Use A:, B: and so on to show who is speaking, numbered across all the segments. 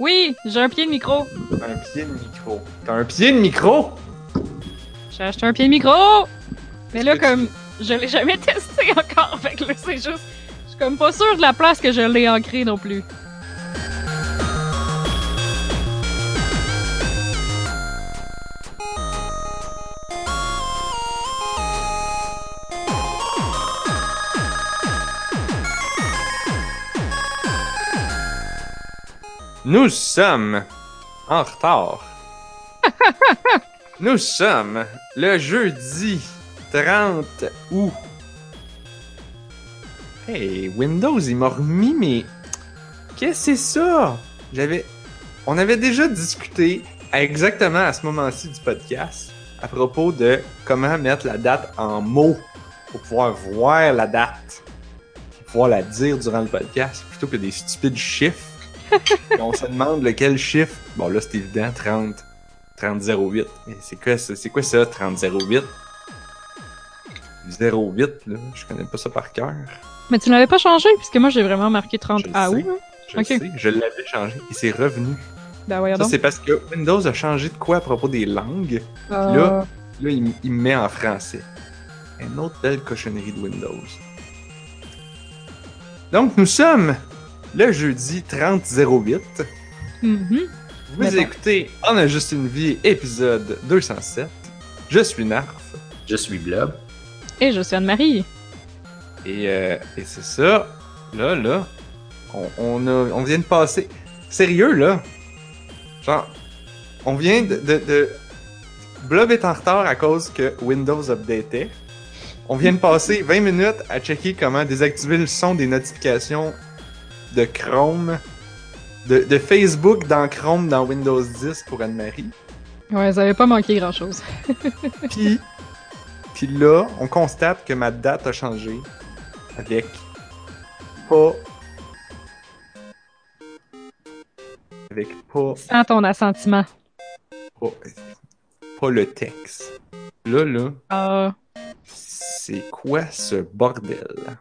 A: Oui, j'ai un pied de micro.
B: Un pied de micro. T'as un pied de micro?
A: J'ai acheté un pied de micro! Mais là, comme je l'ai jamais testé encore, fait que là, c'est juste. Je suis comme pas sûre de la place que je l'ai ancré non plus.
B: Nous sommes en retard. Nous sommes le jeudi 30 août. Hey, Windows, il m'a remis mes. Qu'est-ce que c'est ça? J'avais. On avait déjà discuté exactement à ce moment-ci du podcast à propos de comment mettre la date en mots pour pouvoir voir la date. Pour pouvoir la dire durant le podcast plutôt que des stupides chiffres. Et on se demande lequel chiffre. Bon, là, c'est évident, 30. 3008. Mais c'est quoi, ça? c'est quoi ça, 3008? 08, là, je connais pas ça par cœur.
A: Mais tu l'avais pas changé, puisque moi j'ai vraiment marqué 30
B: Je
A: à
B: sais.
A: hein.
B: Je sais, je l'avais changé et c'est revenu.
A: Ben voyons
B: Ça, c'est parce que Windows a changé de quoi à propos des langues?
A: Euh,
B: là- Là, il, il me met en français. Une autre belle cochonnerie de Windows. Donc, nous sommes le jeudi 3008.
A: mhm.
B: Vous
A: Mais bon.
B: écoutez On a juste une vie, épisode 207. Je suis Narf.
C: Je suis Blob.
A: Et je suis Anne-Marie.
B: Et, euh, et c'est ça. Là, là, on, on, a- on vient de passer. Sérieux, là? Genre, on vient de, de, de- Blob est en retard à cause que Windows updatait. On vient de passer 20 minutes à checker comment désactiver le son des notifications de Chrome, de, de Facebook dans Chrome dans Windows 10 pour Anne-Marie.
A: Ouais, ça avait pas manqué grand chose.
B: Puis, puis là, on constate que ma date a changé avec pas. Avec pas,
A: Sans ton assentiment.
B: pas, pas le texte. Là, là,
A: Ah.
B: c'est quoi ce bordel?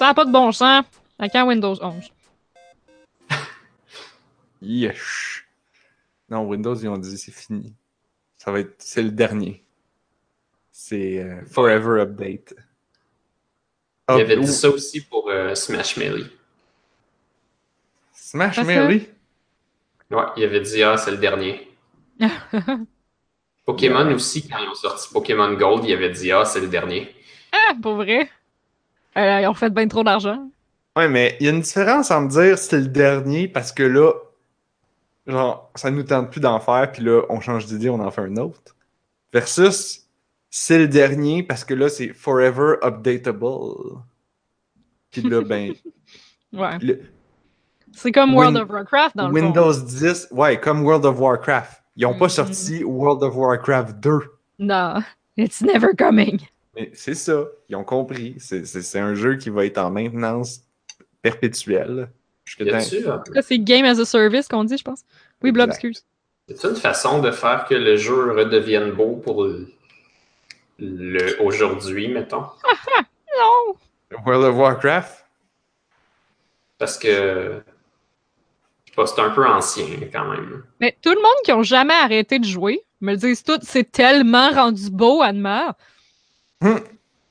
A: Ça a pas de bon sens. À quand Windows 11?
B: Yesh. Non, Windows, ils ont dit c'est fini. Ça va être. C'est le dernier. C'est euh, Forever Update.
C: Il avait dit ça aussi pour euh, Smash Melee.
B: Smash
A: ça?
B: Melee?
C: Ouais, il avait dit Ah, c'est le dernier. Pokémon aussi, quand ils ont sorti Pokémon Gold, il avait dit Ah, c'est le dernier.
A: ah, pour vrai? Euh, ils ont fait bien trop d'argent.
B: Ouais, mais il y a une différence en me dire c'est le dernier parce que là, genre, ça nous tente plus d'en faire, puis là, on change d'idée, on en fait un autre. Versus, c'est le dernier parce que là, c'est forever updatable. Puis là, ben,
A: Ouais.
B: le-
A: C'est comme World
B: Win-
A: of Warcraft dans le fond.
B: Windows 10, ouais, comme World of Warcraft. Ils ont pas
A: Mhm.
B: sorti World of Warcraft 2.
A: Non, it's never coming.
B: Mais c'est ça, ils ont compris. C'est- C'est c'est un jeu qui va être en maintenance perpétuelle. Jusque
C: Y
B: dans-
C: a-tu
A: Ça, c'est Game as a Service qu'on dit, je pense. Oui, Blob, excuse.
C: a-tu une façon de faire que le jeu redevienne beau pour le, le aujourd'hui, mettons?
A: Non!
B: World of Warcraft,
C: Parce que. Je sais pas, c'est un peu ancien quand même.
A: Mais tout le monde qui ont jamais arrêté de jouer me le disent tous, c'est tellement rendu beau, Anne-Mare.
B: Hmm.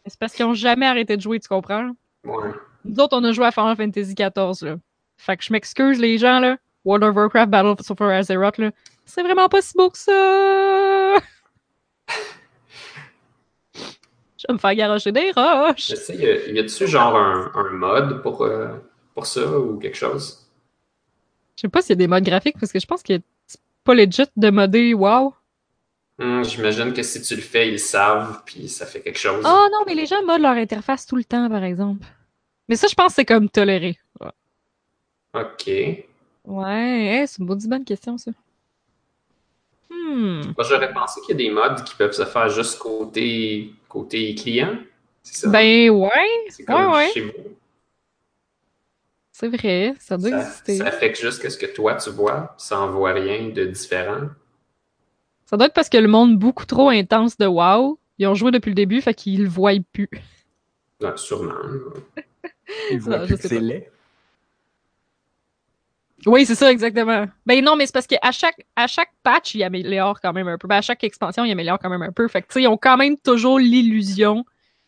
A: C'est parce qu'ils ont jamais arrêté de jouer, tu comprends?
C: Ouais.
A: Nous autres, on a joué à Final Fantasy XIV, là. Fait que je m'excuse, les gens, là. World of Warcraft Battle for Azeroth, là. C'est vraiment pas si beau que ça! Je vais me faire garocher des roches!
C: Y a- y a-tu genre un, un mode pour, euh, pour ça ou quelque chose?
A: Je sais pas s'il y a des modes graphiques, parce que je pense que c'est pas legit de modder WoW.
C: Hmm, J'imagine que si tu le fais, ils savent, puis ça fait quelque chose.
A: Oh non, mais les gens modent leur interface tout le temps, par exemple. Mais ça, je pense que c'est comme toléré.
C: Ok.
A: Ouais, hey, c'est une bonne bonne question, ça. Hmm.
C: Moi, j'aurais pensé qu'il y a des modes qui peuvent se faire juste côté, côté client. C'est ça?
A: Ben ouais,
C: c'est comme
A: ouais, ouais.
C: chez vous.
A: c'est vrai, ça doit
C: Ça,
A: exister.
C: ça affecte juste ce que toi tu vois, ça en voit rien de différent.
A: Ça doit être parce que le monde beaucoup trop intense de WoW, ils ont joué depuis le début, fait qu'ils le voient plus.
C: Ouais, sûrement.
B: Ils voient
A: Non,
B: plus que c'est laid.
A: Oui, c'est ça, exactement. Ben non, mais c'est parce qu'à chaque, à chaque patch, il améliore quand même un peu. Ben, à chaque expansion, il améliore quand même un peu. Fait que, tu sais, ils ont quand même toujours l'illusion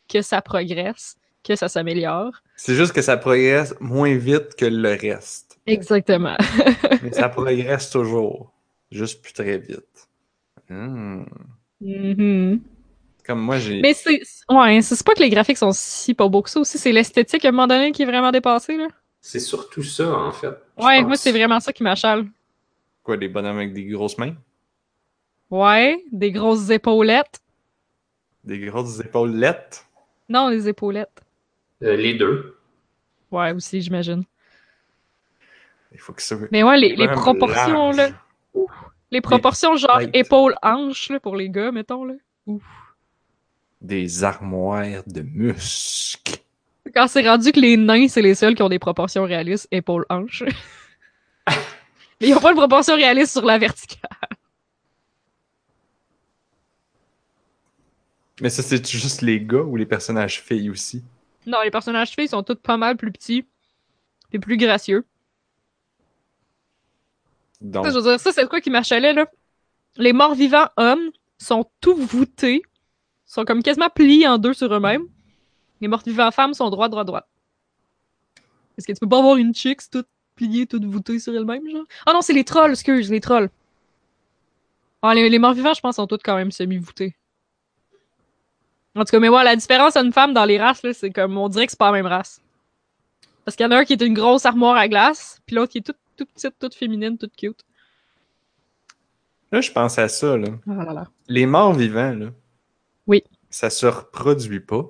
A: que ça progresse, que ça s'améliore.
B: C'est juste que ça progresse moins vite que le reste.
A: Exactement.
B: Mais ça progresse toujours. Juste plus très vite. Hmm.
A: Mhm.
B: Comme moi, j'ai.
A: Mais c'est. Ouais, c'est pas que les graphiques sont si pas beaux que ça aussi, c'est l'esthétique à un moment donné qui est vraiment dépassée, là.
C: C'est surtout ça, en fait.
A: Ouais,
C: pense.
A: moi, c'est vraiment ça qui m'achale.
B: Quoi, des bonhommes avec des grosses mains?
A: Ouais, des grosses épaulettes.
B: Des grosses épaulettes?
A: Non, des épaulettes.
C: Euh, les deux.
A: Ouais, aussi, j'imagine.
B: Il faut que ça.
A: Mais ouais, les, les proportions, là.
B: large.
A: Les proportions genre
B: têtes.
A: épaule-hanche, là, pour les gars, mettons, là.
B: Des armoires de muscles.
A: Quand c'est rendu que les nains, c'est les seuls qui ont des proportions réalistes, épaule-hanche. Mais ils ont pas de proportion réaliste sur la verticale.
B: Mais ça, c'est juste les gars ou les personnages filles aussi?
A: Non, les personnages filles sont tous pas mal plus petits. Et plus gracieux. Ça, c'est quoi qui m'achalait, là? Les morts-vivants hommes sont tout voûtés, sont comme quasiment pliés en deux sur eux-mêmes. Les morts-vivants femmes sont droits, droits, droits. Est-ce que tu peux pas avoir une chick toute pliée, toute voûtée sur elle-même, genre? Ah non, c'est les trolls, excuse, les trolls. Ah, les, les morts-vivants, je pense, sont tous quand même semi-voûtés. En tout cas, mais ouais, la différence entre une femme dans les races, c'est comme, on dirait que c'est pas la même race. Parce qu'il y en a un qui est une grosse armoire à glace, puis l'autre qui est toute, toute petite, toute féminine, toute cute.
B: là, je pense à ça, là.
A: Ah là là.
B: Les morts vivants, là.
A: Oui.
B: Ça se reproduit pas.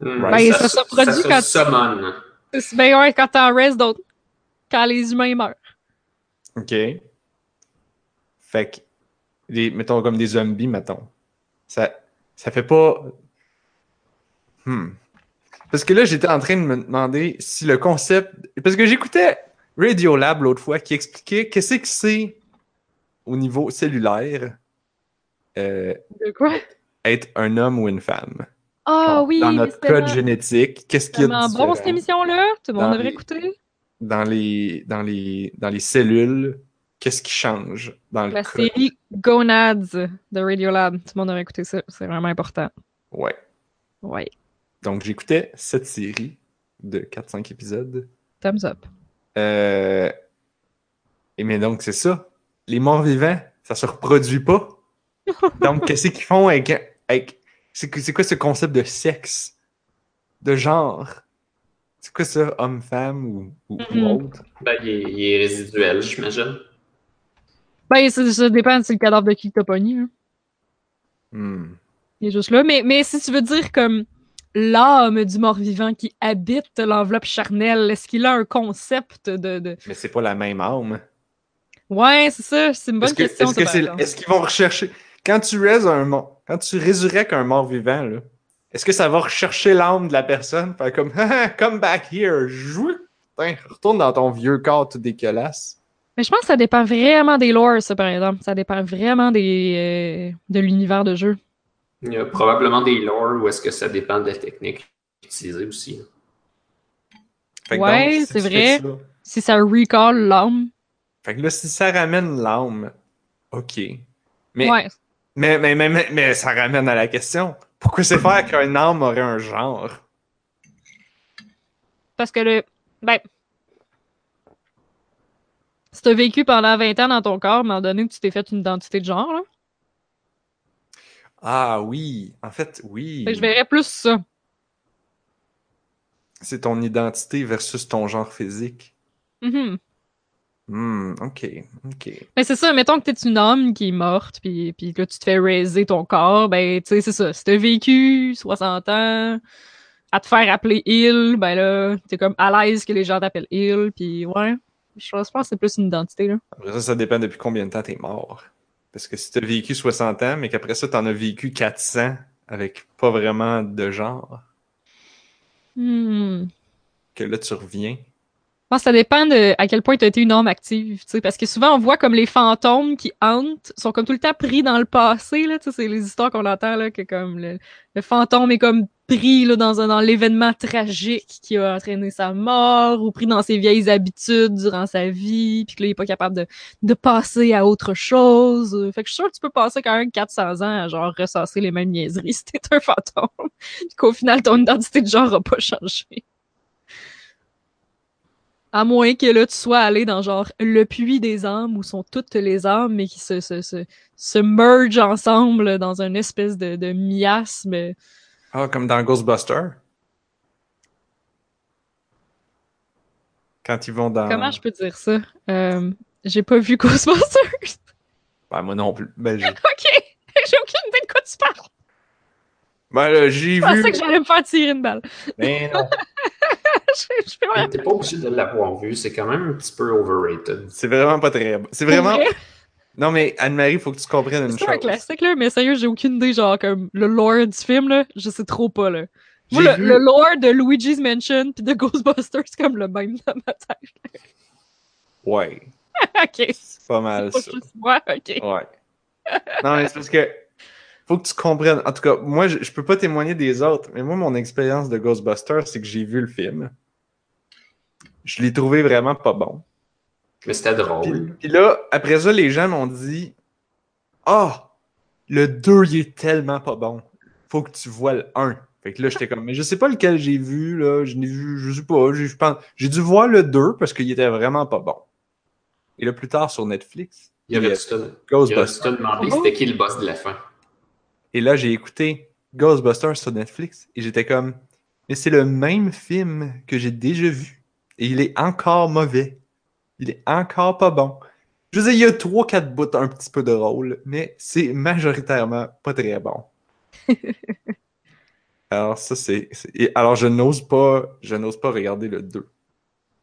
C: Hmm,
B: Ben,
A: ça se produit
C: ça se
A: quand-. C'est bien ouais, quand t'en restes d'autres. Quand les humains meurent.
B: OK. Fait que, les, mettons comme des zombies, mettons. Ça, ça fait pas. Hmm. Parce que là, j'étais en train de me demander si le concept. Parce que j'écoutais Radiolab l'autre fois qui expliquait qu'est-ce que c'est au niveau cellulaire euh,
A: De quoi?
B: être un homme ou une femme.
A: Ah
B: Genre,
A: oui!
B: Dans notre code génétique, qu'est-ce qu'il y a de
A: bon cette émission-là. Tout le monde devrait
B: les-
A: écouter.
B: dans les, dans les, dans les cellules? Qu'est-ce qui change dans le
A: La
B: code?
A: série Gonads de Radiolab. Tout le monde devrait écouter ça. C'est vraiment important.
B: Ouais.
A: Ouais.
B: Donc, j'écoutais cette série de 4-5 épisodes.
A: Thumbs up.
B: Euh... Et mais donc, c'est ça. Les morts vivants, ça se reproduit pas. Donc, qu'est-ce qu'ils font avec. avec... C'est que- c'est quoi ce concept de sexe? De genre? C'est quoi ça, homme-femme ou, ou, ou
A: Mhm.
B: autre?
C: Ben, il, est, il est résiduel, j'imagine.
A: Ben, ça, ça dépend si le cadavre de qui t'as pogné. hein.
B: Hmm.
A: Il est juste là. Mais, mais si tu veux dire comme l'âme du mort-vivant qui habite l'enveloppe charnelle, est-ce qu'il a un concept de. de...
B: Mais c'est pas la même âme.
A: Ouais, c'est ça. C'est une bonne
B: que-
A: question.
B: est-ce qu'ils vont rechercher. Quand tu un quand tu résurrectes un mort vivant, là, est-ce que ça va rechercher l'âme de la personne? Faire comme Ah, come back here, joue! Retourne dans ton vieux corps tout dégueulasse?
A: Mais je pense que ça dépend vraiment des lores, ça, par exemple. Ça dépend vraiment des, euh, de l'univers de jeu.
C: Il y a probablement des lores où est-ce que ça dépend de la technique utilisée aussi.
B: Fait que
A: Ouais,
B: si
A: c'est vrai.
B: ça-
A: Si ça recall l'âme.
B: Fait que là, si ça ramène l'âme, ok. Mais,
A: Ouais.
B: mais, mais, mais, mais, mais ça ramène à la question. Pourquoi c'est faire qu'un âme aurait un genre?
A: Parce que le. Ben. Si t'as vécu pendant 20 ans dans ton corps, à un moment donné, tu t'es fait une identité de genre, là.
B: Ah oui, en fait, oui.
A: Fait que je verrais plus ça.
B: C'est ton identité versus ton genre physique.
A: Mhm.
B: Hmm, ok, ok.
A: Mais c'est ça, mettons que t'es une âme qui est morte, puis, puis là, tu te fais raiser ton corps, ben, tu sais, c'est ça. Si t'as vécu 60 ans, à te faire appeler il, ben là, t'es comme à l'aise que les gens t'appellent il, puis ouais. Je pense je pense que c'est plus une identité, là.
B: Après ça, ça dépend depuis combien de temps t'es mort. Parce que si t'as vécu 60 ans, mais qu'après ça, t'en as vécu 400 avec pas vraiment de genre,
A: Hmm.
B: que là, tu reviens.
A: Je pense que ça dépend de à quel point tu as été une âme active, tu sais, parce que souvent on voit comme les fantômes qui hantent sont comme tout le temps pris dans le passé là, tu c'est les histoires qu'on entend là que comme le, le fantôme est comme pris là, dans, dans l'événement tragique qui a entraîné sa mort ou pris dans ses vieilles habitudes durant sa vie, puis que là, il est pas capable de, de passer à autre chose. Fait que je suis sûre que tu peux passer quand même 400 ans à genre ressasser les mêmes niaiseries si t'es un fantôme. qu'au final, ton identité de genre a pas changé. À moins que là, tu sois allé dans genre le puits des âmes où sont toutes les âmes, mais qui se, se, se, se mergent ensemble dans une espèce de, de miasme.
B: Ah, comme dans Ghostbusters. Quand ils vont dans.
A: Comment je peux dire ça? Euh, j'ai pas vu Ghostbusters.
B: Ben, moi non plus. Ben, j'ai
A: ok, j'ai aucune idée de quoi tu parles.
B: ben, là, j'ai
A: Je pensais
B: vu.
A: que j'allais me faire tirer une balle.
B: Mais non.
A: je, je peux rien
C: T'es pas obligé de l'avoir vu, c'est quand même un petit peu overrated.
B: C'est vraiment pas très. C'est vraiment. Non, mais Anne-Marie, il faut que tu comprennes une
A: C'est un
B: chose.
A: classique, là, mais sérieux, j'ai aucune idée, genre, comme le lore du film, là, je sais trop pas, là. Moi, le,
B: vu-
A: le lore de Luigi's Mansion pis de Ghostbusters, c'est comme le même dans ma tête.
B: Ouais.
A: ok.
B: C'est pas mal
A: Pas
B: ça.
A: juste moi, ok.
B: Ouais. Non, mais c'est parce que. Faut que tu comprennes. En tout cas, moi, je, je peux pas témoigner des autres, mais moi, mon expérience de Ghostbusters, c'est que j'ai vu le film. Je l'ai trouvé vraiment pas bon.
C: Mais c'était
B: Puis,
C: drôle.
B: puis là, après ça, les gens m'ont dit Ah, le 2, il est tellement pas bon. Faut que tu vois le 1. Fait que là, j'étais comme, mais je sais pas lequel j'ai vu, là. Je n'ai vu, je sais pas. j'ai- Je pense, j'ai dû voir le 2 parce qu'il était vraiment pas bon. Et là, plus tard sur Netflix,
C: Il y avait
B: Ghostbusters.
C: demandé c'était qui le boss de la fin?
B: Et là, j'ai écouté Ghostbusters sur Netflix et j'étais comme, mais c'est le même film que j'ai déjà vu. Et il est encore mauvais. Il est encore pas bon. Je veux dire, il y a trois, quatre bouts un petit peu drôles, mais c'est majoritairement pas très bon. alors, ça, c'est. Alors, je n'ose pas. Je n'ose pas regarder le 2.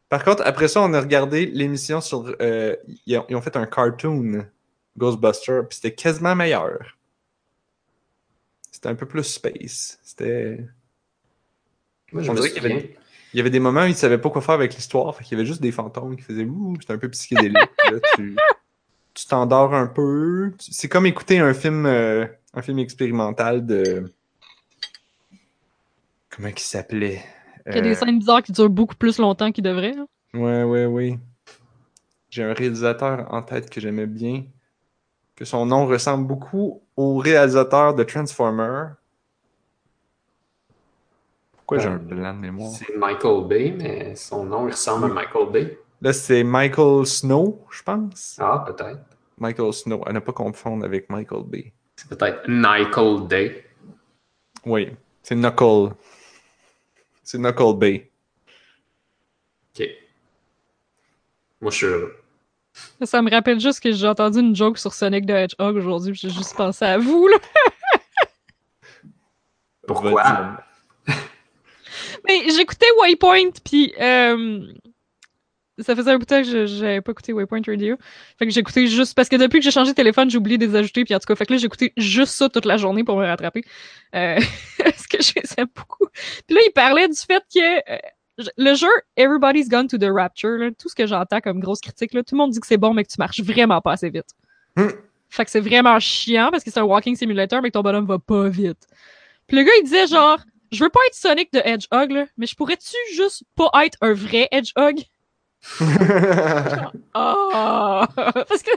B: Par contre, après ça, on a regardé l'émission sur. euh, ils, ont, ils ont fait un cartoon Ghostbusters, puis c'était quasiment meilleur. C'était un peu plus space. C'était.
C: Moi, je me
B: dirait qu'il y avait-
C: souviens.
B: Il y avait des moments où ils savaient pas quoi faire avec l'histoire, fait qu'il y avait juste des fantômes qui faisaient ouh, c'était un peu psychédélique. là, tu tu t'endors un peu. C'est comme écouter un film, euh, un film expérimental de. Comment il s'appelait?
A: Il y a des
B: Euh,
A: scènes bizarres qui durent beaucoup plus longtemps qu'ils devraient. hein.
B: Ouais, ouais, oui. J'ai un réalisateur en tête que j'aimais bien, que son nom ressemble beaucoup au réalisateur de Transformer. Pourquoi j'ai un blanc de mémoire?
C: C'est Michael Bay, mais son nom il ressemble à Michael Bay.
B: Là, c'est Michael Snow, je pense.
C: Ah, peut-être.
B: Michael Snow, à ne pas confondre avec Michael Bay.
C: C'est peut-être Michael Day.
B: Oui, c'est Knuckle. C'est Knuckle Bay.
C: Ok. Moi, je suis heureux.
A: Ça me rappelle juste que j'ai entendu une joke sur Sonic the Hedgehog aujourd'hui, puis j'ai juste pensé à vous, là.
C: Pourquoi?
A: Mais j'écoutais Waypoint, puis euh, ça faisait un bout de temps que je- j'avais pas écouté Waypoint Radio. Fait que j'écoutais juste... Parce que depuis que j'ai changé de téléphone, j'ai oublié de les ajouter, puis en tout cas, fait que là, j'écoutais juste ça toute la journée pour me rattraper. Euh, parce que je les aime beaucoup. Puis là, il parlait du fait que... euh, le jeu Everybody's Gone to the Rapture, là, tout ce que j'entends comme grosse critique, là, tout le monde dit que c'est bon, mais que tu marches vraiment pas assez vite.
B: Hmm.
A: Fait que c'est vraiment chiant parce que c'est un walking simulator, mais que ton bonhomme va pas vite. Puis le gars, il disait genre, je veux pas être Sonic de Hedgehog, là, mais je pourrais-tu juste pas être un vrai Hedgehog? Ah! Parce que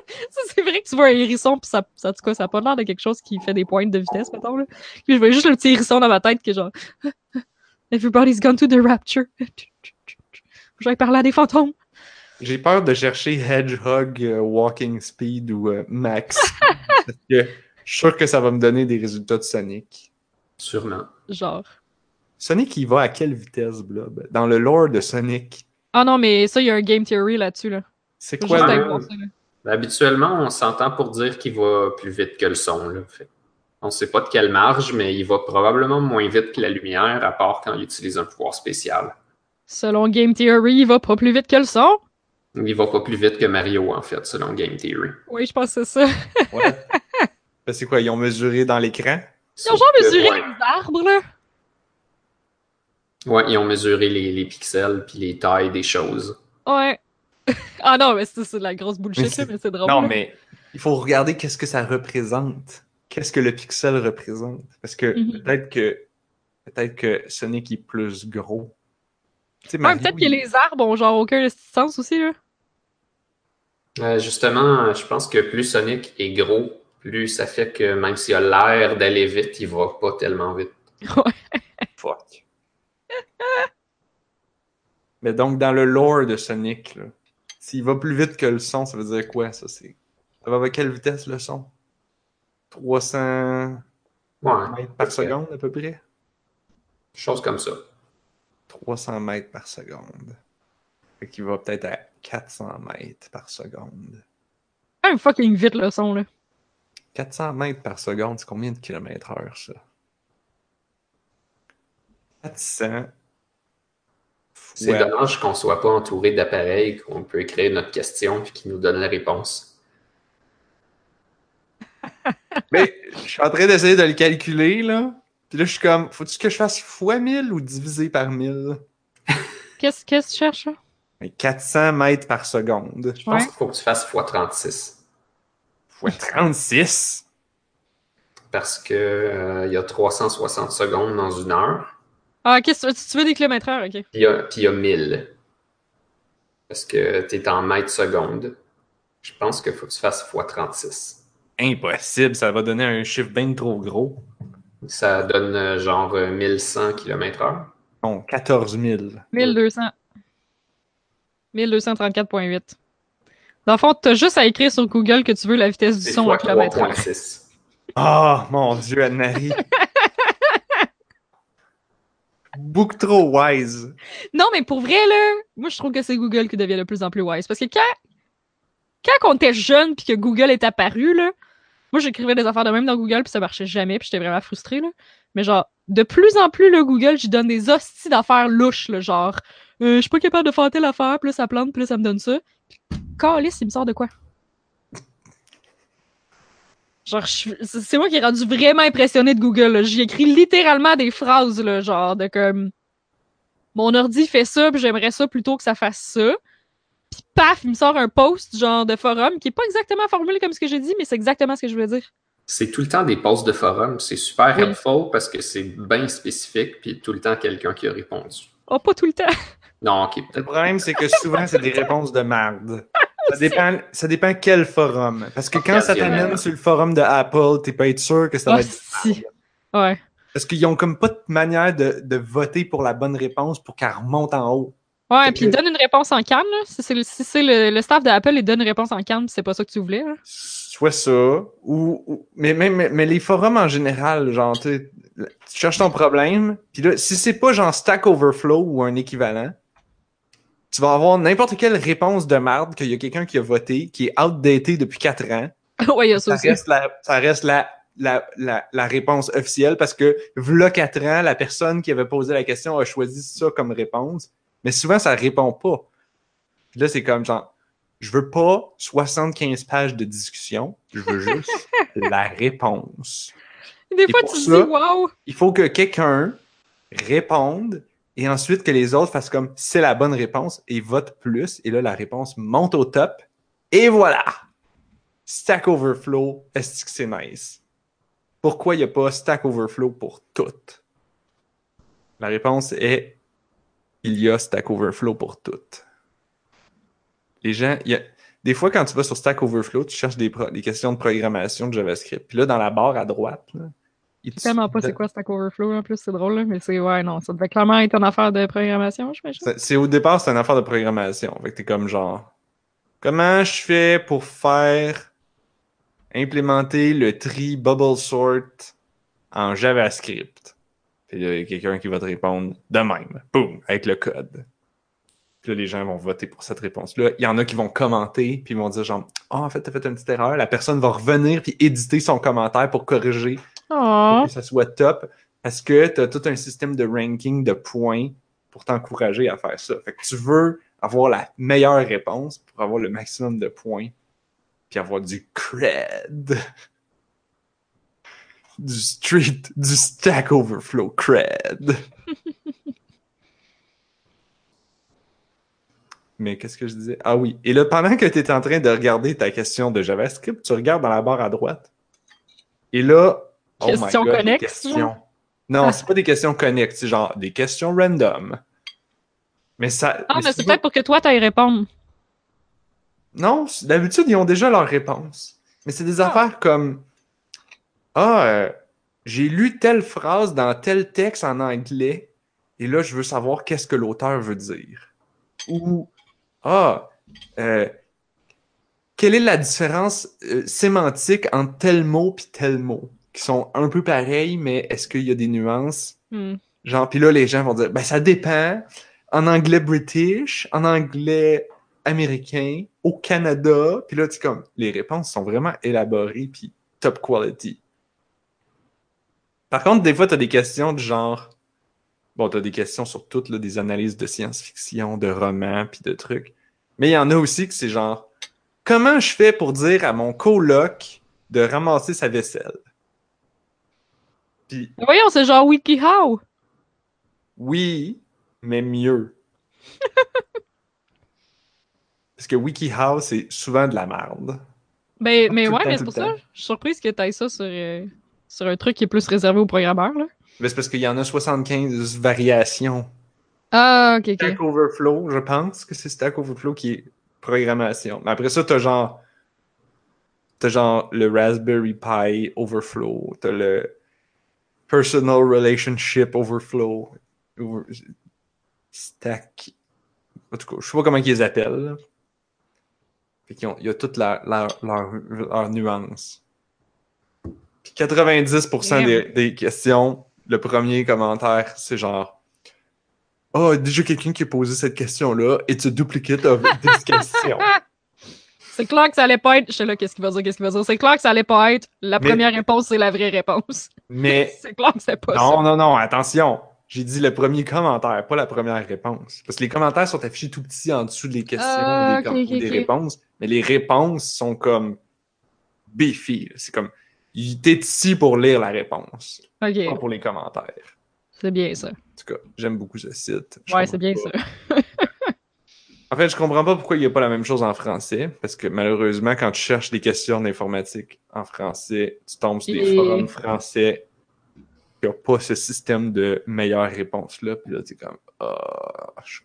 A: c'est vrai que tu vois un hérisson, pis ça, ça, cas, ça a pas l'air de quelque chose qui fait des pointes de vitesse, mettons, là. Puis je voyais juste le petit hérisson dans ma tête qui est genre, Everybody's gone to the rapture. Je vais parler à des fantômes.
B: J'ai peur de chercher Hedgehog euh, Walking Speed ou euh, Max. parce que je suis sûr que ça va me donner des résultats de Sonic.
C: Sûrement.
A: Genre.
B: Sonic, il va à quelle vitesse, Blob? Dans le lore de Sonic,
A: Ah non, mais ça, il y a un game theory là-dessus, là.
B: c'est quoi le...
C: Ben, habituellement, on s'entend pour dire qu'il va plus vite que le son. Là. Fait, on sait pas de quelle marge, mais il va probablement moins vite que la lumière, à part quand il utilise un pouvoir spécial.
A: Selon Game Theory, il va pas plus vite que le son?
C: Il va pas plus vite que Mario, en fait, selon Game Theory.
A: Oui, je pense que c'est ça.
B: Ouais. Ben, c'est quoi, ils ont mesuré dans l'écran?
A: Ils ont genre mesuré
C: ouais,
A: les arbres, là.
C: ouais, ils ont mesuré les, les pixels puis les tailles des choses.
A: Ouais. ah non, mais c'est c'est de la grosse
B: Mais
A: bullshit, là, mais c'est drôle.
B: Non,
A: là.
B: mais il faut regarder qu'est-ce que ça représente. Qu'est-ce que le pixel représente? Parce que
A: Mhm.
B: peut-être que peut-être que Sonic est plus gros.
A: Ouais, peut-être que
B: il-
A: les arbres ont genre aucun sens aussi, là.
C: Euh, justement, je pense que plus Sonic est gros, plus ça fait que même s'il a l'air d'aller vite, il va pas tellement vite.
B: Fuck. Mais donc, dans le lore de Sonic, s'il va plus vite que le son, ça veut dire quoi, ça? C'est... Ça va avec quelle vitesse, le son? 300
C: Ouais,
B: mètres par seconde, à peu près?
C: chose comme ça.
B: 300 mètres par seconde. Fait qu'il va peut-être à 400 mètres par seconde.
A: Un fucking vite le son, là.
B: 400 mètres par seconde, c'est combien de kilomètres heure, ça? 400
C: C'est
B: fois...
C: dommage qu'on soit pas entouré d'appareils qu'on peut écrire notre question et qui nous donnent la réponse.
B: Mais je suis en train d'essayer de le calculer, là. Puis là, je suis comme, faut-tu que je fasse fois 1000 ou divisé par 1000?
A: Qu'est-ce qu'est-ce que tu cherches, là?
B: Mais 400 mètres par seconde.
C: Je pense
A: Ouais.
C: qu'il faut que tu fasses x36
B: Fois 36.
C: parce que euh, il y a 360 secondes dans une heure,
A: Ah, qu'est-ce que tu- veux des kilomètres heure, ok.
C: puis il y a, puis il y a 1000 parce que tu es en mètres secondes. Je pense qu'il faut que tu fasses x36.
B: Impossible, ça va donner un chiffre bien trop gros.
C: Ça donne euh, genre euh, 1100 km/h.
B: Bon, 14 000.
A: 1200. 1234.8. Dans le fond, t'as juste à écrire sur Google que tu veux la vitesse du son en
C: fois
A: kilomètre heure.
C: 3.6.
B: Oh, mon Dieu, Anne-Marie. Beaucoup trop wise.
A: Non, mais pour vrai, là, moi, je trouve que c'est Google qui devient de plus en plus wise. Parce que quand, quand on était jeune puis que Google est apparu, là, moi, j'écrivais des affaires de même dans Google puis ça marchait jamais puis j'étais vraiment frustrée, là. Mais genre, de plus en plus, le Google, j'y donne des hosties d'affaires louches, là, genre, euh, je suis pas capable de faire telle affaire, là, ça plante, là, ça me donne ça. Il me sort de quoi? Genre, c'est c'est moi qui ai rendu vraiment impressionné de Google. là. J'y écris littéralement des phrases, là, genre, de comme mon ordi fait ça, puis j'aimerais ça plutôt que ça fasse ça. Puis paf, il me sort un post genre de forum qui est pas exactement formulé comme ce que j'ai dit, mais c'est exactement ce que je voulais dire.
C: C'est tout le temps des posts de forum. C'est super
A: Oui.
C: helpful parce que c'est bien spécifique, puis tout le temps quelqu'un qui a répondu.
A: Oh, pas tout le temps.
C: Non, ok,
B: Le problème, c'est que souvent, c'est des réponses de merde. Ça dépend, ça dépend quel forum. Parce que quand ça t'amène sur le forum de Apple, t'es pas être sûr que ça va
A: Ah,
B: être.
A: si. Ouais.
B: Parce qu'ils ont comme pas de manière de, de voter pour la bonne réponse pour qu'elle remonte en haut.
A: Ouais, puis il
B: que-
A: donne une réponse en canne, là. Si c'est le, si c'est le, le staff d'Apple, il donne une réponse en canne, c'est pas ça que tu voulais, là.
B: Soit ça, ou. ou- mais, mais, mais, mais les forums en général, genre, tu sais, tu cherches ton problème, puis là, si c'est pas genre Stack Overflow ou un équivalent, tu vas avoir n'importe quelle réponse de merde qu'il y a quelqu'un qui a voté, qui est outdated depuis 4 ans.
A: ouais, il y a ça
B: ça
A: aussi.
B: reste la, ça reste la, la, la, la réponse officielle parce que, v'là 4 ans, la personne qui avait posé la question a choisi ça comme réponse. Mais souvent, ça répond pas. Puis là, c'est comme genre, je veux pas 75 pages de discussion, je veux juste la réponse.
A: Des
B: Et
A: fois, tu te dis, waouh!
B: Il faut que quelqu'un réponde et ensuite que les autres fassent comme c'est la bonne réponse et votent plus. Et là, la réponse monte au top. Et voilà! Stack Overflow, est-ce que nice? Pourquoi il n'y a pas Stack Overflow pour toutes? La réponse est il y a Stack Overflow pour toutes. Les gens, il y a, des fois, quand tu vas sur Stack Overflow, tu cherches des, questions de programmation de JavaScript. Puis là, dans la barre à droite,
A: sais tellement pas c'est quoi Stack Overflow, en plus, c'est drôle, là, mais c'est, ouais, non, ça devait clairement être une affaire de programmation, j'imagine.
B: C'est- C'est au départ, c'est une affaire de programmation. Fait que t'es comme genre, comment je fais pour faire implémenter le tri bubble sort en JavaScript? Puis là, il y a quelqu'un qui va te répondre de même, boum, avec le code. Puis là, les gens vont voter pour cette réponse-là. Il y en a qui vont commenter, puis ils vont dire genre, ah, en fait, t'as fait une petite erreur. La personne va revenir puis éditer son commentaire pour corriger Pour que ça soit top parce que tu as tout un système de ranking de points pour t'encourager à faire ça. Fait que tu veux avoir la meilleure réponse pour avoir le maximum de points puis avoir du cred. Du street, du Stack Overflow cred. Mais qu'est-ce que je disais? Ah oui. Et là, pendant que tu es en train de regarder ta question de JavaScript, tu regardes dans la barre à droite. Et là, Oh my
A: Question
B: God, les
A: connexe,
B: questions. Non, c'est pas des questions connectes, c'est genre des questions random. Mais ça.
A: Ah, mais
B: c'est
A: peut-être pour que toi, t'ailles répondre.
B: Non, d'habitude, ils ont déjà leur réponse. Mais c'est des
A: Ah.
B: affaires comme Ah, euh, j'ai lu telle phrase dans tel texte en anglais, et là, je veux savoir qu'est-ce que l'auteur veut dire. Ou Ah, euh, quelle est la différence euh, sémantique entre tel mot puis tel mot? Qui sont un peu pareils, mais est-ce qu'il y a des nuances?
A: Hmm.
B: Genre, puis là, les gens vont dire, ben ça dépend. En anglais british, en anglais américain, au Canada. Puis là, tu comme, les réponses sont vraiment élaborées puis top quality. Par contre, des fois, t'as des questions du genre, bon, t'as des questions sur toutes, là, des analyses de science-fiction, de romans puis de trucs. Mais il y en a aussi que c'est genre, comment je fais pour dire à mon coloc de ramasser sa vaisselle? Puis
A: Voyons, c'est genre WikiHow.
B: Oui, mais mieux. Parce que WikiHow, c'est souvent de la merde.
A: Ben, mais ouais,
B: temps,
A: mais c'est pour ça. Je suis surprise que t'ailles ça sur, euh, sur un truc qui est plus réservé aux programmeurs, là.
B: Mais c'est parce qu'il y en a 75 variations.
A: Ah, ok, ok.
B: Stack Overflow, je pense que c'est Stack Overflow qui est programmation. Mais après ça, t'as genre. T'as genre le Raspberry Pi Overflow. T'as le Personal Relationship Overflow. Over- Stack. En tout cas, je sais pas comment ils les appellent. là. Fait qu'ils ont- il y a toute leur, leur, leur, leur nuance. Puis 90% des, des questions, le premier commentaire, c'est genre Oh, déjà quelqu'un qui a posé cette question-là, it's a duplicate of this question.
A: C'est clair que ça allait pas être. Je sais là, qu'est-ce qu'il va dire, qu'est-ce qu'il va dire. C'est clair que ça allait pas être. La
B: Mais-
A: première réponse, c'est la vraie réponse.
B: Mais
A: C'est clair que c'est pas
B: non,
A: ça.
B: non, non, attention. J'ai dit le premier commentaire, pas la première réponse. Parce que les commentaires sont affichés tout petits en dessous des questions
A: Ah,
B: ou des, ou des réponses. Mais les réponses sont comme là. C'est comme, il- t'es ici pour lire la réponse, pas pour les commentaires.
A: c'est bien ça.
B: En tout cas, j'aime beaucoup ce site. Je
A: Ouais, c'est bien ça.
B: En fait, je comprends pas pourquoi il n'y a pas la même chose en français, parce que malheureusement, quand tu cherches des questions d'informatique en français, tu tombes sur des
A: Et-
B: forums français qui n'ont pas ce système de meilleures réponses-là, puis là, tu es comme, ah, je-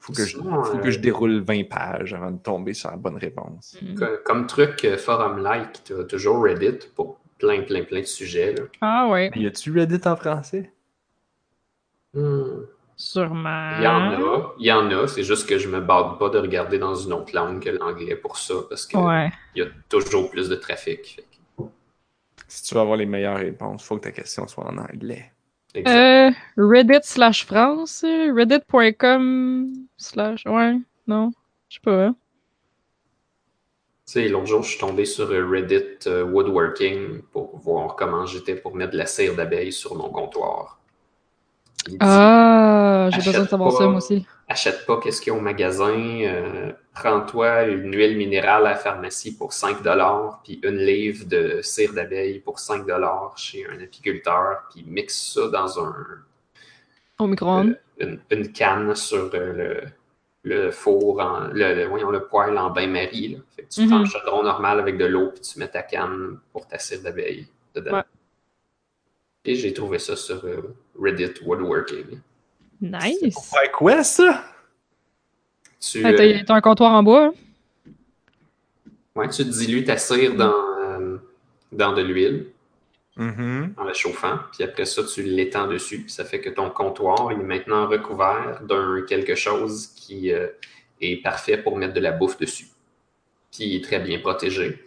B: faut, que je, faut
C: euh,
B: que je déroule 20 pages avant de tomber sur la bonne réponse.
A: Mm.
C: Co- Comme truc euh, forum-like, tu as toujours Reddit pour plein, plein, plein de sujets. Là.
A: Ah ouais,
B: Y a-tu Reddit en français?
C: Hmm.
A: Sûrement.
C: Il y en a, il y en a, c'est juste que je me bade pas de regarder dans une autre langue que l'anglais pour ça, parce qu'il
A: Ouais.
C: y a toujours plus de trafic. Que-
B: Si tu veux avoir les meilleures réponses, faut que ta question soit en anglais.
C: Exact.
A: Euh, Reddit slash France, reddit.com slash. Ouais, non, je sais pas. hein.
C: Tu sais, l'autre jour, je suis tombé sur euh, Reddit euh, Woodworking pour voir comment j'étais pour mettre de la cire d'abeille sur mon comptoir. Il
A: Ah, j'ai
C: Achète
A: besoin de savoir
C: pas.
A: ça, moi aussi.
C: achète pas qu'est-ce qu'il y a au magasin, euh, prends-toi une huile minérale à la pharmacie pour 5 puis une livre de cire d'abeille pour 5 chez un apiculteur, puis mixe ça dans un,
A: Au micro-ondes.
C: une, une canne sur euh, le, le four, en, le, le- voyons, le poêle en bain-marie. là. Fait que tu
A: Mhm.
C: prends un chaudron normal avec de l'eau, puis tu mets ta canne pour ta cire d'abeille dedans.
A: Ouais.
C: Et j'ai trouvé ça sur euh, Reddit Woodworking.
A: Nice.
B: Ouais, quoi, ça?
C: Tu,
A: Hey,
C: euh,
A: T'as t'as un comptoir en bois. hein?
C: Ouais, tu dilues ta cire dans, euh, dans de l'huile
B: Mhm.
C: en la chauffant, puis après ça, tu l'étends dessus. Puis ça fait que ton comptoir il est maintenant recouvert d'un quelque chose qui euh, est parfait pour mettre de la bouffe dessus. Puis il est très bien protégé.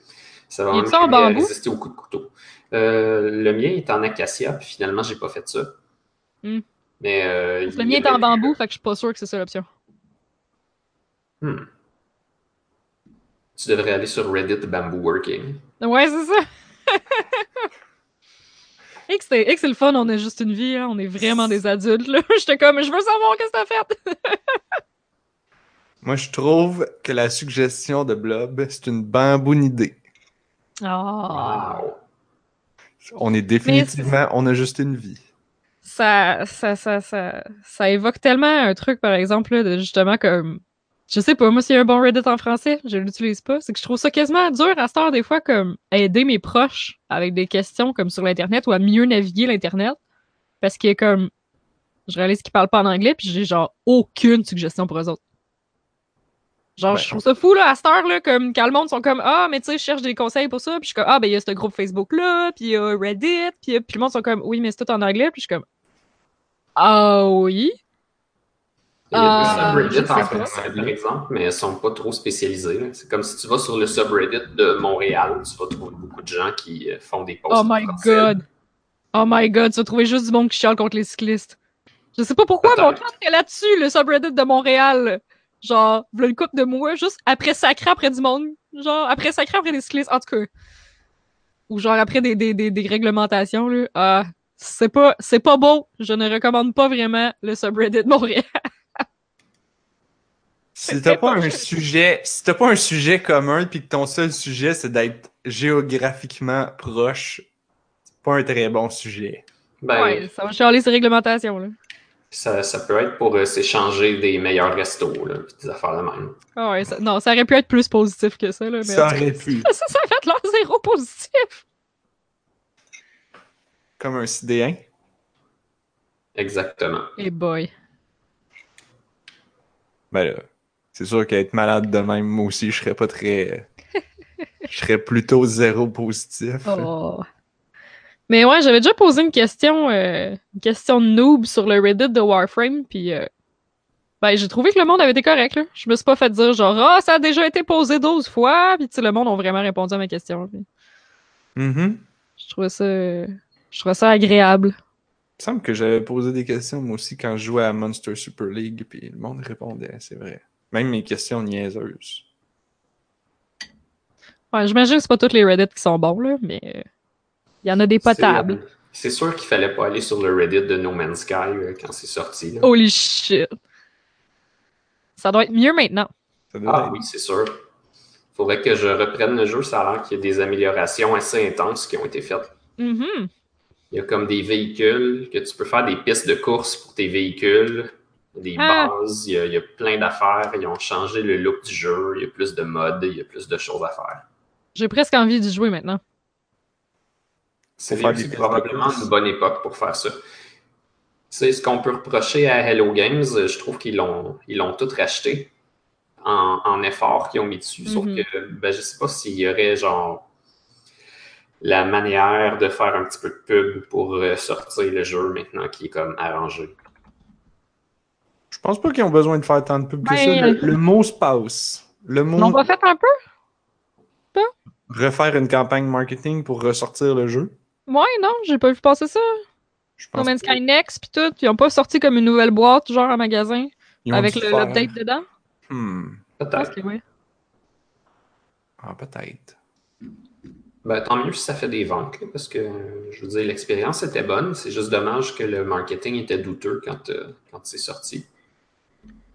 C: Ça va
A: Il
C: même
A: est-tu en
C: aider à
A: bambou?
C: résister aux coups de couteau. Euh, le mien est en acacia, puis finalement, j'ai pas fait ça.
A: Hmm.
C: Mais euh,
A: Le mien est en bambou, fait que je suis pas sûr que c'est ça l'option.
C: Hmm. Tu devrais aller sur Reddit Bamboo Working.
A: Ouais, c'est ça. Et que c'est et que c'est le fun, on a juste une vie, hein, on est vraiment des adultes. là. J'étais comme, je veux savoir qu'est-ce que t'as fait.
B: Moi, je trouve que la suggestion de Blob, c'est une bamboune idée.
A: Ah.
C: Wow!
B: On est définitivement, on a juste une vie.
A: Ça, ça, ça, ça, ça évoque tellement un truc, par exemple, là, de justement comme. Je sais pas, moi, s'il y a un bon Reddit en français, je l'utilise pas. C'est que je trouve ça quasiment dur à cette heure, des fois, comme aider mes proches avec des questions comme sur l'Internet ou à mieux naviguer l'Internet. Parce que comme je réalise qu'ils parlent pas en anglais, puis j'ai genre aucune suggestion pour eux autres. Genre,
B: Ben,
A: je trouve ça fou, là, à cette heure, là, comme, quand le monde sont comme, ah, mais tu sais, je cherche des conseils pour ça, puis je suis comme, ah, ben, il y a ce groupe Facebook-là, puis il y a Reddit, puis, puis le monde sont comme, oui, mais c'est tout en anglais, puis je suis comme, ah oui.
C: Il y a des
A: je
C: subreddits en français, par exemple, mais elles sont pas trop spécialisées. là. C'est comme si tu vas sur le subreddit de Montréal, tu vas trouver beaucoup de gens qui euh, font des posts.
A: Oh my god. Oh my god, tu vas trouver juste du monde qui chiale contre les cyclistes. Je sais pas pourquoi, mais on est là-dessus, le subreddit de Montréal. Genre, v'là une couple de mois, juste après sacré après du monde. Genre, après sacré après des cyclistes, en tout cas. Ou genre après des, des, des, des réglementations, là. Ah, c'est pas, c'est pas beau. Je ne recommande pas vraiment le subreddit de Montréal.
B: Si t'as pas un sujet, si t'as pas un sujet commun puis que ton seul sujet c'est d'être géographiquement proche, c'est pas un très bon sujet.
C: Ben,
A: Ouais, ça va chialer ces réglementations, là.
C: Ça, ça peut être pour euh, s'échanger des meilleurs restos, là, puis des affaires de même.
A: Ah ouais, ça- non, ça aurait pu être plus positif que ça, là. Mais
B: Ça aurait pu.
A: ça, ça fait l'air zéro positif.
B: Comme un sidéen.
C: Exactement.
A: Et boy.
B: Ben là, c'est sûr qu'être malade de même, moi aussi, je serais pas très. Je serais plutôt zéro positif.
A: Oh. Mais ouais, j'avais déjà posé une question, euh, une question de noob sur le Reddit de Warframe, puis euh, ben j'ai trouvé que le monde avait été correct. Là. Je me suis pas fait dire genre ah ça a déjà été posé 12 fois, puis le monde ont vraiment répondu à ma question. puis
B: Mhm.
A: je trouvais ça, je trouvais ça agréable.
B: Il me semble que j'avais posé des questions moi aussi quand je jouais à Monster Super League, puis le monde répondait, c'est vrai. Même mes questions niaiseuses.
A: Ouais, j'imagine que c'est pas tous les Reddit qui sont bons là, mais euh, il y en a des potables.
C: C'est, euh, sûr qu'il fallait pas aller sur le Reddit de No Man's Sky euh, quand c'est sorti. là.
A: Holy shit. Ça doit être mieux maintenant.
B: Ça doit
C: Ah
B: être-
C: oui, c'est sûr. Faudrait que je reprenne le jeu. Ça a l'air qu'il y a des améliorations assez intenses qui ont été faites.
A: Mhm.
C: Il y a comme des véhicules, que tu peux faire des pistes de course pour tes véhicules, des
A: Ah.
C: bases, il y, a, il y a plein d'affaires. Ils ont changé le look du jeu, il y a plus de modes, il y a plus de choses à faire.
A: J'ai presque envie d'y jouer maintenant.
C: C'est
B: faire
C: probablement une bonne époque pour faire ça. C'est ce qu'on peut reprocher à Hello Games. Je trouve qu'ils l'ont ils l'ont tout racheté en, en effort qu'ils ont mis dessus. Sauf
A: Mhm.
C: que ben, je sais pas s'il y aurait genre la manière de faire un petit peu de pub pour euh, sortir le jeu maintenant qui est comme arrangé.
B: Je pense pas qu'ils ont besoin de faire tant de pub que
A: Ben,
B: ça. Le, le mot se passe. Le mot
A: l'ont pas fait un peu?
B: refaire une campagne marketing pour ressortir le jeu.
A: Ouais, non, j'ai pas vu passer ça. No Man's. Sky Next pis tout. Ils ont pas sorti comme une nouvelle boîte, genre en magasin, avec l'update dedans?
B: Hmm.
C: Peut-être.
A: que oui.
B: Ah, peut-être.
C: Ben, tant mieux si ça fait des ventes, là, parce que je veux dire, l'expérience était bonne. C'est juste dommage que le marketing était douteux quand, euh, quand c'est sorti.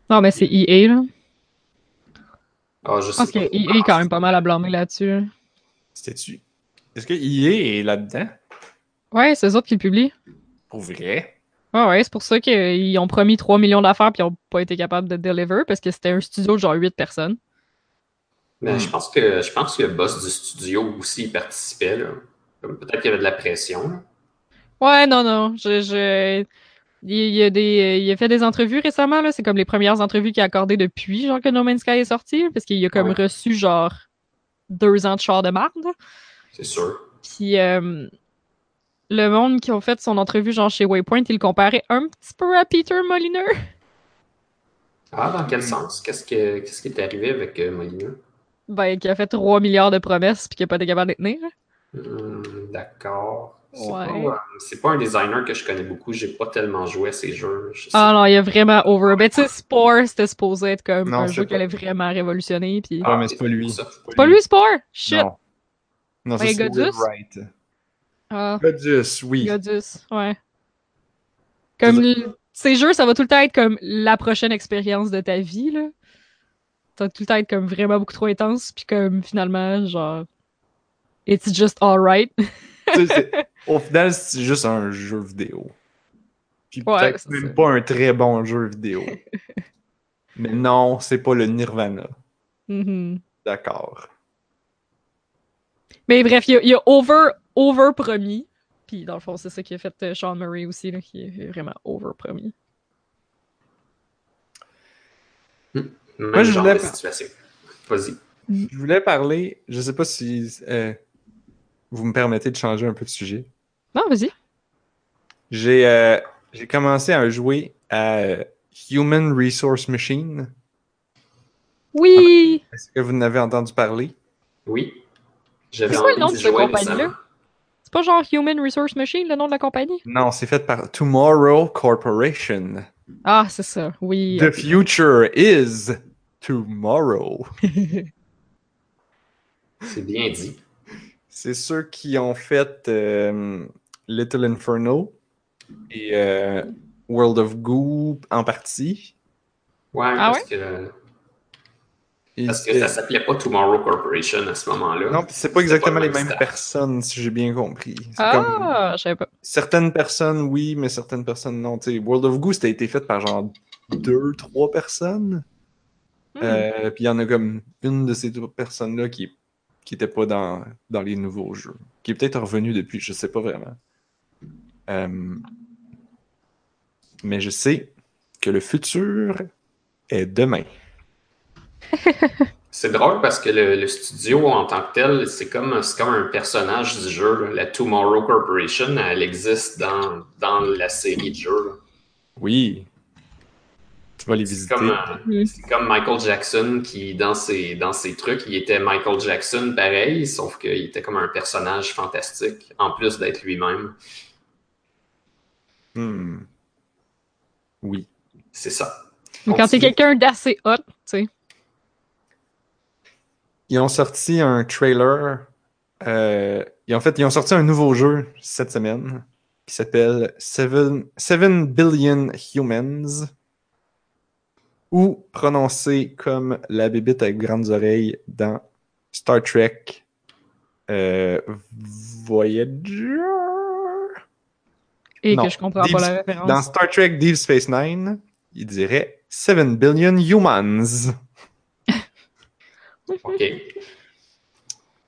A: Non, mais c'est EA, là.
C: Ah, je sais
A: pense que. EA est quand même pas mal à blâmer là-dessus. là.
B: C'était-tu? Est-ce que EA est là-dedans?
A: Ouais, c'est eux autres qui le publient.
B: Pour vrai?
A: Ouais, ouais, c'est pour ça qu'ils ont promis 3 millions d'affaires puis ils ont pas été capables de deliver parce que c'était un studio de genre 8 personnes.
C: Mais je pense que je pense que le boss du studio aussi participait. Peut-être qu'il y avait de la pression. là.
A: Ouais, non, non. Je, je... Il, a des, il a fait des entrevues récemment, là. C'est comme les premières entrevues qu'il a accordées depuis, genre, que No Man's Sky est sorti. Parce qu'il a comme
C: Ouais.
A: reçu, genre, deux ans de char de marde.
C: C'est sûr.
A: Puis euh, le monde qui ont fait son entrevue, genre, chez Waypoint, il le comparait un petit peu à Peter Molyneux.
C: Ah, dans quel sens? Qu'est-ce, que, qu'est-ce qui est arrivé avec euh, Molyneux?
A: Ben, qui a fait 3 milliards de promesses puis qui a pas été capable de les tenir.
C: Hmm, d'accord. C'est,
A: Ouais.
C: pas, euh, c'est pas un designer que je connais beaucoup. J'ai pas tellement joué à ces jeux. Je
A: Ah non, il a vraiment over. Ben, tu sais, Spore, c'était supposé être comme
B: Non,
A: un jeu qui allait vraiment révolutionner. Puis...
B: Ah, mais c'est pas lui.
C: ça.
A: C'est pas lui, Spore! Shit!
B: Non. Non, ça
A: Ouais,
B: c'est
A: Godus? Ah,
B: Godus, oui.
A: Godus, ouais. Comme le- ces jeux, ça va tout le temps être comme la prochaine expérience de ta vie, là. Ça va tout le temps être comme vraiment beaucoup trop intense, puis comme finalement, genre, it's just alright.
B: Au final, c'est juste un jeu vidéo. Puis
A: Ouais,
B: peut-être même
A: ça.
B: pas un très bon jeu vidéo. Mais non, c'est pas le Nirvana.
A: Mhm.
B: D'accord.
A: Mais bref, il a, il a over, over promis. Puis dans le fond, c'est ça qui a fait euh, Sean Murray aussi, là, qui est vraiment over premier.
C: Même
B: je voulais.
C: Vas-y.
B: Je voulais parler, je sais pas si euh, vous me permettez de changer un peu de sujet.
A: Non, vas-y.
B: J'ai euh, j'ai commencé à jouer à euh, Human Resource Machine.
A: Oui!
B: Est-ce que vous en avez entendu parler?
C: Oui. J'avais
A: C'est quoi le nom de cette compagnie-là? C'est pas genre Human Resource Machine, le nom de la compagnie?
B: Non, c'est fait par Tomorrow Corporation.
A: Ah, c'est ça, oui.
B: The future is tomorrow.
C: C'est bien dit.
B: C'est ceux qui ont fait euh, Little Inferno et euh, World of Goo en partie.
C: Ouais,
A: Ah
C: parce que,
B: Et
C: parce que ça s'appelait pas Tomorrow Corporation à ce moment-là.
B: Non, puis c'est pas exactement
C: le
B: les
C: même
B: mêmes
C: staff.
B: personnes, si j'ai bien compris. C'est comme
A: Ah, je savais pas.
B: certaines personnes, oui, mais certaines personnes, non. Tu sais, World of Goo, c'était été fait par genre deux, trois personnes. Euh, puis il y en a comme une de ces deux personnes-là qui qui était pas dans, dans les nouveaux jeux. Qui est peut-être revenu depuis, je sais pas vraiment. Euh, mais je sais que le futur est demain.
C: C'est drôle parce que le, le studio en tant que tel, c'est comme, c'est comme un personnage du jeu. là. La Tomorrow Corporation, elle existe dans, dans la série de jeux. là.
B: Oui. Tu vas les
C: C'est
B: visiter.
C: comme, euh,
A: Mm.
C: c'est comme Michael Jackson qui, dans ses, dans ses trucs, il était Michael Jackson pareil, sauf qu'il était comme un personnage fantastique, en plus d'être lui-même.
B: Hmm. Oui.
C: C'est ça.
A: Mais quand
C: Continue.
A: quelqu'un d'assez hot, tu sais.
B: Ils ont sorti un trailer. euh, et en fait, ils ont sorti un nouveau jeu cette semaine qui s'appelle Seven, Seven Billion Humans. Ou prononcé comme la bébite avec grandes oreilles dans Star Trek euh, Voyager.
A: Et
B: Non.
A: que je comprends
B: Deep-
A: pas la référence.
B: Dans Star Trek Deep Space Nine, il dirait Seven Billion Humans.
C: OK.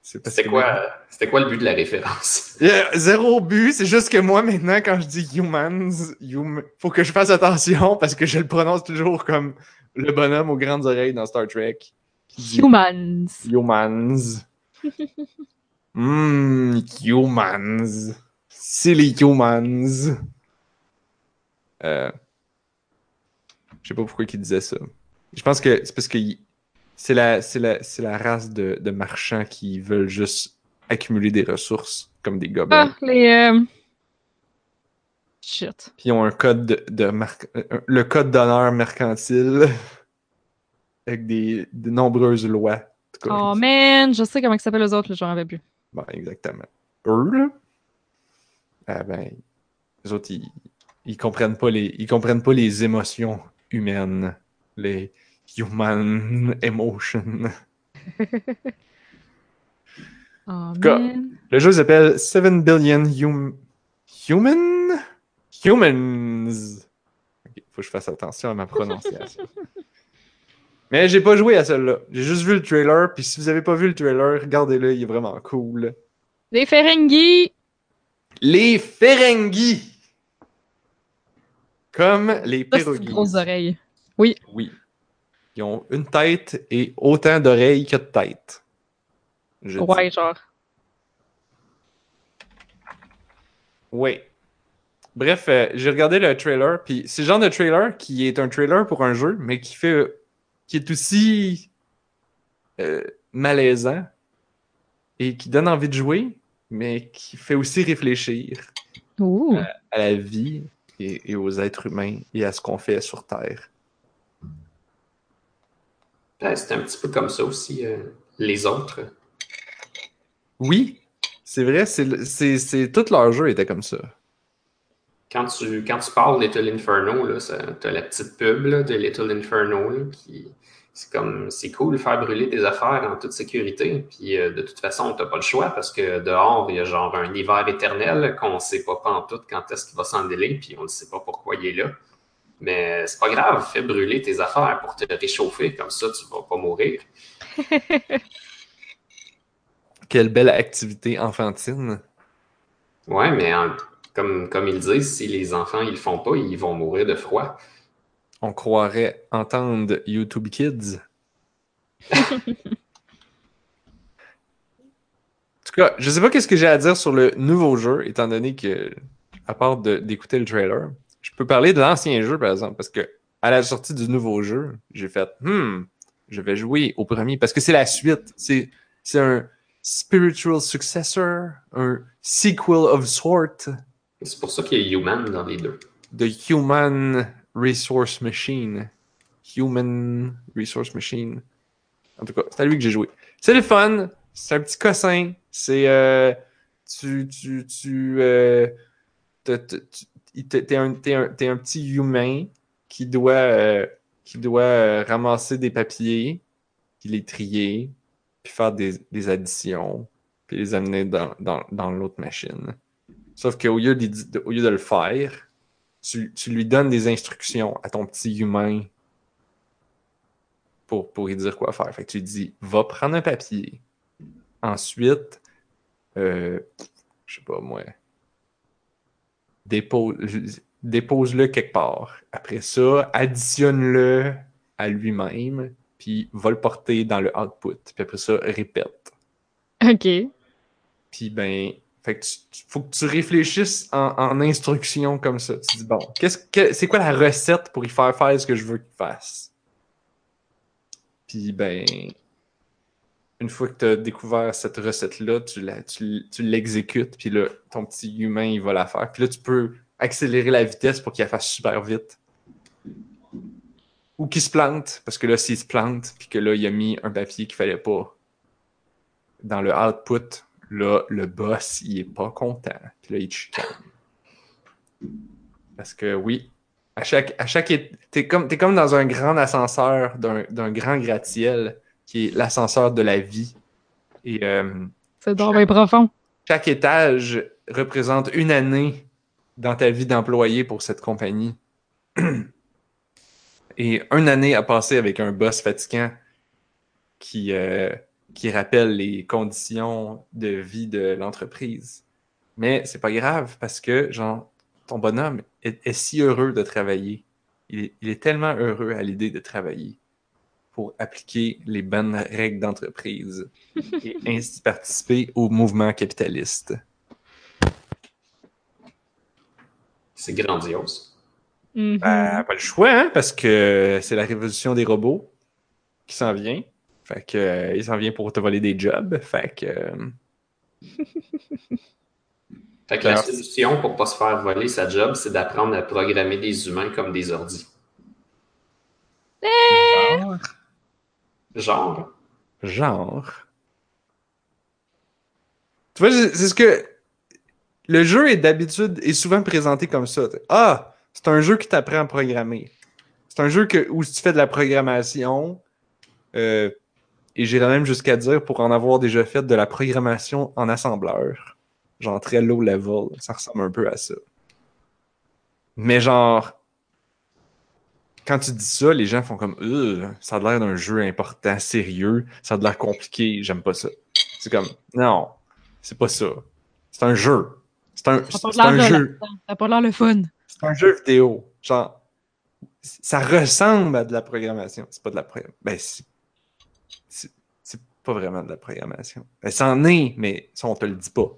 C: C'était quoi, c'était quoi le but de la référence?
B: Zéro but, c'est juste que moi maintenant quand je dis humans, hum- faut que je fasse attention parce que je le prononce toujours comme le bonhomme aux grandes oreilles dans Star Trek.
A: Humans.
B: humans. Mmm, humans. Silly humans. Euh, je sais pas pourquoi il disait ça. Je pense que c'est parce que il- c'est la, la, la race de, de marchands qui veulent juste accumuler des ressources comme des gobelins.
A: Ah, les. euh, Shit.
B: Puis ils ont un code de, de mar- euh, le code d'honneur mercantile avec des, de nombreuses lois. Cas,
A: Oh man, je sais comment ils s'appellent les autres, j'en avais plus.
B: Bon, exactement. Eux, là, ah ben, les autres, ils, ils comprennent pas les, ils comprennent pas les émotions humaines, les human emotions.
A: Oh
B: cas. Le jeu s'appelle 7 Billion hum, Human? Humans. Ok, faut que je fasse attention à ma prononciation. Mais j'ai pas joué à celle-là. J'ai juste vu le trailer, puis si vous avez pas vu le trailer, regardez-le, il est vraiment cool.
A: Les Ferengi.
B: Les Ferengi! Comme les
A: des grosses oreilles.
B: Oui. Ils ont une tête et autant d'oreilles que de têtes. Je dis.
A: Ouais, genre.
B: Oui. Bref, euh, j'ai regardé le trailer, puis c'est le genre de trailer qui est un trailer pour un jeu, mais qui fait. qui est aussi. euh, malaisant et qui donne envie de jouer, mais qui fait aussi réfléchir
A: Ouh.
B: à la vie et, et aux êtres humains et à ce qu'on fait sur Terre.
C: Ouais, C'était un petit peu comme ça aussi, euh, les autres.
B: Oui, c'est vrai, c'est, c'est, c'est, tout leur jeu était comme ça.
C: Quand tu, quand tu parles de Little Inferno, ça- t'as la petite pub là, de Little Inferno là, qui. C'est comme c'est cool de faire brûler tes affaires en toute sécurité. Puis euh, de toute façon, t'as pas le choix parce que dehors, il y a genre un hiver éternel qu'on sait pas en tout quand est-ce qu'il va s'en aller, puis on ne sait pas pourquoi il est là. Mais c'est pas grave, fais brûler tes affaires pour te réchauffer, comme ça tu vas pas mourir.
B: Quelle belle activité enfantine.
C: Ouais, mais comme, comme ils disent, si les enfants ils le font pas, ils vont mourir de froid.
B: On croirait entendre YouTube Kids. En tout cas, je sais pas qu'est-ce que j'ai à dire sur le nouveau jeu, étant donné que, à part d'écouter le trailer, je peux parler de l'ancien jeu, par exemple, parce que à la sortie du nouveau jeu, j'ai fait, hmm, je vais jouer au premier, parce que c'est la suite. C'est, c'est un spiritual successor, un sequel of sort,
C: C'est pour ça qu'il y a Human dans les deux.
B: The Human Resource Machine. Human Resource Machine. En tout cas, c'est à lui que j'ai joué. C'est le fun. C'est un petit cossin. C'est. euh, tu. Tu. Tu. euh, tu- T'es un, un, un petit humain qui doit. euh, qui doit euh, ramasser des papiers, puis les trier, puis faire des, des additions, puis les amener dans, dans, dans l'autre machine. Sauf qu'au lieu, de, lieu de le faire, tu, tu lui donnes des instructions à ton petit humain pour, pour lui dire quoi faire. Fait que tu lui dis, va prendre un papier. Ensuite, euh, je sais pas moi, dépose, dépose-le quelque part. Après ça, additionne-le à lui-même, puis va le porter dans le output. Puis après ça, répète.
A: Ok.
B: Puis ben, fait que tu, tu- faut que tu réfléchisses en, en instruction comme ça. Tu dis bon, qu'est-ce que c'est quoi la recette pour y faire faire ce que je veux qu'il fasse? Puis ben, une fois que tu as découvert cette recette-là, tu la- tu, tu l'exécutes, puis là, ton petit humain, il va la faire. Puis là, tu peux accélérer la vitesse pour qu'il la fasse super vite. Ou qu'il se plante, parce que là, s'il se plante, puis que là, il a mis un papier qu'il fallait pas dans le output, là, le boss, il est pas content. Puis là, il te chicane. Parce que oui, à chaque, à chaque, t'es comme, t'es comme dans un grand ascenseur d'un, d'un grand gratte-ciel qui est l'ascenseur de la vie. Et euh,
A: C'est donc bien profond.
B: chaque étage représente une année dans ta vie d'employé pour cette compagnie. Et une année à passer avec un boss fatigant qui, euh, qui rappelle les conditions de vie de l'entreprise. Mais c'est pas grave parce que, genre, ton bonhomme est, est si heureux de travailler. Il est, il est tellement heureux à l'idée de travailler pour appliquer les bonnes règles d'entreprise et ainsi participer au mouvement capitaliste.
C: C'est grandiose.
A: Mhm.
B: Ben, pas le choix, hein, parce que c'est la révolution des robots qui s'en vient. Fait que, euh, il s'en vient pour te voler des jobs. Fait que, euh,
C: Fait que la solution pour pas se faire voler sa job, c'est d'apprendre à programmer des humains comme des ordis. Genre.
B: genre. Tu vois, c'est ce que. Le jeu est d'habitude est souvent présenté comme ça. Ah, c'est un jeu qui t'apprend à programmer. C'est un jeu que, où tu fais de la programmation. euh, et j'irais même jusqu'à dire pour en avoir déjà fait de la programmation en assembleur. Genre très low level. Ça ressemble un peu à ça. Mais genre. Quand tu dis ça, les gens font comme Euh, ça a l'air d'un jeu important, sérieux, ça a l'air compliqué, j'aime pas ça. C'est comme non, c'est pas ça. C'est un jeu. C'est un,
A: Ça pas
B: un jeu.
A: Ça a pas l'air le fun.
B: C'est un jeu vidéo. Genre, ça ressemble à de la programmation. C'est pas de la programmation. Ben, c'est pas vraiment de la programmation. Ben, c'en est, mais ça, on te le dit pas.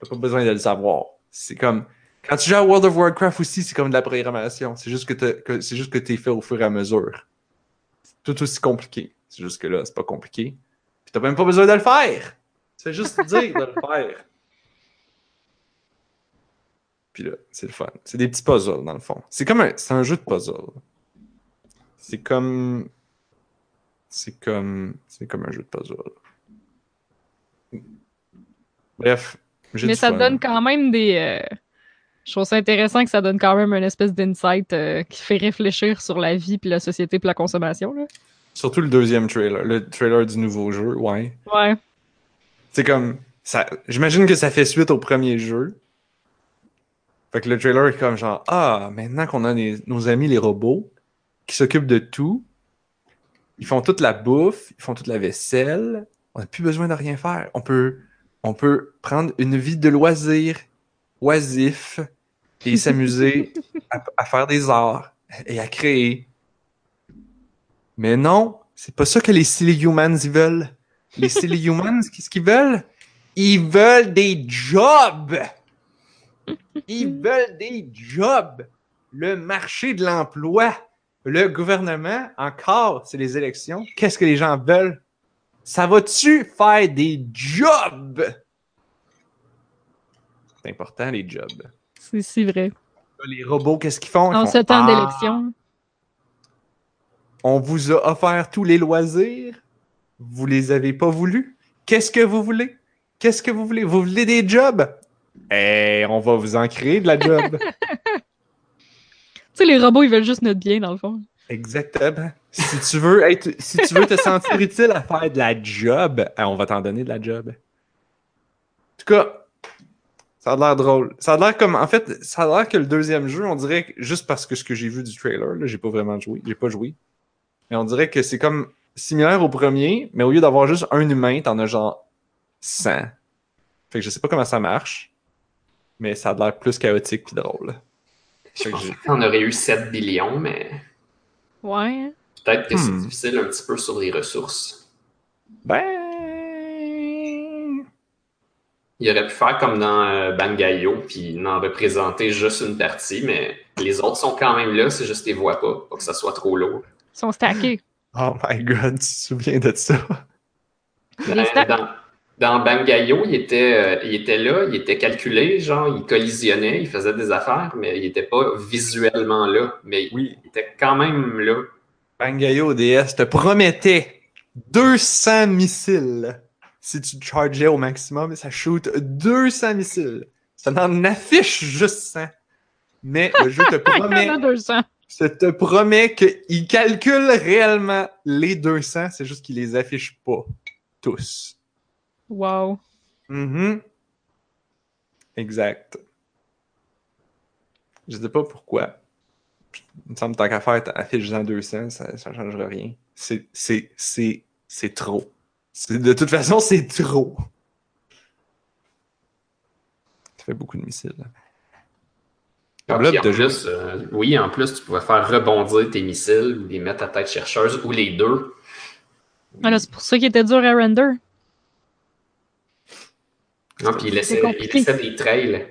B: T'as pas besoin de le savoir. C'est comme. Quand tu joues à World of Warcraft aussi, c'est comme de la programmation. C'est juste que, c'est juste que t'es fait au fur et à mesure. C'est tout aussi compliqué. C'est juste que là, c'est pas compliqué. Puis t'as même pas besoin de le faire. C'est juste dire de le faire. Puis là, c'est le fun. C'est des petits puzzles, dans le fond. C'est comme un, c'est un jeu de puzzle. C'est comme. C'est comme. C'est comme un jeu de puzzle. Bref.
A: Mais ça
B: fun.
A: donne quand même des. euh, Je trouve ça intéressant que ça donne quand même une espèce d'insight euh, qui fait réfléchir sur la vie, puis la société, puis la consommation. Là.
B: Surtout le deuxième trailer. Le trailer du nouveau jeu, ouais.
A: Ouais.
B: C'est comme. Ça, j'imagine que ça fait suite au premier jeu. Fait que le trailer est comme genre Ah, maintenant qu'on a les- nos amis les robots qui s'occupent de tout, ils font toute la bouffe, ils font toute la vaisselle, on n'a plus besoin de rien faire. On peut, on peut prendre une vie de loisir oisifs et s'amuser à, à faire des arts et à créer. Mais non, c'est pas ça que les Silly Humans ils veulent. Les Silly Humans, qu'est-ce qu'ils veulent? Ils veulent des jobs! Ils veulent des jobs! Le marché de l'emploi, le gouvernement, encore, c'est les élections. Qu'est-ce que les gens veulent? Ça va-tu faire des jobs? C'est important, les jobs.
A: C'est vrai.
B: Les robots, qu'est-ce qu'ils font? Ils
A: En
B: font,
A: ce temps
B: Ah,
A: d'élection.
B: On vous a offert tous les loisirs. Vous les avez pas voulu? Qu'est-ce que vous voulez? Qu'est-ce que vous voulez? Vous voulez des jobs? Eh, on va vous en créer de la job.
A: Tu sais, les robots, ils veulent juste notre bien, dans le fond.
B: Exactement. Si tu veux être, si tu veux te sentir utile à faire de la job, eh, on va t'en donner de la job. En tout cas, ça a l'air drôle. Ça a l'air comme, en fait, ça a l'air que le deuxième jeu, on dirait que, juste parce que ce que j'ai vu du trailer, là, j'ai pas vraiment joué, j'ai pas joué. Mais on dirait que c'est comme similaire au premier, mais au lieu d'avoir juste un humain, t'en as genre 100. Fait que je sais pas comment ça marche, mais ça a l'air plus chaotique pis drôle.
C: Je pensais qu'on aurait eu 7 billions, mais
A: Ouais. hein.
C: peut-être que
B: Hmm.
C: c'est difficile un petit peu sur les ressources.
B: Ben.
C: Il aurait pu faire comme dans euh, Bangayo, puis n'en représenter juste une partie, mais les autres sont quand même là, c'est juste qu'ils les voient pas, pour que ça soit trop lourd.
A: Ils sont stackés.
B: Oh my god, tu te souviens de ça?
A: Les
C: Dans, dans, dans Bangayo, il était, euh, il était là, il était calculé, genre, il collisionnait, il faisait des affaires, mais il était pas visuellement là, mais
B: Oui.
C: il était quand même là.
B: Bangayo DS te promettait 200 missiles si tu chargeais au maximum. Ça shoot 200 missiles. Ça en affiche juste 100. Mais le jeu te promet,
A: en a 200.
B: ça te promet qu'il calcule réellement les 200. C'est juste qu'il les affiche pas tous.
A: Wow.
B: Mhm. Exact. Je sais pas pourquoi. Il me semble que tant qu'à faire, affiche-en 200, ça, ça changera rien. C'est, c'est, c'est, c'est trop. C'est- de toute façon, c'est trop. Ça fait beaucoup de missiles. là.
C: Ah,
B: Là,
C: en plus, euh, oui, en plus, tu pouvais faire rebondir tes missiles ou les mettre à tête chercheuse ou les deux.
A: Ah, là, c'est pour ça qu'il était dur à render.
C: Non, puis il laissait, il laissait des trails.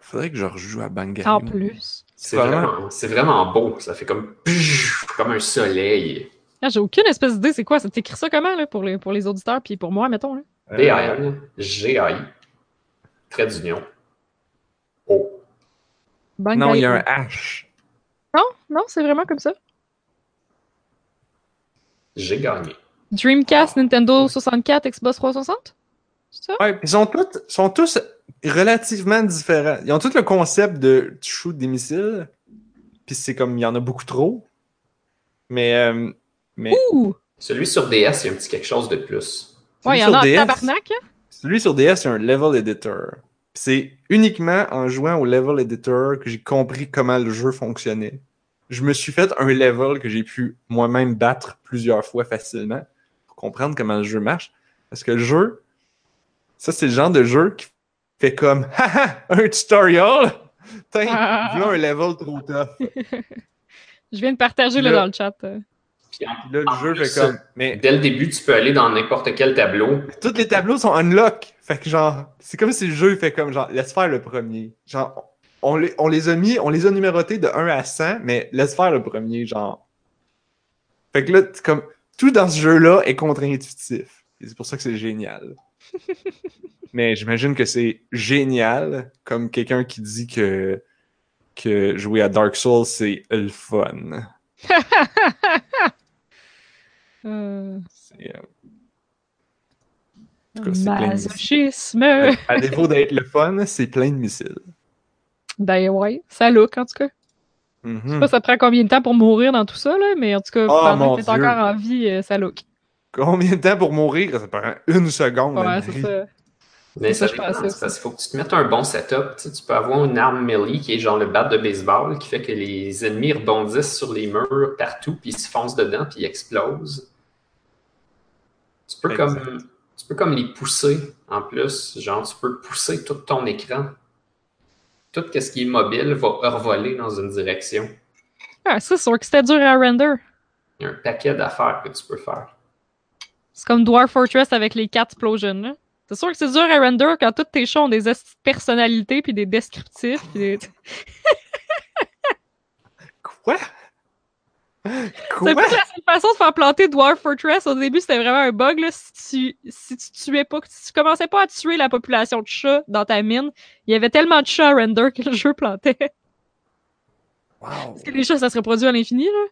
B: Faudrait que je rejoue à Bangayo.
A: En plus.
C: C'est
B: Vraiment.
C: vraiment, c'est vraiment beau. Ça fait comme, comme un soleil.
A: Ah, J'ai aucune espèce d'idée, c'est quoi? Ça t'écrit ça comment là, pour, les, pour les auditeurs, puis pour moi, mettons? Là?
B: Euh,
C: B-A-N, G-A-I, trait d'union. O.
B: Non, il y a un H.
A: Non, non, c'est vraiment comme ça.
C: J'ai gagné.
A: Dreamcast, Nintendo 64, Xbox 360? C'est ça?
B: Ouais, ils sont tous, sont tous relativement différents. Ils ont tous le concept de tu shoot des missiles, puis c'est comme il y en a beaucoup trop. Mais, euh, mais
A: Ouh!
C: Celui sur DS, il y a un petit quelque chose de plus.
A: Ouais, il y en a
B: DS,
A: tabarnak, hein?
B: celui sur DS, c'est un level editor. C'est uniquement en jouant au level editor que j'ai compris comment le jeu fonctionnait. Je me suis fait un level que j'ai pu moi-même battre plusieurs fois facilement pour comprendre comment le jeu marche. Parce que le jeu, ça c'est le genre de jeu qui fait comme haha, un tutorial. Tiens,
A: Ah.
B: un level trop tough.
A: Je viens de partager là,
B: Là.
A: dans le chat.
C: Puis
B: là, le jeu
C: plus,
B: fait comme. Mais
C: dès le début, tu peux aller dans n'importe quel tableau.
B: tous les tableaux sont unlock. Fait que genre, c'est comme si le jeu fait comme genre, laisse faire le premier. Genre, on les, on les a mis, on les a numérotés de 1 à 100, mais laisse faire le premier, genre. Fait que là, comme, tout dans ce jeu-là est contre-intuitif. Et c'est pour ça que c'est génial. mais j'imagine que c'est génial, comme quelqu'un qui dit que, que jouer à Dark Souls, c'est le fun.
A: Euh,
B: C'est, euh, En tout cas, c'est plein de
A: masochisme.
B: à défaut d'être le fun, c'est plein de missiles.
A: Ben ouais, ça look en tout cas. Je sais
B: Mhm.
A: pas ça prend combien de temps pour mourir dans tout ça, là, mais en tout cas,
B: Oh,
A: pendant que t'es encore en vie, euh, ça look.
B: Combien de temps pour mourir? Ça prend une seconde.
A: Ouais, c'est ça.
C: Mais
A: Ça,
C: ça, dépend, parce qu'il faut que tu te mettes un bon setup. Tu, sais, tu peux avoir une arme melee qui est genre le bat de baseball qui fait que les ennemis rebondissent sur les murs partout, puis ils se foncent dedans, puis ils explosent. Tu peux comme Tu peux comme les pousser en plus. Genre, tu peux pousser tout ton écran. Tout ce qui est mobile va revoler dans une direction.
A: Ah, ça, c'est sûr que c'était dur à render.
C: Il y a un paquet d'affaires que tu peux faire.
A: C'est comme Dwarf Fortress avec les quatre explosions, là. C'est sûr que c'est dur à render quand toutes tes chats ont des personnalités puis des descriptifs. Puis des...
B: Quoi?
A: C'est
B: Quoi?
A: pas la seule façon de faire planter Dwarf Fortress. Au début, c'était vraiment un bug. Là. Si, tu, si tu tuais pas, si tu commençais pas à tuer la population de chats dans ta mine, il y avait tellement de chats à render que le jeu plantait.
B: Wow.
A: Parce que les chats, ça se reproduit à l'infini. là.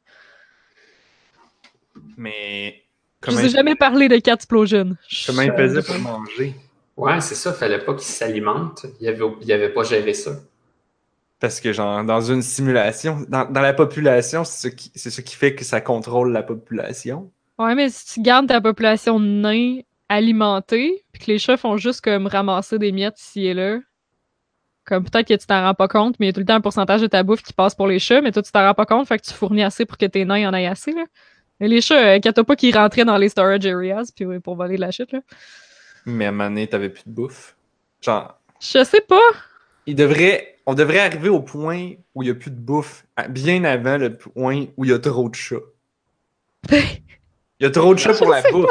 B: Mais
A: Je
B: comment,
A: vous ai jamais parlé de Cat Explosion.
B: comment il faisait pour manger?
C: Ouais, c'est ça. Fallait pas qu'ils s'alimentent. Il avait, il avait pas géré ça.
B: Parce que, genre, dans une simulation, dans, dans la population, c'est ce, qui, c'est ce qui fait que ça contrôle la population.
A: Ouais, mais si tu gardes ta population de nains alimentée, puis que les chats font juste comme ramasser des miettes ici et là, comme peut-être que tu t'en rends pas compte, mais il y a tout le temps un pourcentage de ta bouffe qui passe pour les chats, mais toi tu t'en rends pas compte, fait que tu fournis assez pour que tes nains en aient assez, là. Mais les chats, euh, inquiète pas qu'ils rentraient dans les storage areas puis pour voler de la shit, là.
B: Mais à un moment donné, t'avais plus de bouffe. Genre,
A: Je sais pas.
B: il devrait, on devrait arriver au point où il y a plus de bouffe, bien avant le point où il y a trop de chats. Il y a trop de chats pour la bouffe.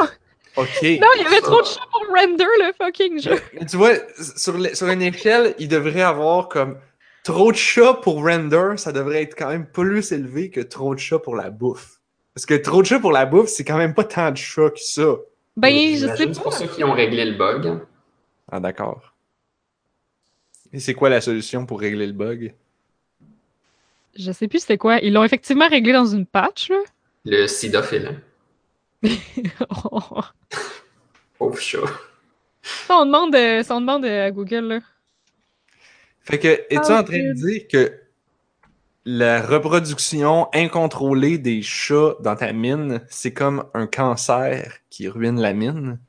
B: Ok.
A: Non, il y avait trop de chats pour render le fucking jeu.
B: Mais tu vois, sur, le- sur une échelle, il devrait avoir comme trop de chats pour render, ça devrait être quand même plus élevé que trop de chats pour la bouffe. Parce que trop de chats pour la bouffe, c'est quand même pas tant de chats que ça.
A: Ben, je sais
C: J'imagine C'est pour
A: pas.
C: ça qu'ils ont réglé le bug.
B: Ah, d'accord. Et c'est quoi la solution pour régler le bug?
A: Je sais plus c'était quoi. Ils l'ont effectivement réglé dans une patch, là.
C: Le sida félin. Pauvre chat.
A: Ça, on demande, euh, ça, on demande euh, à Google, là.
B: Fait que, es-tu
A: Ah,
B: en train de dire que la reproduction incontrôlée des chats dans ta mine, c'est comme un cancer qui ruine la mine?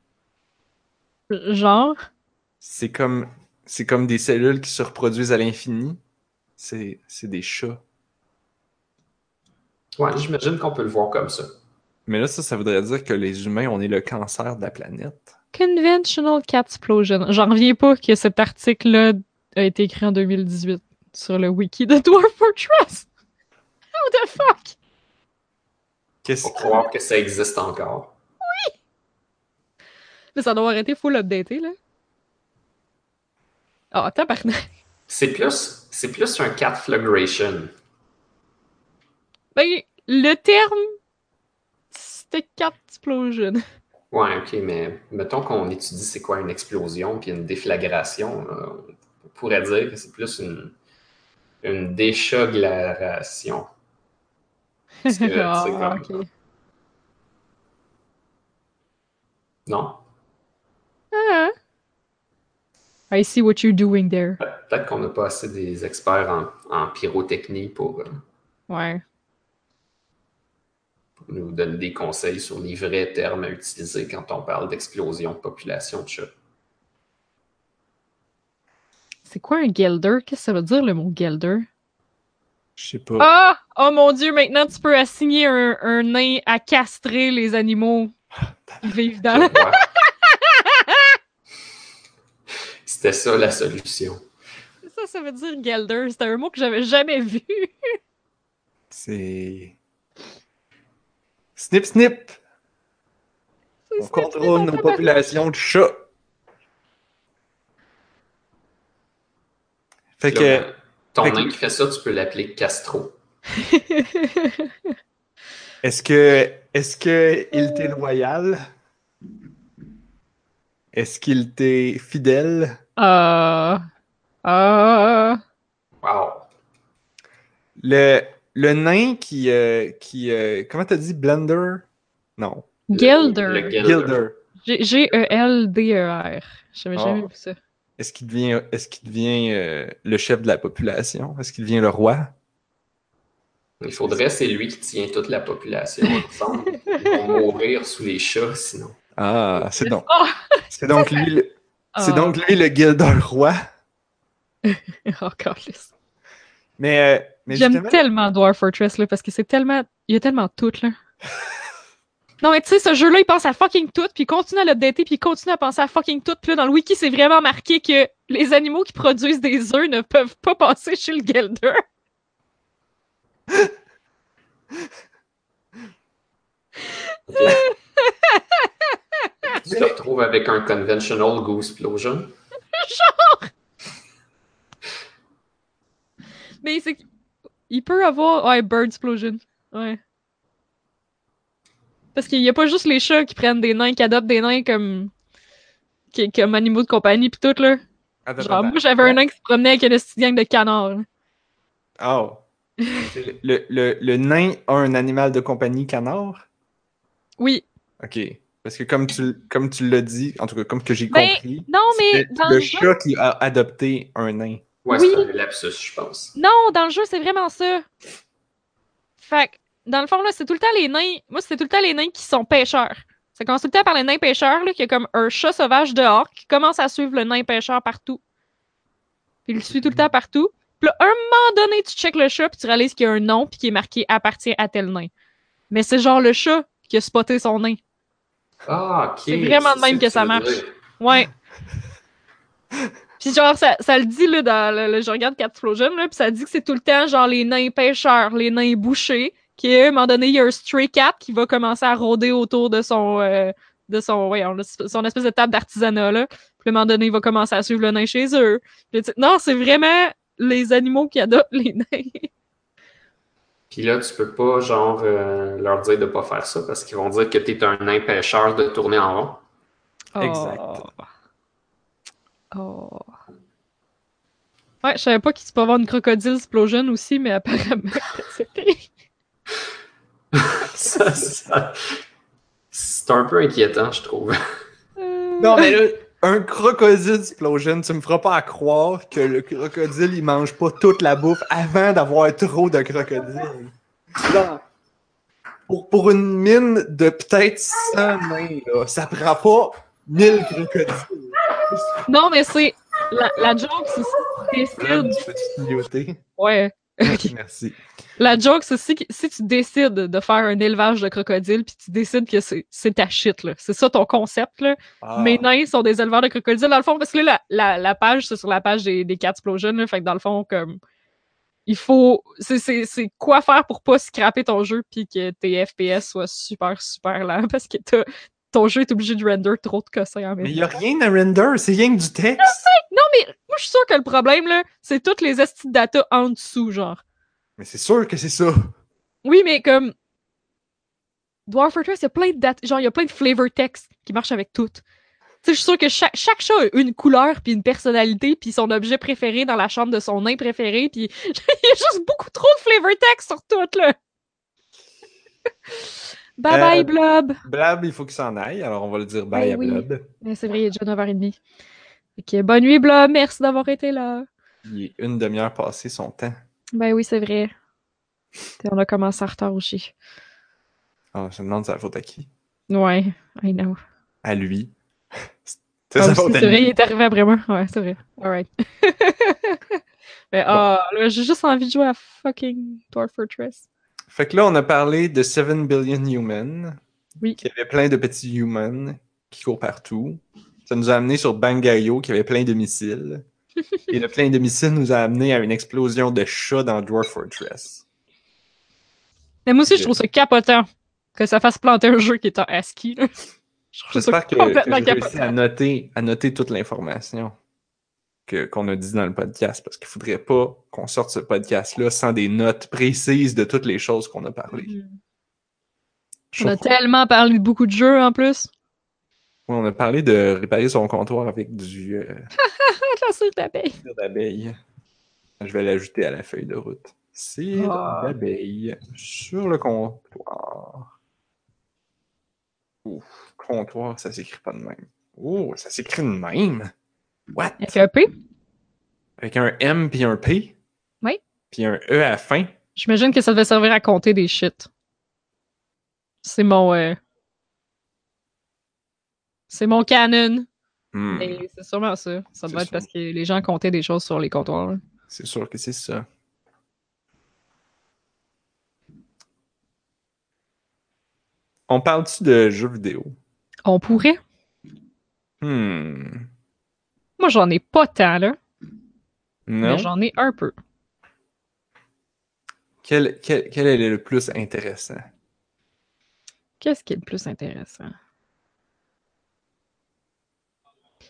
A: Genre?
B: C'est comme, c'est comme des cellules qui se reproduisent à l'infini? C'est, c'est des chats.
C: Ouais, j'imagine qu'on peut le voir comme ça.
B: Mais là, ça, ça voudrait dire que les humains, on est le cancer de la planète.
A: Conventional Cat Explosion. J'en reviens pas que cet article-là a été écrit en 2018 sur le wiki de Dwarf Fortress. How the fuck?
B: Qu'est-ce
C: Pour croire que ça existe encore.
A: Mais ça doit avoir été full updaté, là. Ah, tabarnak.
C: C'est plus, c'est plus un cat flagration.
A: Ben, le terme, c'était Cat Explosion.
C: Ouais, ok, mais mettons qu'on étudie c'est quoi une explosion puis une déflagration. là, on pourrait dire que c'est plus une, une déchaglaration. Parce que,
A: Ah,
C: comme-. Non?
A: Ah. I see what you're doing there.
C: Pe- Peut-être qu'on n'a pas assez des experts en, en pyrotechnie pour, euh,
A: Ouais.
C: pour nous donner des conseils sur les vrais termes à utiliser quand on parle d'explosion de population de chats.
A: C'est quoi un gelder? Qu'est-ce que ça veut dire le mot gelder?
B: Je sais pas.
A: Ah! Oh mon dieu, maintenant tu peux assigner un, un nain à castrer les animaux qui vivent dans la...
C: Je vois. C'était ça la solution.
A: Ça, ça veut dire gelder. C'était un mot que j'avais jamais vu.
B: C'est. Snip, snip! On contrôle nos populations de chats. Fait que.
C: ben, ton
B: fait que-
C: nain qui fait ça, tu peux l'appeler Castro.
B: Est-ce que. Est-ce que il t'est loyal? Est-ce qu'il t'est fidèle?
A: Ah. Ah.
C: Wow.
B: Le, le nain qui. euh, qui euh, comment t'as dit? Blender? Non.
C: Le, le.
B: Gilder.
A: G- G-E-L-D-E-R. J'avais
B: Ah.
A: jamais vu ça.
B: Est-ce qu'il devient, est-ce qu'il devient euh, le chef de la population? Est-ce qu'il devient le roi?
C: Il faudrait, c'est lui qui tient toute la population ensemble. Ils vont mourir sous les chats, sinon.
B: Ah, c'est donc, c'est donc lui, le- c'est
A: Ah.
B: donc lui le Gilder roi.
A: Oh, câlisse.
B: Mais, euh, mais
A: J'aime
B: justement,
A: tellement Dwarf Fortress là, parce que c'est tellement. Il y a tellement tout là. Non, mais tu sais, ce jeu-là, il pense à fucking tout, puis il continue à l'updater, puis il continue à penser à fucking tout. Puis là, dans le wiki, c'est vraiment marqué que les animaux qui produisent des œufs ne peuvent pas passer chez le Gelder.
C: Tu te retrouves avec un conventional Gooseplosion.
A: Mais c'est. Il peut avoir. Ouais, Bird Explosion. Ouais. Parce qu'il y a pas juste les chats qui prennent des nains, qui adoptent des nains comme. qui- comme animaux de compagnie pis tout, là.
B: Attends,
A: Genre,
B: attends.
A: moi, j'avais un nain qui se promenait avec une petite gang de canards. là.
B: Oh. le, le, le, le nain a un animal de compagnie canard?
A: Oui.
B: Ok. Parce que comme tu, comme tu l'as dit, en tout cas, comme que j'ai
A: Ben,
B: compris,
A: Non, mais
B: c'est
A: dans
B: le
A: le jeu.
B: chat qui a adopté un nain.
C: Ouais,
A: Oui.
C: c'est un lapsus, je pense.
A: Non, dans le jeu, c'est vraiment ça. Fait que, dans le fond, là, c'est tout le temps les nains. Moi, c'est tout le temps les nains qui sont pêcheurs. Ça commence tout le temps par les nains pêcheurs, là, qui a comme un chat sauvage dehors, qui commence à suivre le nain pêcheur partout. Puis il le suit tout le temps partout. Puis là, un moment donné, tu checkes le chat, puis tu réalises qu'il y a un nom, puis qui est marqué appartient à tel nain. Mais c'est genre le chat qui a spoté son nain.
C: Ah, ok.
A: C'est vraiment de même que ça marche.
C: dire.
A: Ouais. Puis genre, ça, ça le dit, là, dans le, le- je regarde Cat Explosion, là, puis ça dit que c'est tout le temps, genre, les nains pêcheurs, les nains bouchés, qui, à un moment donné, il y a un stray cat qui va commencer à rôder autour de son, euh, de son, là, son espèce de table d'artisanat, là. Puis, à un moment donné, il va commencer à suivre le nain chez eux. Puis, non, c'est vraiment les animaux qui adoptent les nains.
C: Puis là, tu peux pas, genre, euh, leur dire de pas faire ça parce qu'ils vont dire que t'es un nain pêcheur de tourner en rond.
B: Exact.
A: Oh. Ouais, je savais pas qu'il se peut avoir une crocodile explosion aussi, mais apparemment, c'était.
C: Ça, ça- C'est un peu inquiétant, je trouve.
A: Euh,
B: Non, mais là, un crocodile explosion, tu me feras pas à croire que le crocodile, il mange pas toute la bouffe avant d'avoir trop de crocodiles. Pour, pour une mine de peut-être 100 nains, là, ça prend pas 1000 crocodiles.
A: Non, mais c'est. La, la joke, c'est si tu décides.
B: tu peux-tu te muter?
A: Ouais.
B: Merci.
A: La joke, c'est si, si tu décides de faire un élevage de crocodiles, puis tu décides que c'est ta shit, là. C'est ça ton concept, là.
B: Ah.
A: Mes nains sont des éleveurs de crocodiles, dans le fond, parce que là, la, la, la page, c'est sur la page des, des Cat Explosion, là. Fait que dans le fond, comme. Il faut. C'est quoi faire pour pas scraper ton jeu, puis que tes FPS soient super, super lents, parce que t'as- ton jeu est obligé de render trop de cossins en même
B: Mais
A: temps.
B: il y a rien à render, c'est rien que du texte.
A: Non, mais moi, je suis sûre que le problème, là, c'est toutes les estis de data en dessous, genre.
B: Mais c'est sûr que c'est ça.
A: Oui, mais comme. Dwarf Fortress, il y a plein de data. Genre, il y a plein de flavor text qui marchent avec tout. Tu sais, je suis sûre que chaque, chaque chat a une couleur, puis une personnalité, puis son objet préféré dans la chambre de son nain préféré, puis il y a juste beaucoup trop de flavor text sur tout, là. bye bye,
B: Euh,
A: Blob!
B: Blab, il faut qu'il s'en aille, alors on va le dire bye
A: Ben
B: à
A: oui.
B: Blab.
A: Mais C'est vrai, il est déjà 9h30. Ok, bonne nuit, Blob, merci d'avoir été là.
B: Il est une demi-heure passée son temps.
A: Ben oui, c'est vrai. On a commencé en retard aussi.
B: Ah, je me demande c'est la faute à qui?
A: Ouais, I know.
B: À lui. C'est
A: Ah, vrai, il est arrivé après moi. Ouais, c'est vrai. Alright. Mais là, j'ai juste envie de jouer à fucking Dwarf Fortress.
B: Fait que là, on a parlé de 7 billion humans.
A: Oui.
B: Qui avait plein de petits humans qui courent partout. Ça nous a amené sur Bangayo qui avait plein de missiles. Et le plein de missiles nous a amené à une explosion de chats dans Dwarf Fortress.
A: Mais moi aussi, je trouve ça capotant que ça fasse planter un jeu qui est en ASCII. là. Je
B: J'espère que, que j'ai réussi à noter, à noter toute l'information qu'on a dit dans le podcast parce qu'il faudrait pas qu'on sorte ce podcast-là sans des notes précises de toutes les choses qu'on a parlé. Je
A: On a tellement parlé de beaucoup de jeux en plus.
B: Ouais, on a parlé de réparer son comptoir avec du euh,
A: La cire d'abeille.
B: Je vais l'ajouter à la feuille de route. Cire
A: Ah.
B: d'abeille sur le comptoir. Ouf, comptoir, ça s'écrit pas de même. Oh, ça s'écrit de même. What?
A: Avec un P?
B: Avec un M puis un P?
A: Oui.
B: Puis un E à la fin?
A: J'imagine que ça devait servir à compter des shit. C'est mon. euh, C'est mon canon.
B: Hmm,
A: c'est sûrement ça. Ça doit être
B: sûr.
A: parce que les gens comptaient des choses sur les comptoirs.
B: C'est sûr que c'est ça. On parle-tu de jeux vidéo?
A: On pourrait.
B: Hmm.
A: Moi, j'en ai pas tant, là.
B: Non?
A: Mais j'en ai un peu.
B: Quel, quel, quel est le plus intéressant?
A: Qu'est-ce qui est le plus intéressant?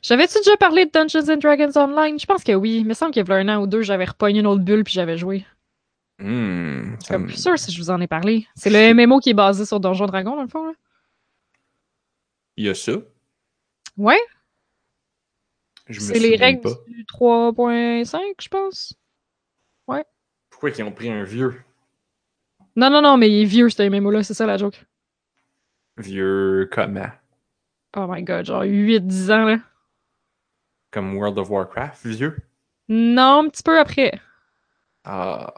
A: J'avais-tu déjà parlé de Dungeons and Dragons Online? Je pense que oui. Il me semble qu'il y a un an ou deux, j'avais repogné une autre bulle puis j'avais joué.
B: Hmm.
A: Je suis
B: me-
A: plus sûr si je vous en ai parlé. C'est le MMO qui est basé sur Donjon Dragon, dans le fond. Là.
B: Il y a ça.
A: Ouais, c'est les règles
B: pas.
A: du 3.5, je pense.
B: Pourquoi ils ont pris un vieux?
A: Non, non, non, mais il est vieux, ce MMO-là, c'est ça la joke.
B: Vieux comment?
A: Oh my god, genre 8-10 ans, là.
B: Comme World of Warcraft, vieux?
A: Non, un petit peu après.
B: Ah,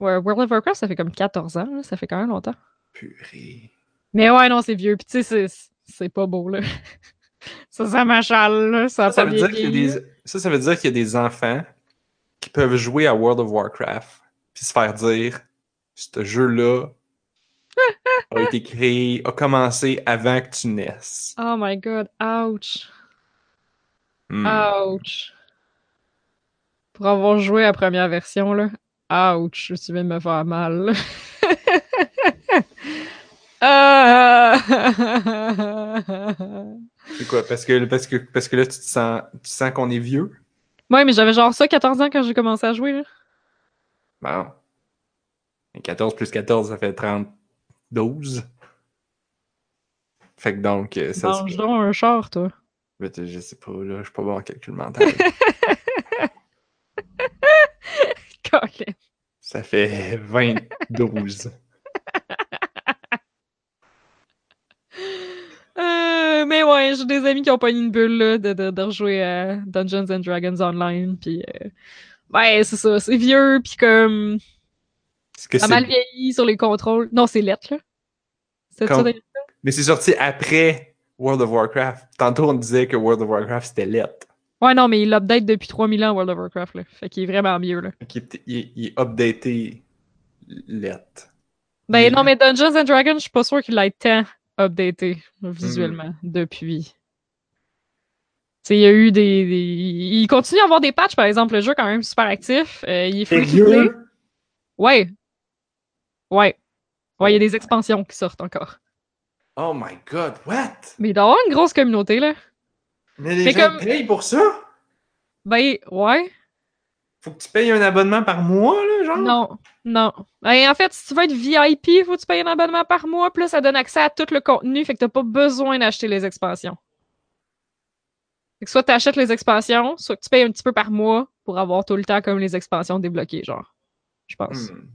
A: Ouais, World of Warcraft, ça fait comme 14 ans, là. ça fait quand même longtemps.
B: purée.
A: Mais ouais, non, c'est vieux. Puis tu sais, c'est- c'est pas beau, là. ça, ça m'achale, là. Ça,
B: Ça, ça veut dire qu'il y a des... ça, ça veut dire qu'il y a des enfants qui peuvent jouer à World of Warcraft puis se faire dire ce jeu-là a été créé, a commencé avant que tu naisses.
A: Oh my god, ouch.
B: Hmm.
A: Ouch. Pour avoir joué à la première version, là. Ouch, je suis de me faire mal. Ah!
B: C'est quoi? Parce que, parce, que, parce que là, tu te sens, tu sens qu'on est vieux?
A: ouais, mais j'avais genre ça 14 ans quand j'ai commencé à jouer, là.
B: Bon. Et 14 plus 14, ça fait 32. Fait que donc, euh, ça
A: Mange donc un char, toi.
B: Tu- Je sais pas, là, je suis pas bon en calcul mental. Ça fait 22.
A: Euh, mais ouais, j'ai des amis qui ont pas une bulle là, de, de, de rejouer à Dungeons and Dragons Online. Puis, euh, ouais, c'est ça, c'est vieux, puis comme.
B: Que
A: Ça mal vieilli sur les contrôles. Non, c'est lettre, là. C'est ça,
B: Comme-
A: d'ailleurs?
B: Mais c'est sorti après World of Warcraft. Tantôt, on disait que World of Warcraft, c'était lettre.
A: Ouais, non, mais il l'update depuis 3000 ans, World of Warcraft, là. Fait qu'il est vraiment mieux, là.
B: Il est, il il est updaté lettre.
A: Ben non, mais Dungeons and Dragons, je suis pas sûr qu'il ait tant updaté visuellement depuis. Tu sais, il y a eu des, des- Il continue à avoir des patchs, par exemple. Le jeu est quand même super actif. Euh, il est free play. Ouais. Ouais. Ouais, il y a des expansions qui sortent encore.
B: Oh my god, what?
A: Mais il doit y avoir une grosse communauté, là.
B: Mais les
A: Mais
B: gens
A: comme-
B: payent pour ça?
A: Ben, ouais.
B: Faut que tu payes un abonnement par mois, là, genre?
A: Non. Non. Ben, en fait, si tu veux être VIP, faut que tu payes un abonnement par mois, plus ça donne accès à tout le contenu, fait que t'as pas besoin d'acheter les expansions. Fait que soit t'achètes les expansions, soit que tu payes un petit peu par mois pour avoir tout le temps comme les expansions débloquées, genre. Je pense.
B: Hmm.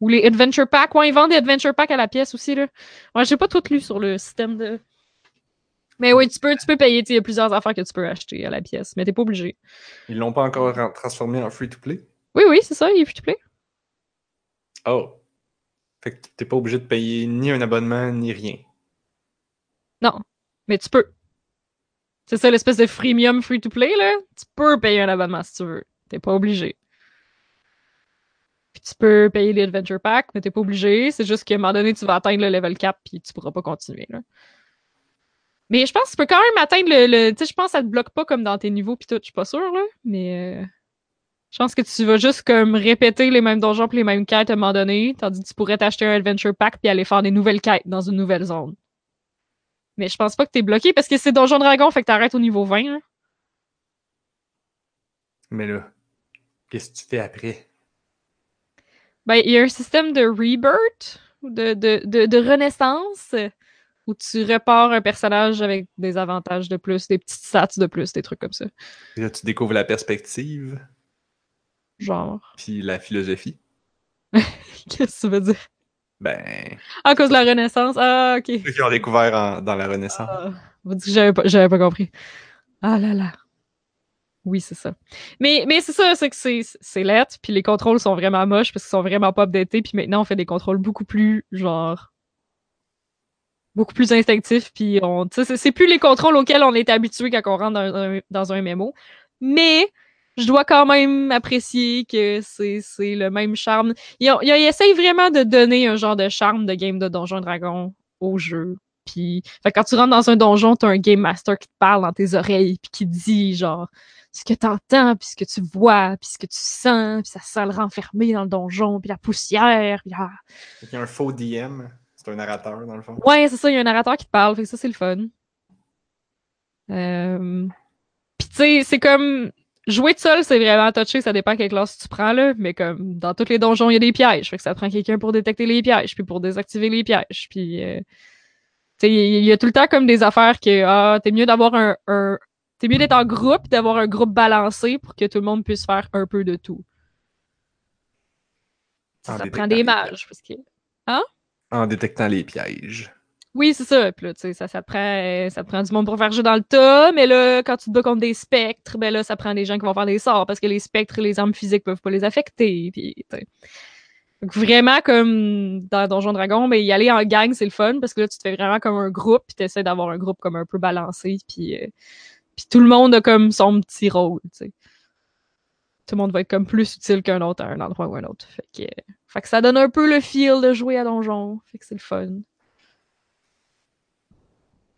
A: Ou les Adventure Packs. Ouais, ils vendent des Adventure Packs à la pièce aussi, là. Ouais, j'ai pas tout lu sur le système de. Mais oui, tu peux, tu peux payer. Il y a plusieurs affaires que tu peux acheter à la pièce, mais t'es pas obligé.
B: Ils l'ont pas encore transformé en free-to-play?
A: Oui, oui, c'est ça, il est free to play.
B: Oh. Fait que t'es pas obligé de payer ni un abonnement, ni rien.
A: Non, mais tu peux. C'est ça l'espèce de freemium free to play, là. Tu peux payer un abonnement si tu veux. T'es pas obligé. Puis tu peux payer les Adventure Packs, mais t'es pas obligé. C'est juste qu'à un moment donné, tu vas atteindre le level cap puis tu pourras pas continuer, là. Mais je pense que tu peux quand même atteindre le. le- tu sais, je pense que ça te bloque pas comme dans tes niveaux pis tout. Je suis pas sûre, là. Mais. Je pense que tu vas juste comme répéter les mêmes donjons pis les mêmes quêtes à un moment donné. Tandis que tu pourrais t'acheter un Adventure Pack puis aller faire des nouvelles quêtes dans une nouvelle zone. Mais je pense pas que t'es bloqué parce que c'est Donjon Dragon, fait que t'arrêtes au niveau 20. Là.
B: Mais là, qu'est-ce que tu fais après?
A: Ben, il y a un système de rebirth, de, de, de, de renaissance, où tu repars un personnage avec des avantages de plus, des petites stats de plus, des trucs comme ça.
B: Et Là, tu découvres la perspective,
A: Genre.
B: puis la philosophie.
A: Qu'est-ce que tu veux dire?
B: Ben,
A: À cause de la renaissance? Ah, ok.
B: ceux qui ont découvert en- dans la Renaissance.
A: Ah, vous dites que j'avais pas, j'avais pas compris. Ah là là. Oui, c'est ça. Mais, mais c'est ça, c'est que c'est, c'est lettre, puis les contrôles sont vraiment moches parce qu'ils sont vraiment pas updatés, puis maintenant on fait des contrôles beaucoup plus, genre, beaucoup plus instinctifs, puis on, c'est, c'est plus les contrôles auxquels on est habitué quand on rentre dans un, dans un MMO. Mais, je dois quand même apprécier que c'est, c'est le même charme. Ils, ont- ils essayent vraiment de donner un genre de charme de game de Donjon Dragon au jeu Puis, fait quand tu rentres dans un donjon, t'as un game master qui te parle dans tes oreilles, puis qui te dit genre ce que t'entends, puis ce que tu vois, puis ce que tu sens, puis ça sent le renfermé dans le donjon, puis la poussière, puis ah.
B: Il y a un faux DM. C'est un narrateur, dans le fond.
A: Ouais, c'est ça, il y a un narrateur qui te parle, fait que ça, c'est le fun. Euh... Puis tu sais, c'est comme... Jouer de seul, c'est vraiment touché, ça dépend quelle classe tu prends, là, mais comme dans tous les donjons, il y a des pièges, fait que ça prend quelqu'un pour détecter les pièges, puis pour désactiver les pièges, puis... Euh... Il y a tout le temps comme des affaires que, ah, t'es mieux d'avoir un... un... T'es mieux d'être en groupe, d'avoir un groupe balancé pour que tout le monde puisse faire un peu de tout.
B: En
A: ça prend des mages, parce que...
B: En détectant les pièges.
A: Oui, c'est ça. Puis là, tu sais, ça, ça, te prend, ça te prend du monde pour faire jeu dans le tas, mais là, quand tu te bats contre des spectres, ben là, ça prend des gens qui vont faire des sorts parce que les spectres les armes physiques peuvent pas les affecter. Puis. Donc, vraiment, comme dans Donjon Dragon, ben, y aller en gang, c'est le fun parce que là, tu te fais vraiment comme un groupe, puis tu essaies d'avoir un groupe comme un peu balancé, puis, euh, puis tout le monde a comme son petit rôle, tu sais. Tout le monde va être comme plus utile qu'un autre à un endroit ou un autre. Fait que, euh, fait que ça donne un peu le feel de jouer à Donjon. Fait que c'est le fun.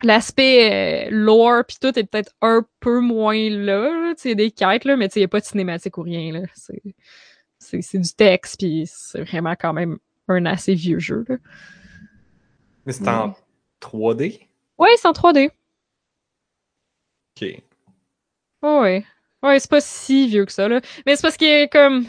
A: L'aspect euh, lore pis tout est peut-être un peu moins là. Tu sais, des quêtes, là, mais tu sais, il n'y a pas de cinématique ou rien. là. C'est, du texte, puis c'est vraiment quand même un assez vieux jeu. Là.
B: Mais c'est en 3D?
A: Ouais, c'est en 3D.
B: Ok.
A: Ouais, ouais. Ouais, c'est pas si vieux que ça, là. Mais c'est parce que, comme,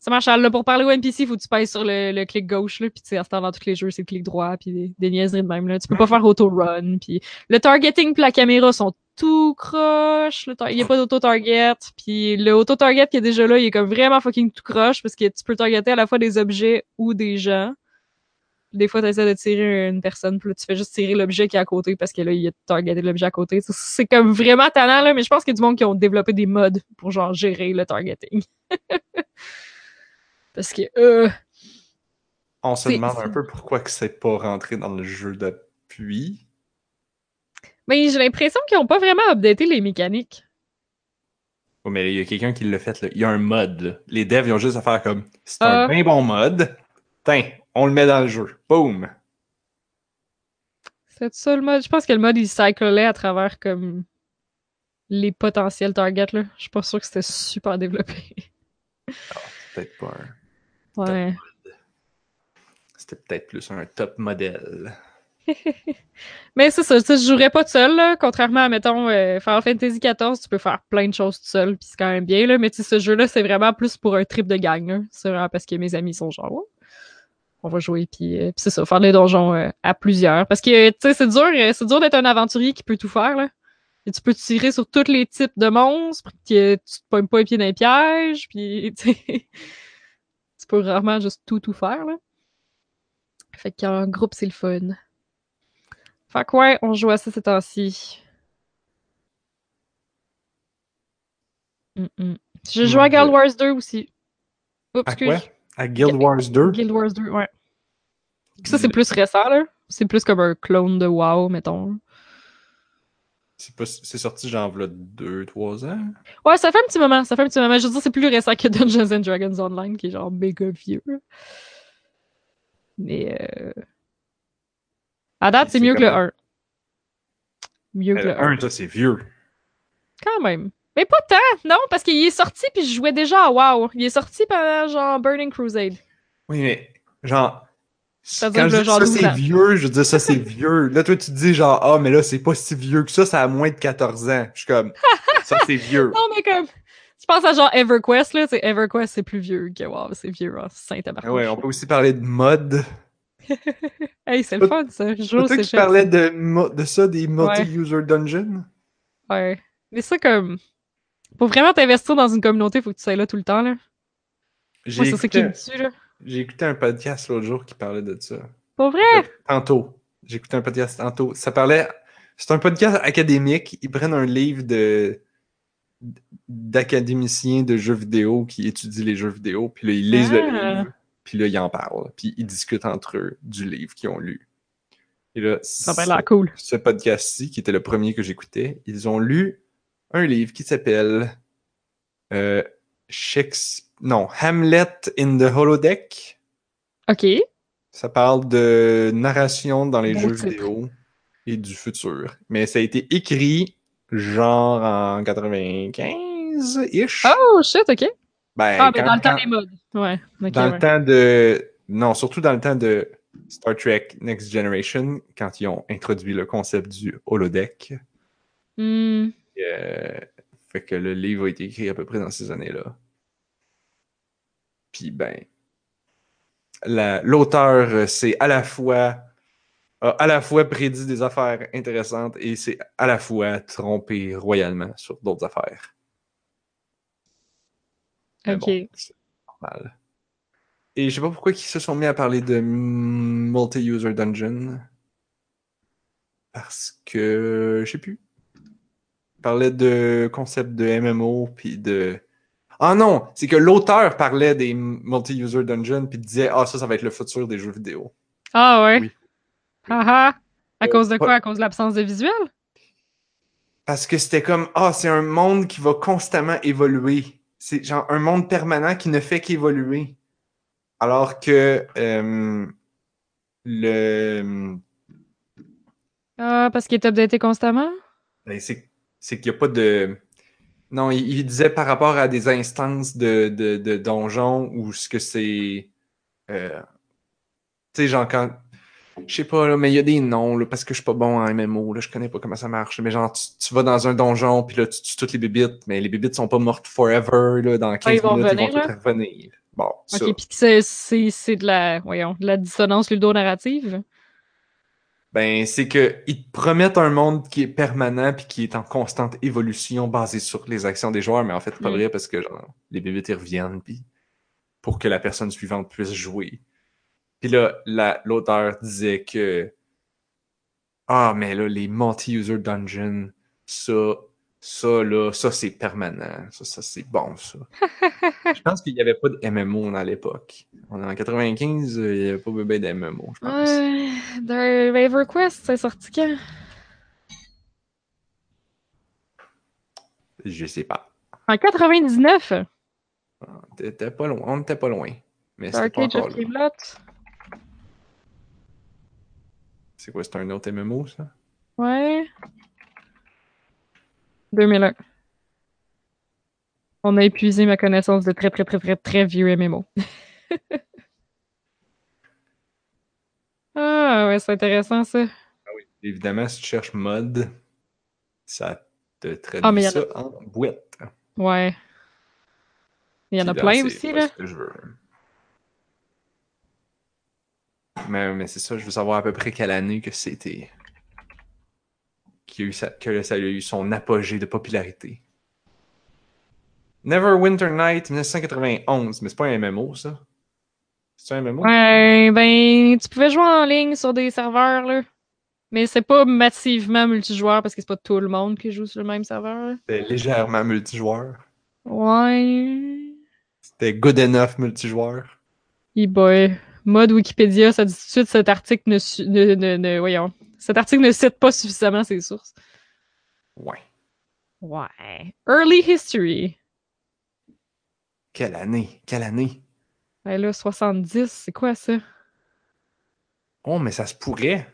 A: ça marche, là, pour parler au NPC, faut que tu pèses sur le, le clic gauche, là, puis tu sais, à ce temps, dans tous les jeux, c'est le clic droit, puis des, des niaiseries de même, là. Tu peux pas faire auto-run, puis le targeting puis la caméra sont tout croche, le il y a pas d'auto-target, puis le auto-target qui est déjà là, il est comme vraiment fucking tout croche, parce que tu peux targeter à la fois des objets ou des gens. Des fois, tu essaies de tirer une personne, puis là, tu fais juste tirer l'objet qui est à côté parce que là, il a targeté l'objet à côté. C'est- C'est comme vraiment talent, là, mais je pense qu'il y a du monde qui ont développé des modes pour genre gérer le targeting. parce que, euh,
B: On se demande un peu pourquoi que c'est pas rentré dans le jeu depuis.
A: mais j'ai l'impression qu'ils ont pas vraiment updaté les mécaniques.
B: Oh, mais il y a quelqu'un qui l'a fait, là. Il y a un mode, là. Les devs, ils ont juste à faire comme, c'est
A: Ah.
B: un bien bon mode. Tiens, on le met dans le jeu. Boom!
A: C'est ça le mode? Je pense que le mode, il cyclait à travers comme les potentiels targets, là. Je suis pas sûre que c'était super développé.
B: Peut-être pas un...
A: Ouais.
B: C'était peut-être plus un top modèle.
A: Mais c'est ça, tu sais, je jouerais pas tout seul, là. Contrairement à, mettons, euh, Final Fantasy XIV, tu peux faire plein de choses tout seul, puis c'est quand même bien, là. Mais tu sais, ce jeu-là, c'est vraiment plus pour un trip de gang. C'est vraiment parce que mes amis sont genre, on va jouer, puis, euh, puis c'est ça, faire des donjons euh, à plusieurs. Parce que, tu sais, c'est dur, c'est dur d'être un aventurier qui peut tout faire, là. Et tu peux tirer sur tous les types de monstres, puis que tu te pognes pas les pieds dans les pièges, puis, tu sais, tu peux rarement juste tout, tout faire, là. Fait qu'en groupe, c'est le fun. Fait que ouais, on joue à ça ces temps-ci. Mm -mm. J'ai joué à Guild. Wars 2 aussi. Oups,
B: À
A: excuse.
B: À Guild Wars 2?
A: Guild Wars 2, ouais. Ça, c'est plus récent, là. C'est plus comme un clone de WoW, mettons.
B: C'est pas... c'est sorti genre v'là 2-3 ans?
A: Ouais, ça fait un petit moment, ça fait un petit moment. Je veux dire, c'est plus récent que Dungeons and Dragons Online, qui est genre méga vieux. là. Mais, euh... À date, c'est mieux que le
B: comment?
A: 1. Mieux que
B: Euh,
A: le 1.
B: un, ça, c'est vieux.
A: Quand même. Mais pas tant, non, parce qu'il est sorti puis je jouais déjà à WoW. Il est sorti pendant genre Burning Crusade.
B: Oui, mais genre.
A: Ça
B: quand
A: veut
B: je dis
A: genre
B: ça,
A: 12
B: c'est vieux, je veux dire ça, c'est vieux. Là, toi, tu te dis genre, ah, mais là, c'est pas si vieux que ça, ça a moins de 14 ans. Je suis comme, ça, c'est vieux.
A: Non, mais comme. Je pense à genre EverQuest, là. C'est EverQuest, c'est plus vieux que WoW. C'est vieux, hein. Saint tabarnak.
B: Ouais, on peut aussi parler de mode.
A: Hey, c'est le fun, ça. Je
B: C'est
A: c'est
B: qui parlais de, de ça, des
A: Ouais.
B: multi-user dungeons?
A: Ouais. Mais ça, comme. Pour vraiment t'investir dans une communauté, faut que tu sois là tout le temps, là.
B: J'ai
A: Moi, c'est ça qui me tue, là.
B: J'ai écouté un podcast l'autre jour qui parlait de ça.
A: Pour vrai?
B: Tantôt. J'ai écouté un podcast tantôt. Ça parlait. C'est un podcast académique. Ils prennent un livre de d'académiciens de jeux vidéo qui étudient les jeux vidéo, puis là, ils lisent le
A: Ah.
B: livre, puis là, ils en parlent, puis ils discutent entre eux du livre qu'ils ont lu. Et là,
A: Ça l'air cool.
B: ce podcast-ci, qui était le premier que j'écoutais, ils ont lu un livre qui s'appelle euh, Shakespeare... Non, Hamlet in the Holodeck.
A: Ok.
B: Ça parle de narration dans les
A: Bon
B: jeux
A: titre.
B: vidéo. et du futur. Mais ça a été écrit genre en 95-ish.
A: Oh, shit, ok.
B: Ben,
A: Ah, mais dans le temps des modes. Ouais.
B: dans
A: ouais.
B: le temps de. Non, surtout dans le temps de Star Trek Next Generation, quand ils ont introduit le concept du holodeck. Euh, fait que le livre a été écrit à peu près dans ces années-là. Puis ben, la- l'auteur, euh, c'est à la fois a à la fois prédit des affaires intéressantes et c'est à la fois trompé royalement sur d'autres affaires.
A: Ok.
B: bon, c'est normal. Et je sais pas pourquoi ils se sont mis à parler de multi-user dungeon. Parce que je sais plus. Ils parlaient de concept de MMO puis de. Ah non, c'est que l'auteur parlait des multi-user dungeon puis disait ah ça ça va être le futur des jeux vidéo.
A: Ah, ouais?
B: Oui.
A: Haha. À
B: Euh,
A: cause de quoi? À cause de l'absence de visuel?
B: Parce que c'était comme ah c'est un monde qui va constamment évoluer. C'est genre un monde permanent qui ne fait qu'évoluer. Alors que euh, le
A: Ah, parce qu'il est updaté constamment?
B: Ben, c'est c'est qu'il n'y a pas de. Non, il, il disait par rapport à des instances de, de, de donjons ou ce que c'est. euh, tu sais, genre quand. Je sais pas, là, mais il y a des noms, là, parce que je suis pas bon en MMO, là, je connais pas comment ça marche. Mais genre, tu, tu vas dans un donjon, puis là, tu tues toutes les bébites, mais les bébites sont pas mortes forever, là, dans 15
A: ils vont
B: minutes,
A: revenir,
B: ils vont toutes revenir. Bon, ça.
A: Ok, puis que c'est- c'est c'est de la, voyons, de la dissonance ludonarrative?
B: Ben, c'est que ils te promettent un monde qui est permanent puis qui est en constante évolution basé sur les actions des joueurs, mais en fait, c'est pas
A: Mm.
B: vrai parce que genre, les bébites ils reviennent puis pour que la personne suivante puisse jouer. Puis là, la- l'auteur disait que ah mais là les multi-user dungeons, ça, ça là, ça c'est permanent, ça, ça c'est bon ça. Je pense qu'il y avait pas de MMO à l'époque. On est en 95, euh, il y avait pas bébé de MMO, je pense.
A: Ouais, The Raver Quest, c'est sorti quand?
B: Je sais pas.
A: En 99!
B: T'étais pas loin. On n'était pas loin. Mais c'était pas encore là. C'est quoi, c'est un autre MMO, ça?
A: Ouais. 2001. On a épuisé ma connaissance de très très très très très vieux MMO. ah ouais, c'est intéressant ça.
B: Évidemment, si tu cherches mode, ça te traduit
A: Ah, mais a-
B: ça en boîte.
A: Ouais. Il y en a plein aussi là.
B: ce que je veux. Mais, mais c'est ça, je veux savoir à peu près quelle année que c'était. Qu'il y a eu sa- que ça a eu son apogée de popularité. Neverwinter Night 1991, mais c'est pas un MMO, ça? C'est un MMO?
A: Ouais, ben tu pouvais jouer en ligne sur des serveurs là. Mais c'est pas massivement multijoueur parce que c'est pas tout le monde qui joue sur le même serveur.
B: C'était légèrement multijoueur.
A: Ouais.
B: C'était good enough multijoueur.
A: E-boy. Mode Wikipédia, ça dit tout de suite cet article ne, ne, ne- ne- voyons. Cet article ne cite pas suffisamment ses sources.
B: Ouais.
A: Ouais. Early history.
B: Quelle année? Quelle année?
A: Ben là, 70, c'est quoi ça?
B: Oh, mais ça se pourrait.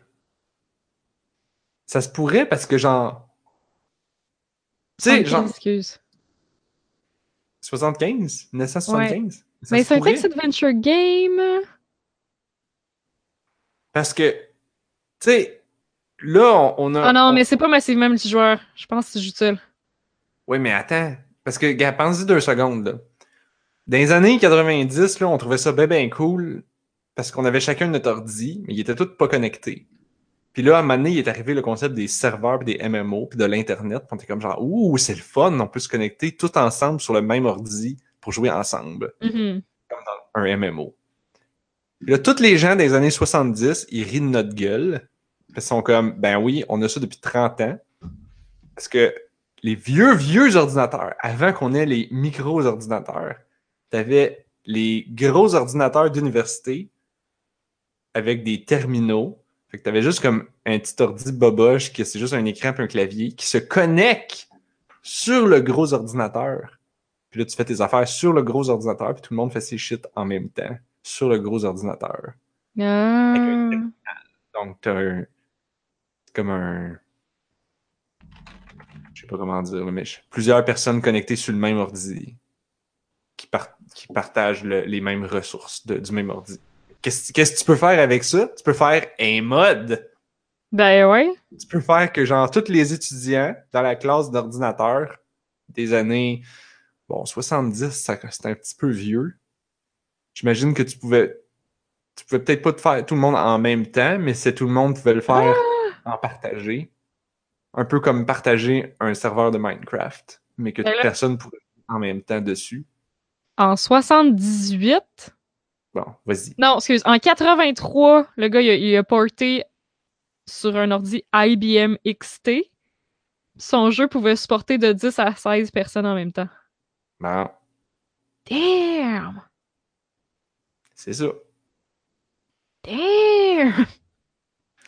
B: Ça se pourrait parce que genre. Tu sais,
A: 75,
B: genre.
A: excuse.
B: 75? 1975? Ça
A: Mais
B: se
A: c'est un
B: pourrait.
A: text adventure game.
B: Parce que, tu sais, là, on, on a.
A: Ah non,
B: on-
A: mais c'est pas massivement multijoueur. Je pense que joues seul.
B: Oui, mais attends. Parce que, gars, pense-y deux secondes, là. Dans les années 90, là, on trouvait ça bien, bien cool parce qu'on avait chacun notre ordi, mais ils étaient tous pas connectés. Puis là, à un moment donné, il est arrivé le concept des serveurs, puis des MMO, puis de l'Internet. On était comme genre, ouh, c'est le fun, on peut se connecter tout ensemble sur le même ordi pour jouer ensemble,
A: Mhm.
B: un MMO. Puis là, tous les gens des années 70, ils rient de notre gueule. Ils sont comme, ben oui, on a ça depuis 30 ans. Parce que les vieux, vieux ordinateurs, avant qu'on ait les micro-ordinateurs, t'avais les gros ordinateurs d'université avec des terminaux. Fait que t'avais juste comme un petit ordi boboche qui c'est juste un écran et un clavier qui se connecte sur le gros ordinateur. Puis là, tu fais tes affaires sur le gros ordinateur, puis tout le monde fait ses shit en même temps sur le gros ordinateur.
A: Ah.
B: Donc, t'as un... comme un. Je sais pas comment dire, mais je- plusieurs personnes connectées sur le même ordi qui, par- qui partagent le- les mêmes ressources de- du même ordi. Qu'est-ce que tu peux faire avec ça? Tu peux faire un mode.
A: Ben ouais.
B: Tu peux faire que, genre, tous les étudiants dans la classe d'ordinateur des années, bon, 70, ça- c'est un petit peu vieux. J'imagine que tu pouvais, tu pouvais peut-être pas te faire tout le monde en même temps, mais c'est tout le monde pouvait le faire en partager. Un peu comme partager un serveur de Minecraft, mais que
A: Ben là-
B: personne pourrait en même temps dessus.
A: En 78.
B: Bon, vas-y.
A: Non, excuse. En 83, le gars, il a, il a porté sur un ordi IBM XT. Son jeu pouvait supporter de 10 à 16 personnes en même temps.
B: Bon,
A: Damn!
B: c'est ça.
A: Damn!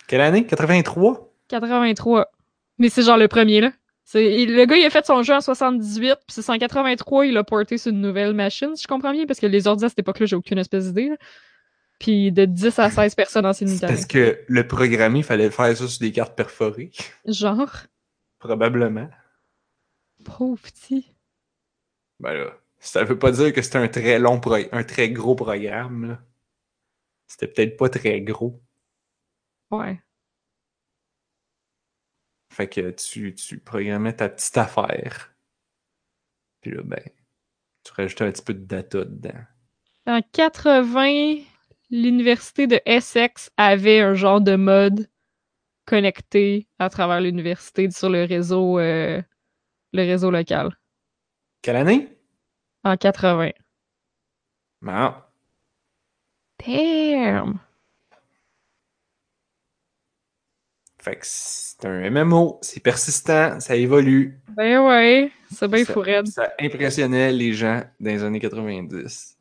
B: Quelle année? 83?
A: 83. Mais c'est genre le premier, là. Il- le gars, il a fait son jeu en 78, puis c'est en 83, il l'a porté sur une nouvelle machine, si je comprends bien, parce que les ordi à cette époque-là, j'ai aucune espèce d'idée. là. Puis de 10 à 16 personnes en simultané.
B: parce que le programmer, il fallait faire ça sur des cartes perforées.
A: Genre,
B: Probablement.
A: pauvre petit.
B: Ben là, ça veut pas dire que c'était un très long, pro- un très gros programme. là. C'était peut-être pas très gros.
A: Ouais.
B: Fait que tu, tu programmais ta petite affaire. Puis là, ben, tu rajoutais un petit peu de data dedans.
A: En 80, l'université de Essex avait un genre de mode connecté à travers l'université sur le réseau, euh, le réseau local.
B: Quelle année?
A: En 80.
B: Non.
A: Damn!
B: Fait que c'est un MMO, c'est persistant, ça évolue.
A: Ben ouais, c'est bien
B: Ça-
A: fou raide.
B: Ça impressionnait les gens dans les années 90.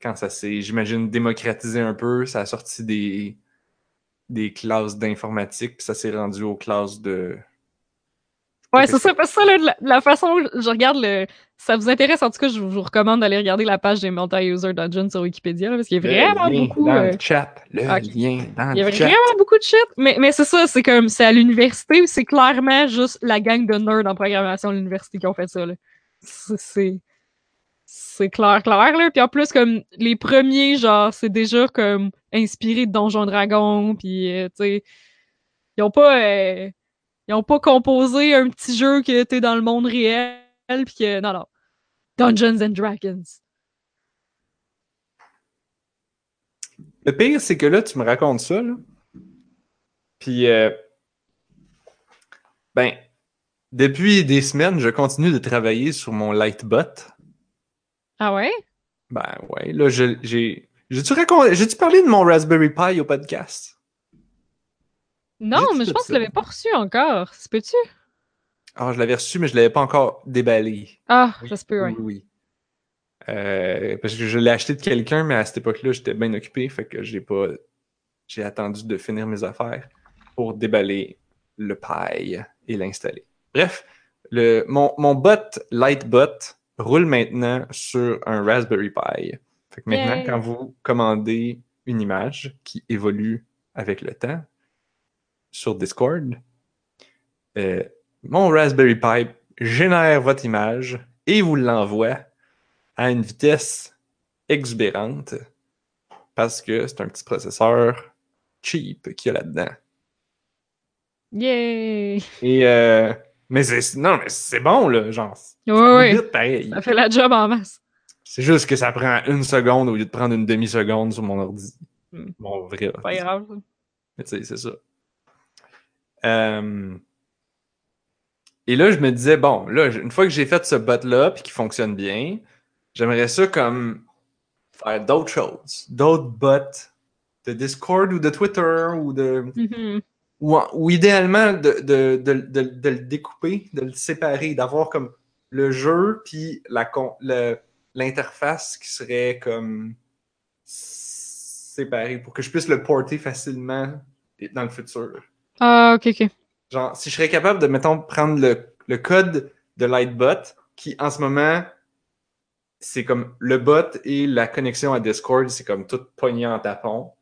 B: Quand ça s'est, j'imagine, démocratisé un peu, ça a sorti des, des classes d'informatique, puis ça s'est rendu aux classes de.
A: Ouais, c'est ça, parce que ça, là, la, la façon où je regarde le. Ça vous intéresse, en tout cas, je vous, je vous recommande d'aller regarder la page des multi-user dungeons sur Wikipédia, là, parce qu'il y a vraiment
B: Le lien
A: beaucoup.
B: Dans
A: euh,
B: le chat. Le
A: ok.
B: lien dans
A: Il y a
B: le chat.
A: vraiment beaucoup de shit. Mais, mais c'est ça, c'est comme, c'est à l'université, c'est clairement juste la gang de nerds en programmation de l'université qui ont fait ça, là. C'est- C'est. Clair, clair, là. Puis en plus, comme, les premiers, genre, c'est déjà comme inspiré de Donjon Dragon, puis, euh, tu sais. Ils ont pas. euh, ils ont pas composé un petit jeu que t'es dans le monde réel, puis que. Non, non. Dungeons and Dragons.
B: Le pire, c'est que là, tu me racontes ça, là. Puis, euh, ben, depuis des semaines, je continue de travailler sur mon Lightbot.
A: Ah ouais?
B: Ben ouais, là, je- j'ai. J'ai-tu parlé de mon Raspberry Pi au podcast?
A: Non, mais je pense que tu l'avais pas reçu encore. C'est peux-tu?
B: Ah, je l'avais reçu, mais je l'avais pas encore déballé.
A: Ah,
B: Oui,
A: ça se peut, ouais.
B: Oui, oui. Euh, parce que je l'ai acheté de quelqu'un, mais à cette époque-là, j'étais bien occupé, fait que j'ai pas. J'ai attendu de finir mes affaires pour déballer le Pi et l'installer. Bref, le, mon, mon bot Lightbot roule maintenant sur un Raspberry Pi. Fait que maintenant,
A: Yay.
B: quand vous commandez une image qui évolue avec le temps sur Discord, euh, mon Raspberry Pi génère votre image et vous l'envoie à une vitesse exubérante parce que c'est un petit processeur cheap qu'il y a là-dedans.
A: Yay!
B: Et euh, mais c'est non mais c'est bon là, genre. Ça
A: ouais.
B: vite pareil.
A: Ça fait la job en masse.
B: C'est juste que ça prend une seconde au lieu de prendre une demi-seconde sur mon ordi.
A: Hmm.
B: Mon vrai
A: Pas grave.
B: Mais tu sais, c'est ça. Euh, Et là, je me disais, bon, là, une fois que j'ai fait ce bot-là puis qu'il fonctionne bien, j'aimerais ça comme faire d'autres choses. D'autres bots de Discord ou de Twitter ou de.
A: Mhm.
B: Ou, en- ou idéalement de, de, de, de, de le découper, de le séparer, d'avoir comme le jeu puis la l'interface qui serait comme séparée pour que je puisse le porter facilement dans le futur.
A: Ah, ok, ok.
B: Genre, si je serais capable de, mettons, prendre le, le code de Lightbot, qui en ce moment, c'est comme le bot et la connexion à Discord, c'est comme tout pogné en tapon.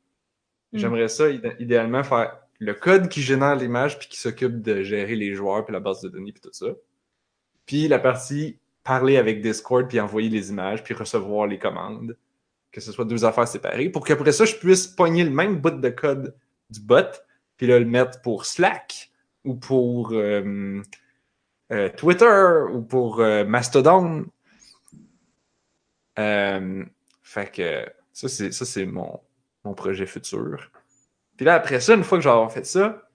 A: Mm.
B: J'aimerais ça, idé- idéalement, faire le code qui génère l'image puis qui s'occupe de gérer les joueurs puis la base de données puis tout ça. Puis la partie parler avec Discord puis envoyer les images puis recevoir les commandes. Que ce soit deux affaires séparées pour qu'après ça, je puisse pogner le même bout de code du bot puis là, le mettre pour Slack ou pour euh, euh, Twitter ou pour euh, Mastodon. Fait que ça, c'est, ça, c'est mon, mon projet futur. Puis là, après ça, une fois que j'aurai fait ça,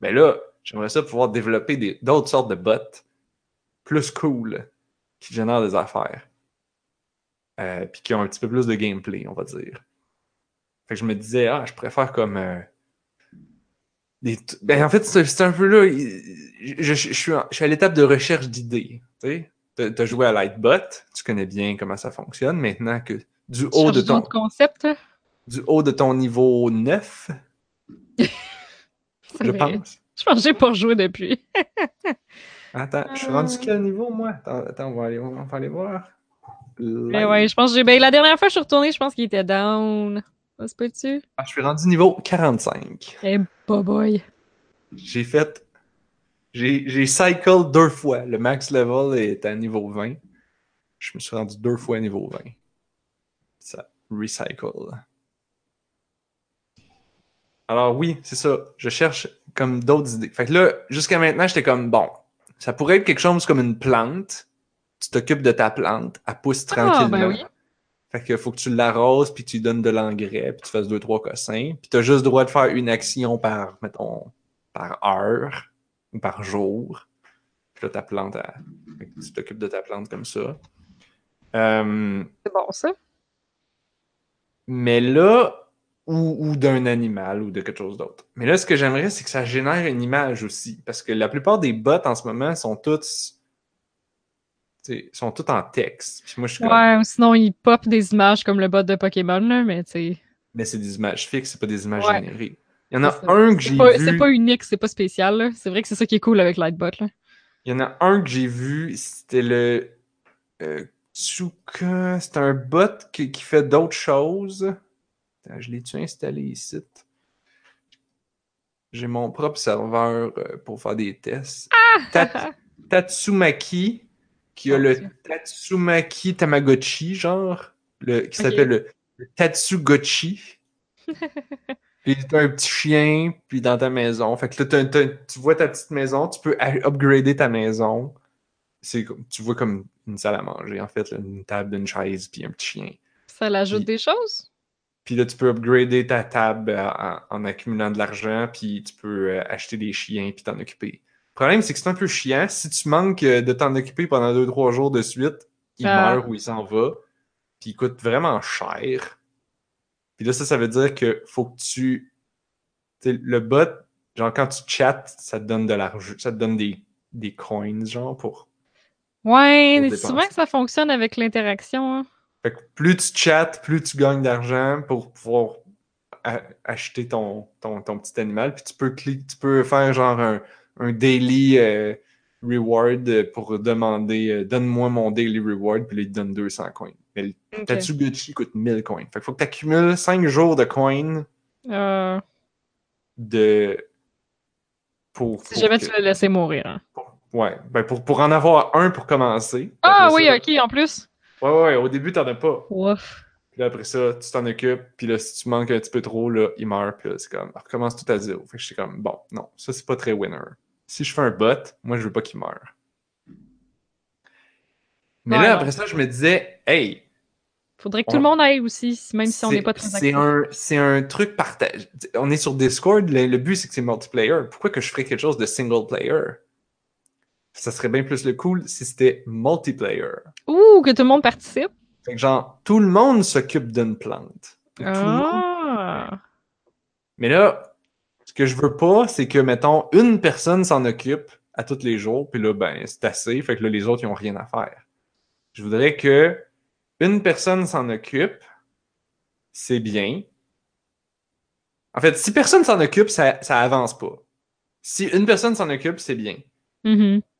B: ben là, j'aimerais ça pouvoir développer des, d'autres sortes de bots plus cool qui génèrent des affaires. Puis qui ont un petit peu plus de gameplay, on va dire. Fait que je me disais, ah, je préfère comme. Euh, des ben, en fait, c'est, un peu là. Je, je- je suis, en- je suis à l'étape de recherche d'idées. Tu t'as joué à Lightbot, tu connais bien comment ça fonctionne. Maintenant que du haut de ton, du haut de ton niveau 9,
A: C'est
B: je
A: vrai.
B: pense.
A: Je pense que j'ai pas joué depuis.
B: Attends, je suis rendu quel niveau, moi? Attends, attends, on, va aller, on va aller voir.
A: Mais
B: Light-
A: ouais, je pense que j'ai. Ben, la dernière fois que je suis retournée, je pense qu'il était down. Ça se peut-tu?
B: Ah, je suis rendu niveau 45.
A: Eh, bah boy.
B: J'ai fait. J'ai cycle deux fois. Le max level est à niveau 20. Je me suis rendu deux fois à niveau 20. Ça recycle. Alors oui, c'est ça. Je cherche comme d'autres idées. Fait que là, jusqu'à maintenant, j'étais comme bon. Ça pourrait être quelque chose comme une plante. Tu t'occupes de ta plante, elle pousse
A: Ah,
B: tranquillement.
A: ben oui.
B: Fait que faut que tu l'arroses, puis tu lui donnes de l'engrais, puis tu fasses deux, trois cossins. Puis t'as juste le droit de faire une action par, mettons, par heure ou par jour. Puis là, ta plante, tu t'occupes de ta plante comme ça. Euh,
A: C'est bon, ça.
B: mais là, ou, ou d'un animal ou de quelque chose d'autre. Mais là, ce que j'aimerais, c'est que ça génère une image aussi. Parce que la plupart des bots en ce moment sont tous. Sais, sont tous en texte. Puis moi, je suis comme.
A: Ouais, ou sinon, il pop des images comme le bot de Pokémon, là, mais tu.
B: Mais c'est des images fixes, c'est pas des images
A: Ouais.
B: générées. Il y en a un que j'ai vu.
A: c'est pas unique, c'est pas spécial, là. C'est vrai que c'est ça qui est cool avec Lightbot, là.
B: Il y en a un que j'ai vu, c'était le euh, Tsuka. C'est un bot qui, qui fait d'autres choses. Attends, je l'ai-tu installé ici? J'ai mon propre serveur euh, pour faire des tests. Tat- Tatsumaki, qui a le. Tatsumaki Tamagotchi, genre, le, qui s'appelle le, le Tatsugochi. puis t'as un petit chien, puis dans ta maison. Fait que là, tu vois ta petite maison, tu peux upgrader ta maison. C'est tu vois comme une salle à manger, en fait, là, une table, une chaise, puis un petit chien.
A: Ça l'ajoute des choses?
B: Puis là, tu peux upgrader ta table en, en accumulant de l'argent, puis tu peux euh, acheter des chiens, puis t'en occuper. Le problème, c'est que c'est un peu chiant. Si tu manques euh, de t'en occuper pendant deux, trois jours de suite, il
A: Ah.
B: meurt ou il s'en va, puis il coûte vraiment cher. Puis là, ça, ça veut dire que faut que tu... le bot, genre quand tu chattes, ça te donne de l'argent, ça te donne des, des coins, genre, pour...
A: Ouais,
B: dépenser.
A: souvent que ça fonctionne avec l'interaction. hein.
B: Fait que plus tu chattes, plus tu gagnes d'argent pour pouvoir acheter ton, ton, ton petit animal. Puis tu peux, cliquer, tu peux faire genre un, un daily euh, reward pour demander euh, donne-moi mon daily reward, puis il te donne 200 coins. Mais le
A: Ok.
B: Tatsuguchi coûte 1000 coins? Fait qu'il faut que tu accumules 5 jours de coins
A: Euh,
B: de. Pour,
A: si
B: pour
A: jamais
B: que-
A: tu l'as laissé mourir. hein.
B: pour- ouais, ben pour, pour en avoir un pour commencer.
A: Ah oui,
B: ça-
A: ok, en plus.
B: Ouais, ouais, ouais, au début, t'en as pas.
A: Ouf.
B: Puis là, après ça, tu t'en occupes. Puis là, si tu manques un petit peu trop, là, il meurt. Puis là, c'est comme, on recommence tout à zéro. Fait que je suis comme, bon, non, ça, c'est pas très winner. Si je fais un bot, moi, je veux pas qu'il meure. Mais
A: Ouais,
B: là, après ça, je me disais, hey,
A: Faudrait que
B: On-
A: tout le monde aille aussi, même si on n'est pas très
B: c'est
A: actif.
B: un, c'est un truc partagé. On est sur Discord, le, le but, c'est que c'est multiplayer. Pourquoi que je ferais quelque chose de single player? Ça serait bien plus le cool si c'était multiplayer.
A: Ouh, que tout le monde participe.
B: Fait que genre, tout le monde s'occupe d'une plante. Tout le monde
A: Ah.
B: Mais là, ce que je veux pas, c'est que, mettons, une personne s'en occupe à tous les jours, puis là, ben, c'est assez, fait que là, les autres, ils ont rien à faire. Je voudrais que une personne s'en occupe, c'est bien. En fait, si personne s'en occupe, ça, ça avance pas. Si une personne s'en occupe, c'est bien.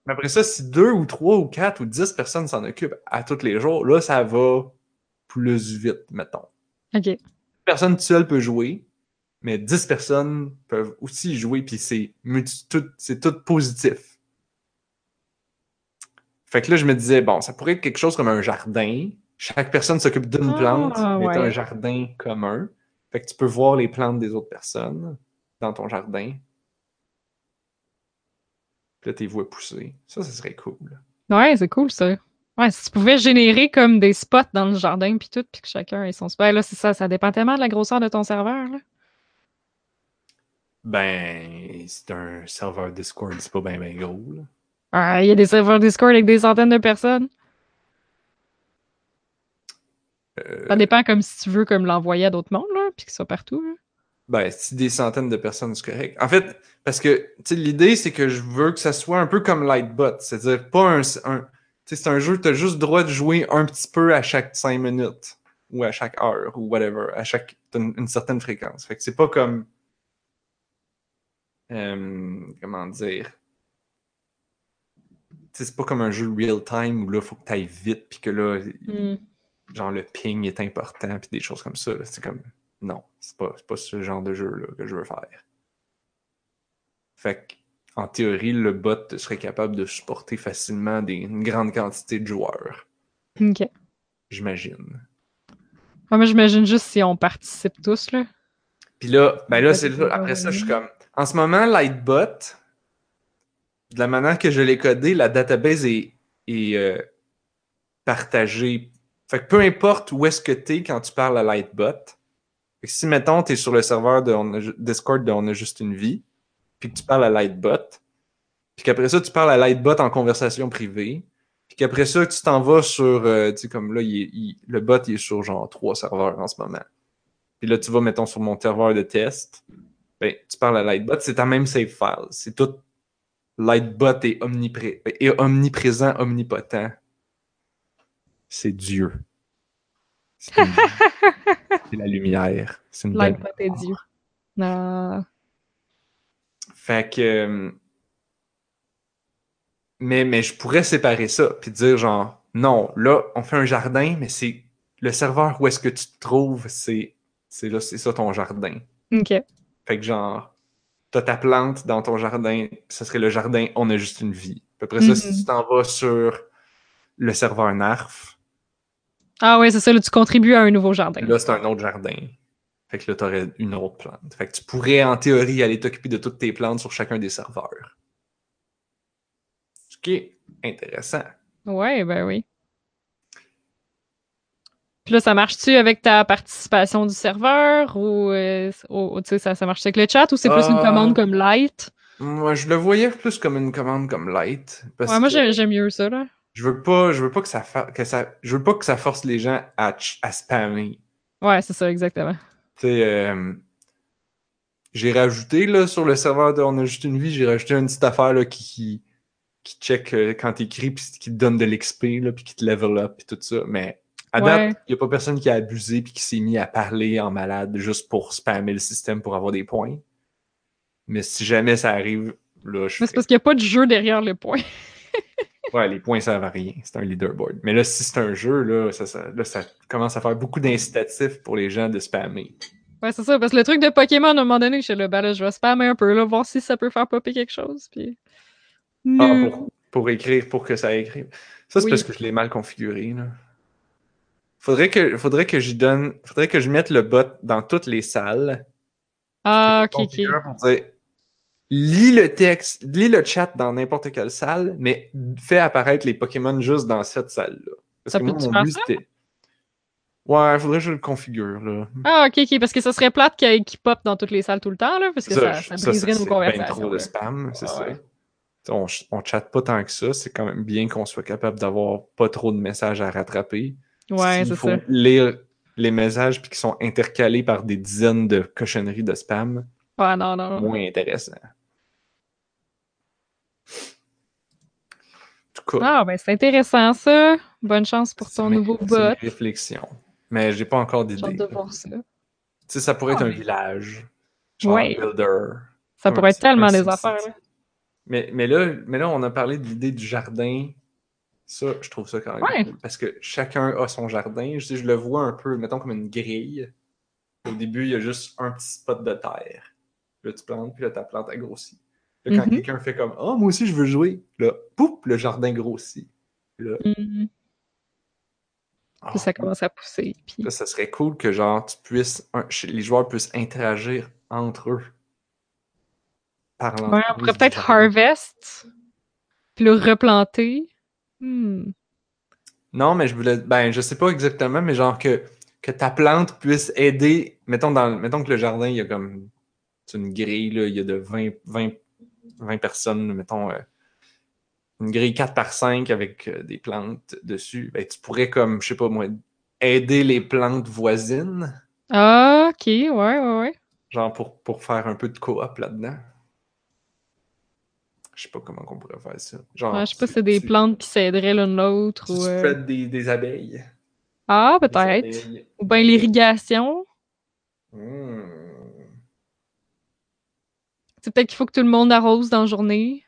B: Mais après ça, si deux ou trois ou quatre ou dix personnes s'en occupent à tous les jours, là, ça va plus vite, mettons
A: Ok.
B: personne seule peut jouer, mais 10 personnes peuvent aussi jouer, puis c'est tout, positif. Fait que là, je me disais, bon, ça pourrait être quelque chose comme un jardin. Chaque personne s'occupe d'une
A: Ah,
B: plante, mais
A: ouais.
B: un jardin commun. Fait que tu peux voir les plantes des autres personnes dans ton jardin. Puis là, tu les vois pousser. Ça, ça serait cool.
A: Ouais, c'est cool ça. Ouais, si tu pouvais générer comme des spots dans le jardin puis tout, puis que chacun ait son spot. Là, c'est ça, ça dépend tellement de la grosseur de ton serveur. Là.
B: Ben, c'est un serveur Discord, c'est pas bien ben gros. là.
A: Ah, Il y a des serveurs Discord avec des centaines de personnes?
B: Euh,
A: Ça dépend comme si tu veux comme l'envoyer à d'autres mondes, là, puis que ça soit partout. là.
B: Ben, si des centaines de personnes, c'est correct. En fait, parce que, l'idée, c'est que je veux que ça soit un peu comme Lightbot. C'est-à-dire, pas un. un tu sais, c'est un jeu, tu as juste le droit de jouer un petit peu à chaque 5 minutes, ou à chaque heure, ou whatever, à chaque. t'as une, une certaine fréquence. Fait que c'est pas comme. Euh, comment dire? C'est pas comme un jeu real time où là, faut que tu ailles vite, puis que là,
A: Hmm.
B: genre le ping est important puis des choses comme ça. C'est comme non, c'est pas, pas ce genre de jeu là que je veux faire. Fait que, en théorie, le bot serait capable de supporter facilement des, une grande quantité de joueurs,
A: Ok.
B: j'imagine.
A: Ouais, moi, j'imagine juste si on participe tous, là.
B: Puis là, ben là, c'est après ça, je suis comme. En ce moment, Lightbot, de la manière que je l'ai codé, la database est, est euh, partagée. Fait que peu importe où est-ce que tu es quand tu parles à Lightbot, fait que si, mettons, tu es sur le serveur de Discord de On a juste une vie, puis que tu parles à Lightbot, puis qu'après ça, tu parles à Lightbot en conversation privée, puis qu'après ça, tu t'en vas sur, euh, tu sais, comme là, le bot, il est sur genre trois serveurs en ce moment. Puis là, tu vas, mettons, sur mon serveur de test, ben, tu parles à Lightbot, c'est ta même save file. C'est tout. Lightbot est, omnipré- est omniprésent, omnipotent. C'est Dieu. C'est une- la lumière. C'est une
A: pas tes dieux. Non.
B: Fait que. euh, Mais, mais je pourrais séparer ça, puis dire genre, non, là, on fait un jardin, mais c'est le serveur où est-ce que tu te trouves, c'est c'est là, c'est ça ton jardin.
A: Ok.
B: Fait que genre, t'as ta plante dans ton jardin, ça serait le jardin, on a juste une vie. Puis après ça,
A: Mhm.
B: si tu t'en vas sur le serveur NARF,
A: Ah ouais, c'est ça, là, tu contribues à un nouveau jardin.
B: là, c'est un autre jardin. Fait que là, t'aurais une autre plante. Fait que tu pourrais, en théorie, aller t'occuper de toutes tes plantes sur chacun des serveurs. Ce qui est intéressant.
A: Ouais, ben oui. Puis là, ça marche-tu avec ta participation du serveur ou, euh, ou- tu sais, ça, ça marche avec le chat ou c'est plus une
B: Euh,
A: commande comme light?
B: Moi, je le voyais plus comme une commande comme light. Parce
A: Ouais, moi, j'aime mieux ça, là.
B: je veux pas, je veux pas que ça, fa- que ça, je veux pas que ça force les gens à, à spammer.
A: Ouais, c'est ça, exactement.
B: Tu sais, euh, j'ai rajouté là, sur le serveur de On a juste une vie, j'ai rajouté une petite affaire là, qui, qui, check euh, quand t'écris, puis qui te donne de l'XP, là, puis qui te level up, puis tout ça. Mais à date, il n'y a pas personne qui a abusé, puis qui s'est mis à parler en malade juste pour spammer le système pour avoir des points. Mais si jamais ça arrive, là, je
A: Mais c'est parce qu'il n'y a pas de jeu derrière le point.
B: Ouais, les points servent à rien. C'est un leaderboard. Mais là, si c'est un jeu, là ça, ça- là, ça commence à faire beaucoup d'incitatifs pour les gens de spammer.
A: Ouais, c'est ça, parce que le truc de Pokémon, à un moment donné, je suis là, ben là, je vais spammer un peu, là, voir si ça peut faire popper quelque chose, puis...
B: Ah, pour, pour écrire, pour que ça écrive. Ça, c'est
A: Oui.
B: parce que je l'ai mal configuré. Là. Faudrait que, faudrait que j'y donne. Faudrait que je mette le bot dans toutes les salles.
A: Ah,
B: Je
A: ok, ok.
B: configure pour dire, lis le texte, lis le chat dans n'importe quelle salle, mais fais apparaître les Pokémon juste dans cette salle-là. Parce
A: Ça
B: que moi,
A: peut-tu
B: mon
A: faire
B: but,
A: ça?
B: c'était. Ouais, faudrait que je le configure, là.
A: Ah, ok, ok, parce que ça serait plate qu'il qu'il pop dans toutes les salles tout le temps, là, parce que ça, ça,
B: ça,
A: briserait
B: c'est
A: nos conversations.
B: trop de spam, c'est
A: Ouais,
B: ça. On, on chatte pas tant que ça, c'est quand même bien qu'on soit capable d'avoir pas trop de messages à rattraper.
A: Ouais, c'est
B: faut
A: ça.
B: lire les messages puis qui sont intercalés par des dizaines de cochonneries de spam,
A: Ouais, non, non.
B: moins intéressant. En tout cas,
A: Ah, ben c'est intéressant, ça. Bonne chance pour ton nouveau bot.
B: mes réflexions. Mais j'ai pas encore
A: J'ai
B: d'idée.
A: hâte de voir ça.
B: Tu sais, ça pourrait
A: Ah,
B: être un
A: mais-
B: village. Genre
A: Ouais.
B: builder.
A: Ça pourrait
B: un
A: être
B: un
A: tellement des affaires, là.
B: Mais, mais, là, mais là, on a parlé de l'idée du jardin. Ça, je trouve ça quand même
A: Ouais.
B: cool. Parce que chacun a son jardin. Je, je le vois un peu, mettons, comme une grille. Au début, il y a juste un petit spot de terre. Là, tu plantes, puis là, ta plante a grossi. Là, quand
A: Mhm.
B: quelqu'un fait comme Oh, moi aussi, je veux jouer, là, poup, le jardin grossit. Là,
A: Mhm.
B: ah,
A: Puis ça commence à pousser. Puis...
B: là, ça serait cool que genre tu puisses, un- les joueurs puissent interagir entre eux. Par
A: Ouais, on pourrait peut-être harvest, puis le replanter. Hmm.
B: Non, mais je voulais. Ben, je sais pas exactement, mais genre que, que ta plante puisse aider. Mettons, dans, mettons que le jardin, il y a comme. C'est une grille, là, il y a de 20, 20, 20 personnes, mettons. euh, une grille 4 par 5 avec euh, des plantes dessus. Ben, tu pourrais, comme, je sais pas moi, aider les plantes voisines.
A: Ah, ok, ouais, ouais, ouais.
B: Genre pour, pour faire un peu de coop là-dedans. Je sais pas comment on pourrait faire ça. Genre,
A: Ouais, je sais pas si c'est des plantes qui s'aideraient l'une l'autre
B: Tu
A: ou. euh,
B: des, des abeilles.
A: Ah, peut-être. Ou bien l'irrigation.
B: Hmm.
A: C'est peut-être qu'il faut que tout le monde arrose dans la journée.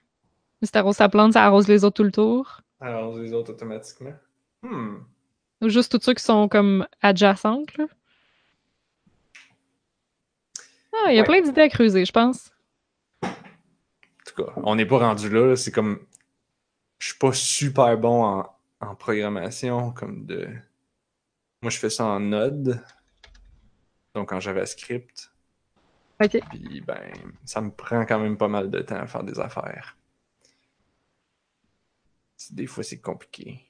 A: Mais si t'arroses ta plante, ça arrose les autres tout le tour.
B: Alors, les autres automatiquement. Hmm.
A: Ou juste tous ceux qui sont comme adjacentes, là. Ah, il y a
B: Ouais.
A: plein d'idées à creuser, je pense.
B: Tout cas, on n'est pas rendu là. là. C'est comme. Je suis pas super bon en, en programmation, comme de. Moi, je fais ça en Node. Donc en JavaScript.
A: Ok.
B: Puis, ben, ça me prend quand même pas mal de temps à faire des affaires. Des fois, c'est compliqué.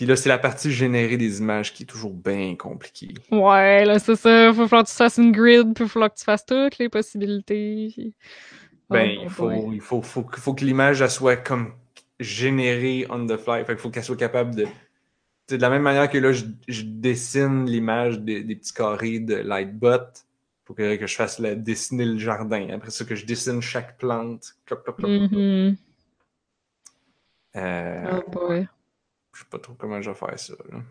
B: Puis là, c'est la partie générer des images qui est toujours bien compliquée.
A: Ouais, là, c'est ça. Faut falloir que tu fasses une grid, puis il faut que tu fasses toutes les possibilités. puis-
B: Ben,
A: Oh,
B: il faut, il faut, faut, que- faut que l'image elle soit comme générée on the fly. Fait qu'il faut qu'elle soit capable de. C'est de la même manière que là, je, je dessine l'image des, des petits carrés de Lightbot. Faut que, que je fasse la, dessiner le jardin. Après ça, que je dessine chaque plante.
A: Mhm.
B: Euh,
A: Oh boy.
B: Je sais pas trop comment je vais faire ça. là.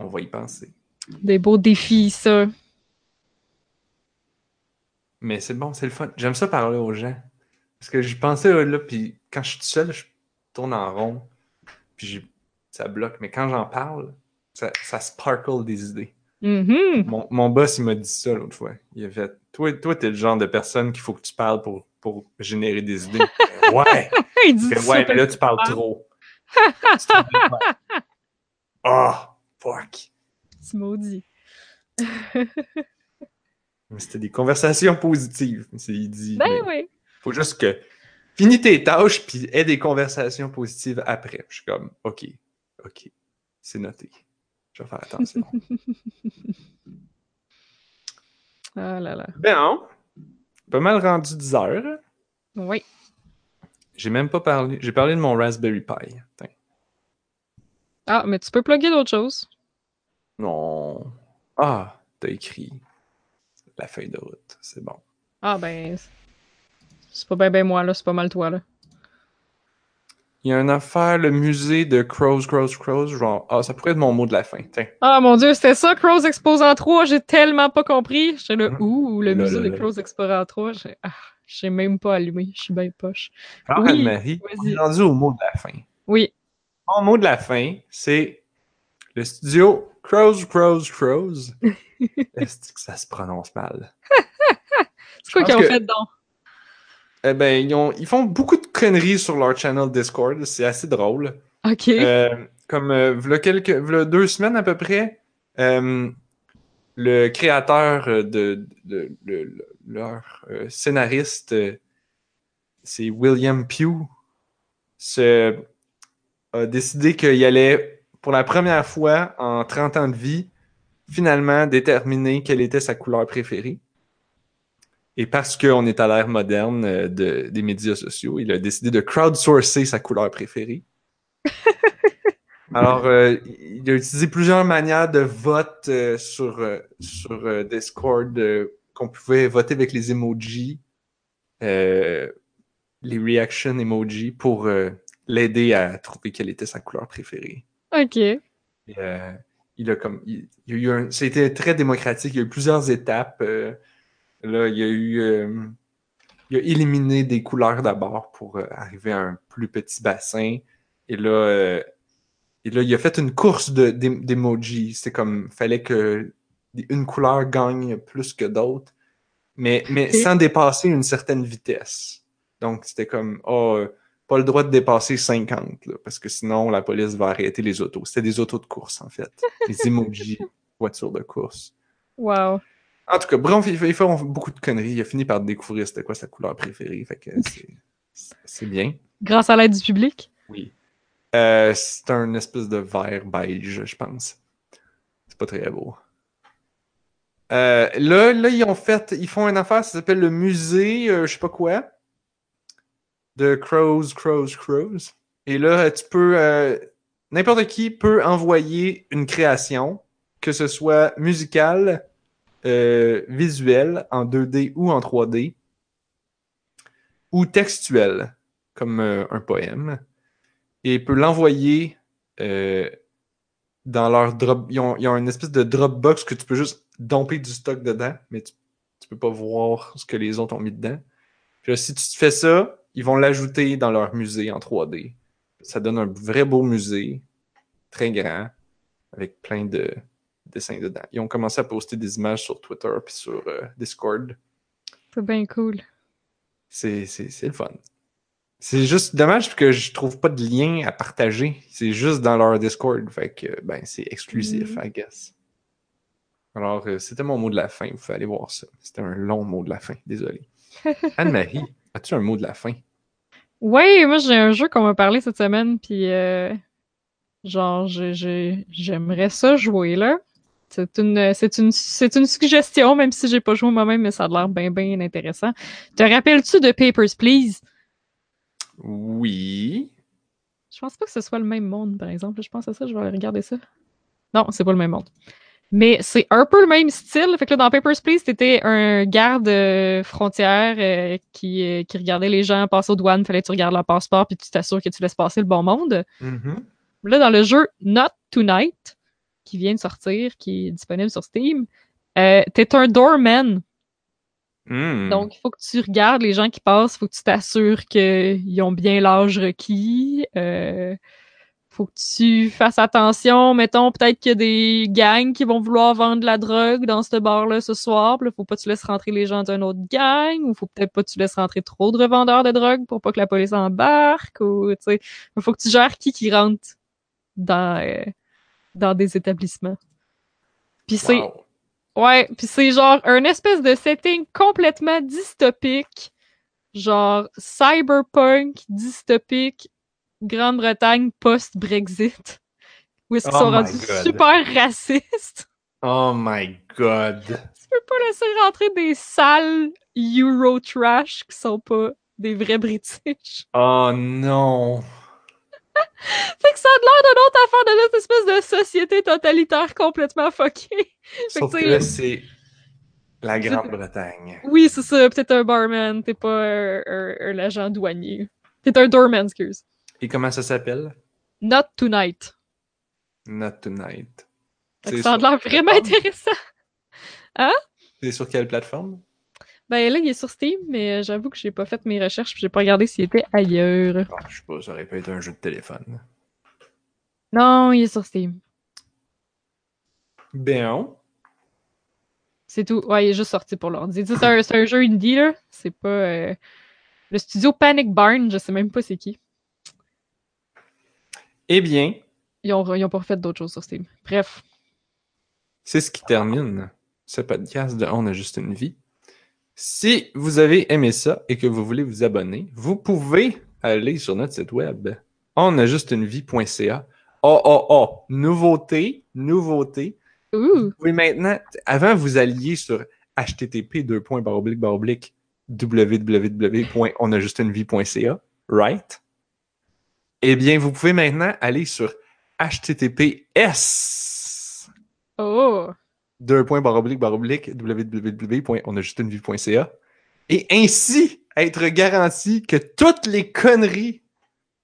B: On va y penser.
A: Des beaux défis, ça.
B: Mais c'est bon, c'est le fun. J'aime ça parler aux gens. Parce que j'y pensais là, là, puis quand je suis tout seul, je tourne en rond, puis ça bloque. Mais quand j'en parle, ça, ça sparkle des idées.
A: Mhm.
B: Mon, mon boss, il m'a dit ça l'autre fois. Il a fait Toi, toi t'es le genre de personne qu'il faut que tu parles pour, pour générer des idées. ouais!
A: Il dit
B: fait, ouais, mais là, tu parles
A: Ah.
B: trop. Ah, fuck!
A: Tu maudis.
B: Mais C'était des conversations positives. Il dit
A: Ben oui.
B: faut juste que finis tes tâches puis aie des conversations positives après. Je suis comme OK, OK, c'est noté. Je vais faire attention.
A: Ah là là.
B: ben, pas mal rendu 10 heures.
A: Oui.
B: J'ai même pas parlé. J'ai parlé de mon Raspberry Pi.
A: Ah, mais tu peux plugger d'autres choses.
B: Non. Ah, t'as écrit la feuille de route. C'est bon.
A: Ah ben. C'est pas ben ben moi, là. C'est pas mal toi, là.
B: Il y a une affaire, le musée de Crows, Crows, Crows. Genre, ah, ça pourrait être mon mot de la fin. Tiens.
A: Ah mon dieu, c'était ça, Crows Exposant 3. J'ai tellement pas compris. J'étais là,
B: Mhm.
A: ouh, le
B: Là,
A: musée
B: là,
A: de. Crows Exposant 3. J'ai ah, j'ai même pas allumé. Je suis bien poche.
B: Alors,
A: Oui,
B: Anne-Marie, on est rendu au mot de la fin.
A: Oui.
B: Mon mot de la fin, c'est le studio Crows, Crows, Crows. Est-ce que ça se prononce mal?
A: C'est quoi qu'ils ont
B: que-
A: fait donc?
B: Eh ben, ils, ont- ils font beaucoup de conneries sur leur channel Discord. C'est assez drôle.
A: Ok.
B: Euh, comme euh, v'là quelques, v'là deux semaines à peu près, euh, le créateur de, de- de- de- leur euh, scénariste, euh, c'est William Pugh, se- a décidé qu'il allait, pour la première fois en 30 ans de vie, finalement déterminer quelle était sa couleur préférée. Et parce qu'on est à l'ère moderne euh, de- des médias sociaux, il a décidé de crowdsourcer sa couleur préférée. Alors, euh, il a utilisé plusieurs manières de vote euh, sur, euh, sur Discord, qu'on pouvait voter avec les emojis, les reaction emojis, pour l'aider à trouver quelle était sa couleur préférée.
A: Ok.
B: Et, il a comme, il, il y a eu un, c'était très démocratique. Il y a eu plusieurs étapes. Là, il y a eu, euh, il a éliminé des couleurs d'abord pour euh, arriver à un plus petit bassin. Et là, euh, et là, il a fait une course de- d'em- d'emojis. C'est comme, fallait que une couleur gagne plus que d'autres, mais, mais sans dépasser une certaine vitesse. Donc, c'était comme, oh, pas le droit de dépasser 50, là, parce que sinon, la police va arrêter les autos. C'était des autos de course, en fait. Les emojis, voitures de course.
A: Wow.
B: En tout cas, bref, il fait, il fait beaucoup de conneries. Il a fini par découvrir c'était quoi sa couleur préférée. Fait que c'est- c'est bien.
A: Grâce à l'aide du public?
B: Oui. Euh, c'est un espèce de vert beige, je pense. C'est pas très beau. Euh, là, là, ils ont fait, ils font une affaire, ça s'appelle le musée, euh, je sais pas quoi, de Crows, Crows, Crows. Et là, tu peux, euh, n'importe qui peut envoyer une création, que ce soit musicale, euh, visuelle, en 2D ou en 3D, ou textuelle, comme euh, un poème et peut l'envoyer euh, dans leur drop. Ils ont, ils une espèce de Dropbox que tu peux juste domper du stock dedans, mais tu, tu peux pas voir ce que les autres ont mis dedans. Puis si tu fais ça, ils vont l'ajouter dans leur musée en 3D. Ça donne un vrai beau musée, très grand, avec plein de dessins dedans. Ils ont commencé à poster des images sur Twitter puis sur euh, Discord.
A: C'est bien cool.
B: C'est c'est- c'est le fun. C'est juste dommage que je trouve pas de lien à partager. C'est juste dans leur Discord. Fait que, ben, c'est exclusif, I guess. Alors, euh, c'était mon mot de la fin. Vous pouvez aller voir ça. C'était un long mot de la fin. Désolé. Anne-Marie, as-tu un mot de la fin?
A: Ouais, moi j'ai un jeu qu'on m'a parlé cette semaine, puis euh, genre j'aimerais ça jouer là. C'est une c'est une c'est une suggestion, même si j'ai pas joué moi-même, mais ça a l'air bien bien intéressant. Te rappelles-tu de Papers Please?
B: Oui.
A: Je pense pas que ce soit le même monde, par exemple. Je pense à ça, je vais aller regarder ça. Non, c'est pas le même monde. Mais c'est un peu le même style. Fait que là, dans Papers, Please, t'étais un garde euh, frontière euh, qui, euh, qui regardait les gens passer aux douanes. Fallait que tu regardes leur passeport puis tu t'assures que tu laisses passer le bon monde.
B: Mhm.
A: Là, dans le jeu Not Tonight, qui vient de sortir, qui est disponible sur Steam, euh, t'es un doorman.
B: Hmm.
A: Donc, il faut que tu regardes les gens qui passent, il faut que tu t'assures qu'ils ont bien l'âge requis. Euh, faut que tu fasses attention. Mettons, peut-être qu'il y a des gangs qui vont vouloir vendre de la drogue dans ce bar-là ce soir. Là, faut pas que tu laisses rentrer les gens d'une autre gang. Ou faut peut-être pas que tu laisses rentrer trop de revendeurs de drogue pour pas que la police embarque. Ou, tu sais, faut que tu gères qui qui rentre dans, euh, dans des établissements. Puis c'est
B: Wow.
A: Ouais, puis c'est genre un espèce de setting complètement dystopique, genre cyberpunk dystopique, Grande-Bretagne post-Brexit, où est-ce qu'ils
B: Oh
A: sont
B: my
A: rendus
B: God.
A: super racistes.
B: Oh my god.
A: Tu peux pas laisser rentrer des sales Euro trash qui sont pas des vrais British.
B: Oh non.
A: Fait que ça a l'air d'une autre affaire de notre espèce de société totalitaire complètement fuckée.
B: Sauf
A: que,
B: que là, c'est la Grande-Bretagne.
A: Oui, c'est ça. Peut-être un barman, t'es pas un, un- un agent douanier. T'es un doorman, excuse.
B: Et comment ça s'appelle?
A: Not tonight.
B: Not Tonight.
A: Fait que
B: C'est
A: ça a l'air vraiment intéressant.
B: C'est sur quelle plateforme?
A: Ben là, il est sur Steam, mais euh, j'avoue que j'ai pas fait mes recherches puis j'ai pas regardé s'il était ailleurs.
B: Ah, je sais pas, ça aurait pas été un jeu de téléphone.
A: Non, il est sur Steam.
B: Bien.
A: C'est tout. Ouais, il est juste sorti pour l'ordi. C'est un, c'est un jeu indie, là. C'est pas... euh, Le studio Panic Barn, je sais même pas c'est qui.
B: Eh bien,
A: Ils ont, ils ont pas fait d'autres choses sur Steam. Bref.
B: c'est ce qui termine ce podcast de On a juste une vie. Si vous avez aimé ça et que vous voulez vous abonner, vous pouvez aller sur notre site web onajustunevie.ca. Oh, oh, oh, nouveauté, nouveauté.
A: Ouh!
B: Pouvez maintenant, avant vous alliez sur http www.onajustunevie.ca, right? Eh bien, vous pouvez maintenant aller sur https
A: Oh!
B: Deux points barre oblique, barre oblique, www.onajustunevie.ca et ainsi être garanti que toutes les conneries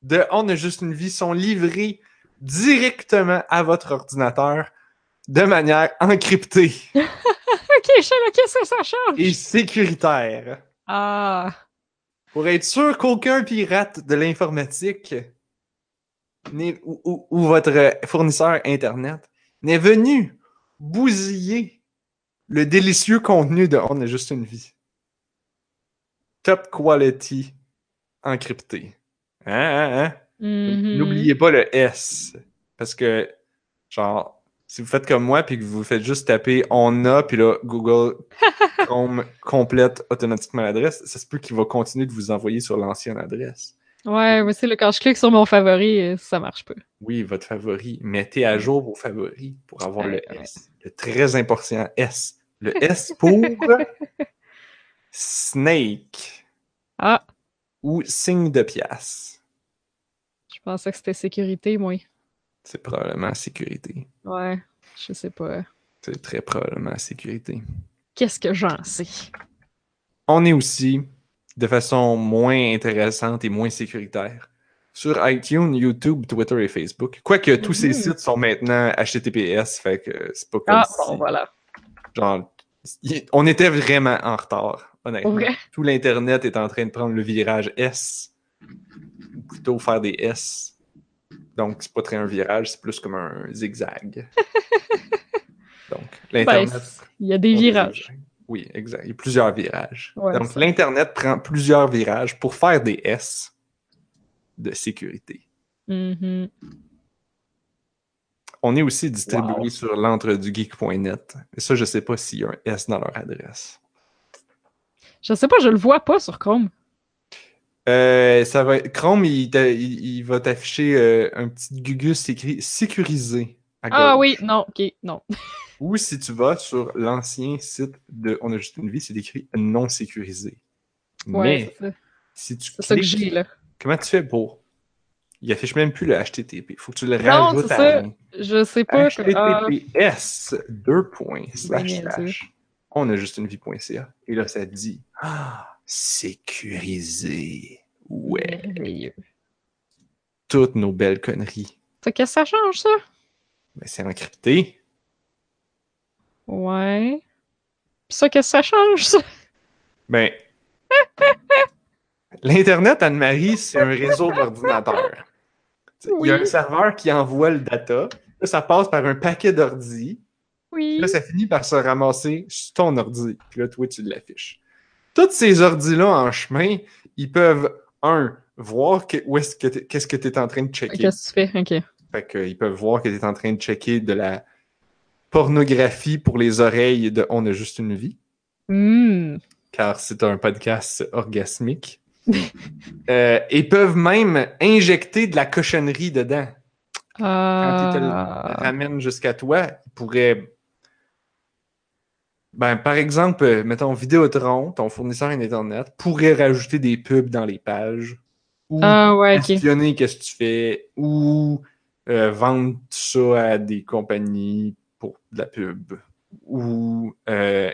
B: de On a juste une vie sont livrées directement à votre ordinateur de manière encryptée
A: Ok, je sais là, qu'est-ce que ça change?
B: et sécuritaire.
A: Ah!
B: pour être sûr qu'aucun pirate de l'informatique ou- ou votre fournisseur Internet n'est venu bousiller le délicieux contenu de On a juste une vie. Top quality encrypté. Hein, hein, hein?
A: Mhm.
B: N'oubliez pas le S. Parce que, genre, si vous faites comme moi puis que vous faites juste taper on a, puis là, Google Chrome complète automatiquement l'adresse, ça se peut qu'il va continuer de vous envoyer sur l'ancienne adresse.
A: Ouais, mais c'est là, quand je clique sur mon favori, euh, ça marche pas.
B: Oui, votre favori. Mettez à jour vos favoris pour avoir le
A: ouais.
B: S. Le très important S. Le S pour Snake
A: Ah,
B: ou signe de pièce.
A: je pensais que c'était sécurité, moi.
B: C'est probablement sécurité.
A: Ouais, je sais pas.
B: C'est très probablement sécurité.
A: Qu'est-ce que j'en sais?
B: On est aussi, de façon moins intéressante et moins sécuritaire, sur iTunes, YouTube, Twitter et Facebook. Quoique tous ces
A: Mhm.
B: sites sont maintenant HTTPS, fait que c'est pas comme
A: Ah,
B: si,
A: bon, voilà.
B: genre, on était vraiment en retard, honnêtement. Tout l'Internet est en train de prendre le virage S, ou plutôt faire des S. Donc, c'est pas très un virage, c'est plus comme un zigzag. Donc,
A: Ben,
B: l'Internet
A: il y a des virages.
B: Oui, exact. Il y a plusieurs virages.
A: Ouais,
B: Donc, l'Internet prend plusieurs virages pour faire des S de sécurité.
A: Mhm.
B: On est aussi distribué
A: Wow.
B: sur l'entredugeek.net. Et ça, je sais pas s'il y a un S dans leur adresse.
A: Je sais pas, je le vois pas sur Chrome.
B: Euh, ça va Chrome, il, t'a- il- il va t'afficher euh, un petit gugus écrit sécurisé
A: Ah oui, non, ok, non.
B: Ou si tu vas sur l'ancien site de On a juste une vie, c'est écrit non sécurisé.
A: Ouais,
B: Mais
A: c'est ça.
B: si tu
A: ça que j'ai, là.
B: Comment tu fais pour? Il affiche même plus le HTTP. Faut que tu le
A: Non,
B: rajoutes
A: c'est
B: à
A: ça. Je sais pas. que- ah,
B: HTTPS deux points slash
A: niaiseux.
B: slash. On a juste une vie.ca. Et là, ça dit ah, sécurisé. Ouais. Toutes nos belles conneries.
A: Ça, Qu'est-ce que ça change, ça?
B: Mais c'est encrypté.
A: Ouais. Pis ça, qu'est-ce que ça change, ça?
B: Ben. L'Internet, Anne-Marie, c'est un réseau d'ordinateurs. Il y a un serveur qui envoie le data. Là, ça passe par un paquet d'ordi.
A: Oui.
B: Là, ça finit par se ramasser sur ton ordi. Puis là, toi, tu l'affiches. Tous ces ordis-là en chemin, ils peuvent, un, voir que- où est-ce que t'es- qu'est-ce que tu es en train de checker.
A: Qu'est-ce que tu fais? Ok.
B: Fait que, ils peuvent voir que tu es en train de checker de la pornographie pour les oreilles de On a juste une vie,
A: Hmm.
B: car c'est un podcast orgasmique. Euh, ils peuvent même injecter de la cochonnerie dedans. Quand ils te le
A: Ah.
B: ramènent jusqu'à toi, ils pourraient. Ben, par exemple, euh, mettons Vidéotron, ton fournisseur Internet, pourrait rajouter des pubs dans les pages. Ou
A: Ah, ouais,
B: questionner qu'est-ce que tu fais. Ou euh, vendre ça à des compagnies pour de la pub. Ou euh,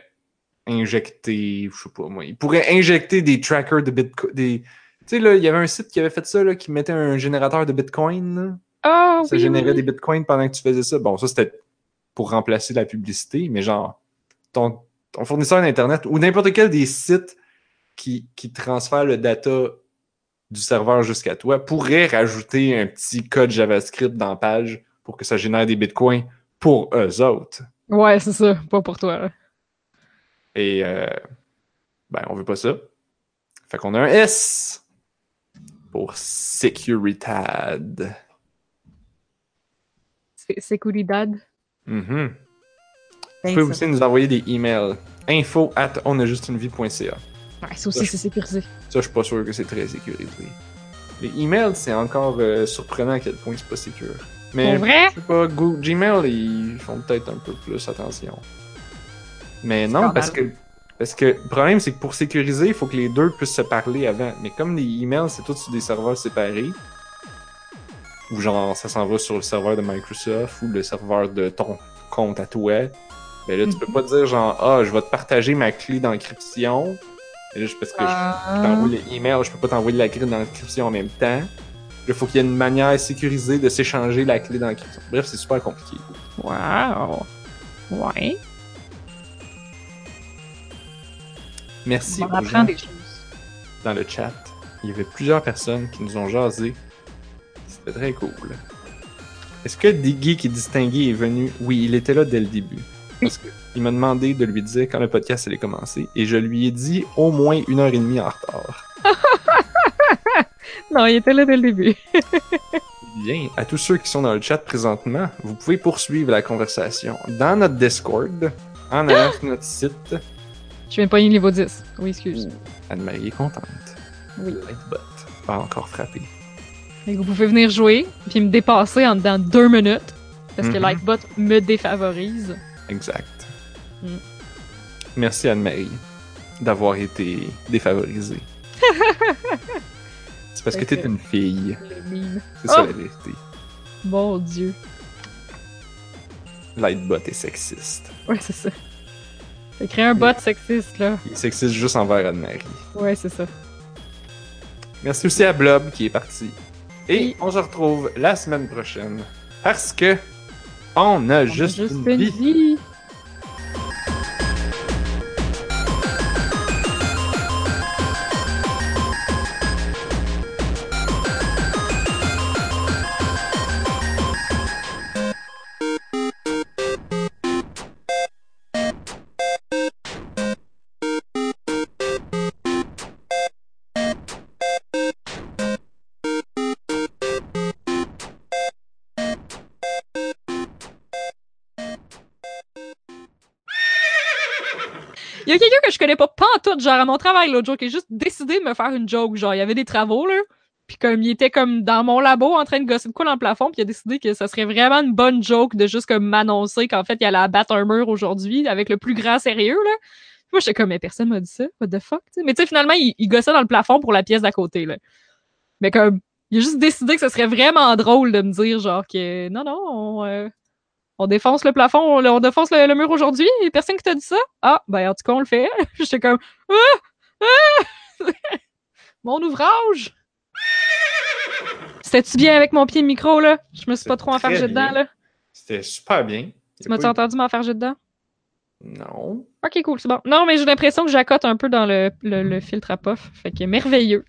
B: injecter, je sais pas moi. Il pourrait injecter des trackers de Bitcoin. Des... Tu sais, là, il y avait un site qui avait fait ça, là, qui mettait un générateur de Bitcoin.
A: Ah,
B: Ça
A: oui.
B: générait
A: oui.
B: des bitcoins pendant que tu faisais ça. Bon, ça, c'était pour remplacer la publicité, mais genre, ton, ton fournisseur d'Internet ou n'importe quel des sites qui, qui transfèrent le data du serveur jusqu'à toi pourrait rajouter un petit code JavaScript dans la page pour que ça génère des bitcoins pour eux autres.
A: Ouais, c'est ça. Pas pour toi. là.
B: Et, euh, ben, on veut pas ça. Fait qu'on a un S pour Securitad.
A: C'est Seguridad.
B: Mhm. Vous
A: Ben,
B: pouvez
A: ça.
B: aussi nous envoyer des emails. Info at onajustunevie.ca.
A: Ouais, ça aussi, c'est sécurisé.
B: Ça, je suis pas sûr que c'est très sécurisé. Les emails, c'est encore euh, surprenant à quel point c'est pas sécure. Mais
A: vrai?
B: je sais pas, Go- Gmail, ils font peut-être un peu plus attention. Mais non, parce que parce que le problème, c'est que pour sécuriser, il faut que les deux puissent se parler avant. Mais comme les emails, c'est tout sur des serveurs séparés, ou genre ça s'en va sur le serveur de Microsoft ou le serveur de ton compte à toi, ben là, tu peux pas dire genre Ah, je vais te partager ma clé d'encryption. Je- parce que je
A: Ah.
B: t'envoie je peux pas t'envoyer la clé d'encryption en même temps. Il faut qu'il y ait une manière sécurisée de s'échanger la clé d'encryption. Bref, c'est super compliqué.
A: Wow. Ouais.
B: Merci.
A: On apprend des choses.
B: dans le chat. Il y avait plusieurs personnes qui nous ont jasé. C'était très cool. Est-ce que Diggy qui est distingué est venu? Oui, il était là dès le début. Parce que il m'a demandé de lui dire quand le podcast allait commencer et je lui ai dit au moins une heure et demie en retard.
A: Non, il était là dès le début.
B: Bien, à tous ceux qui sont dans le chat présentement, vous pouvez poursuivre la conversation dans notre Discord, en allant sur notre site.
A: Je viens de pogner le niveau 10. Oui, excuse.
B: Anne-Marie est contente.
A: Oui.
B: Lightbot pas encore frappé.
A: Vous pouvez venir jouer, puis me dépasser en dedans deux minutes. Parce que
B: Mhm.
A: Lightbot me défavorise.
B: Exact.
A: Mm.
B: Merci Anne-Marie d'avoir été défavorisée. C'est parce que t'es une fille. C'est ça
A: Oh!
B: la vérité.
A: Mon dieu.
B: Lightbot est sexiste.
A: Ouais, c'est ça. Fait créer un bot sexiste, là.
B: Il est sexiste juste envers Anne-Marie.
A: Ouais, c'est ça.
B: Merci aussi à Blob qui est parti. Et
A: Oui.
B: on se retrouve la semaine prochaine. Parce que on a
A: On a
B: juste,
A: juste
B: une
A: une
B: vie.
A: vie. Connais pas pantoute, genre à mon travail l'autre jour, qui a juste décidé de me faire une joke. Genre, il y avait des travaux, là. Puis comme il était comme dans mon labo en train de gosser de quoi dans le plafond, puis il a décidé que ça serait vraiment une bonne joke de juste comme m'annoncer qu'en fait il allait abattre un mur aujourd'hui avec le plus grand sérieux, là. Moi, j'étais comme, mais personne m'a dit ça. What the fuck, tu sais. Mais tu sais, finalement, il, il gossait dans le plafond pour la pièce d'à côté, là. Mais comme, il a juste décidé que ce serait vraiment drôle de me dire, genre, que non, non, on, euh, on défonce le plafond, on, on défonce le, le mur aujourd'hui, et personne qui t'a dit ça? Ah, ben en tout cas, on le fait. J'étais comme, ah! Ah! Mon ouvrage! C'était-tu bien avec mon pied de micro, là? Je me suis pas trop enfargé dedans, là.
B: C'était super bien.
A: Tu m'as-tu entendu m'enfarger dedans?
B: Non.
A: Ok, cool, c'est bon. Non, mais j'ai l'impression que j'accote un peu dans le, le, le filtre à puff. Fait que merveilleux.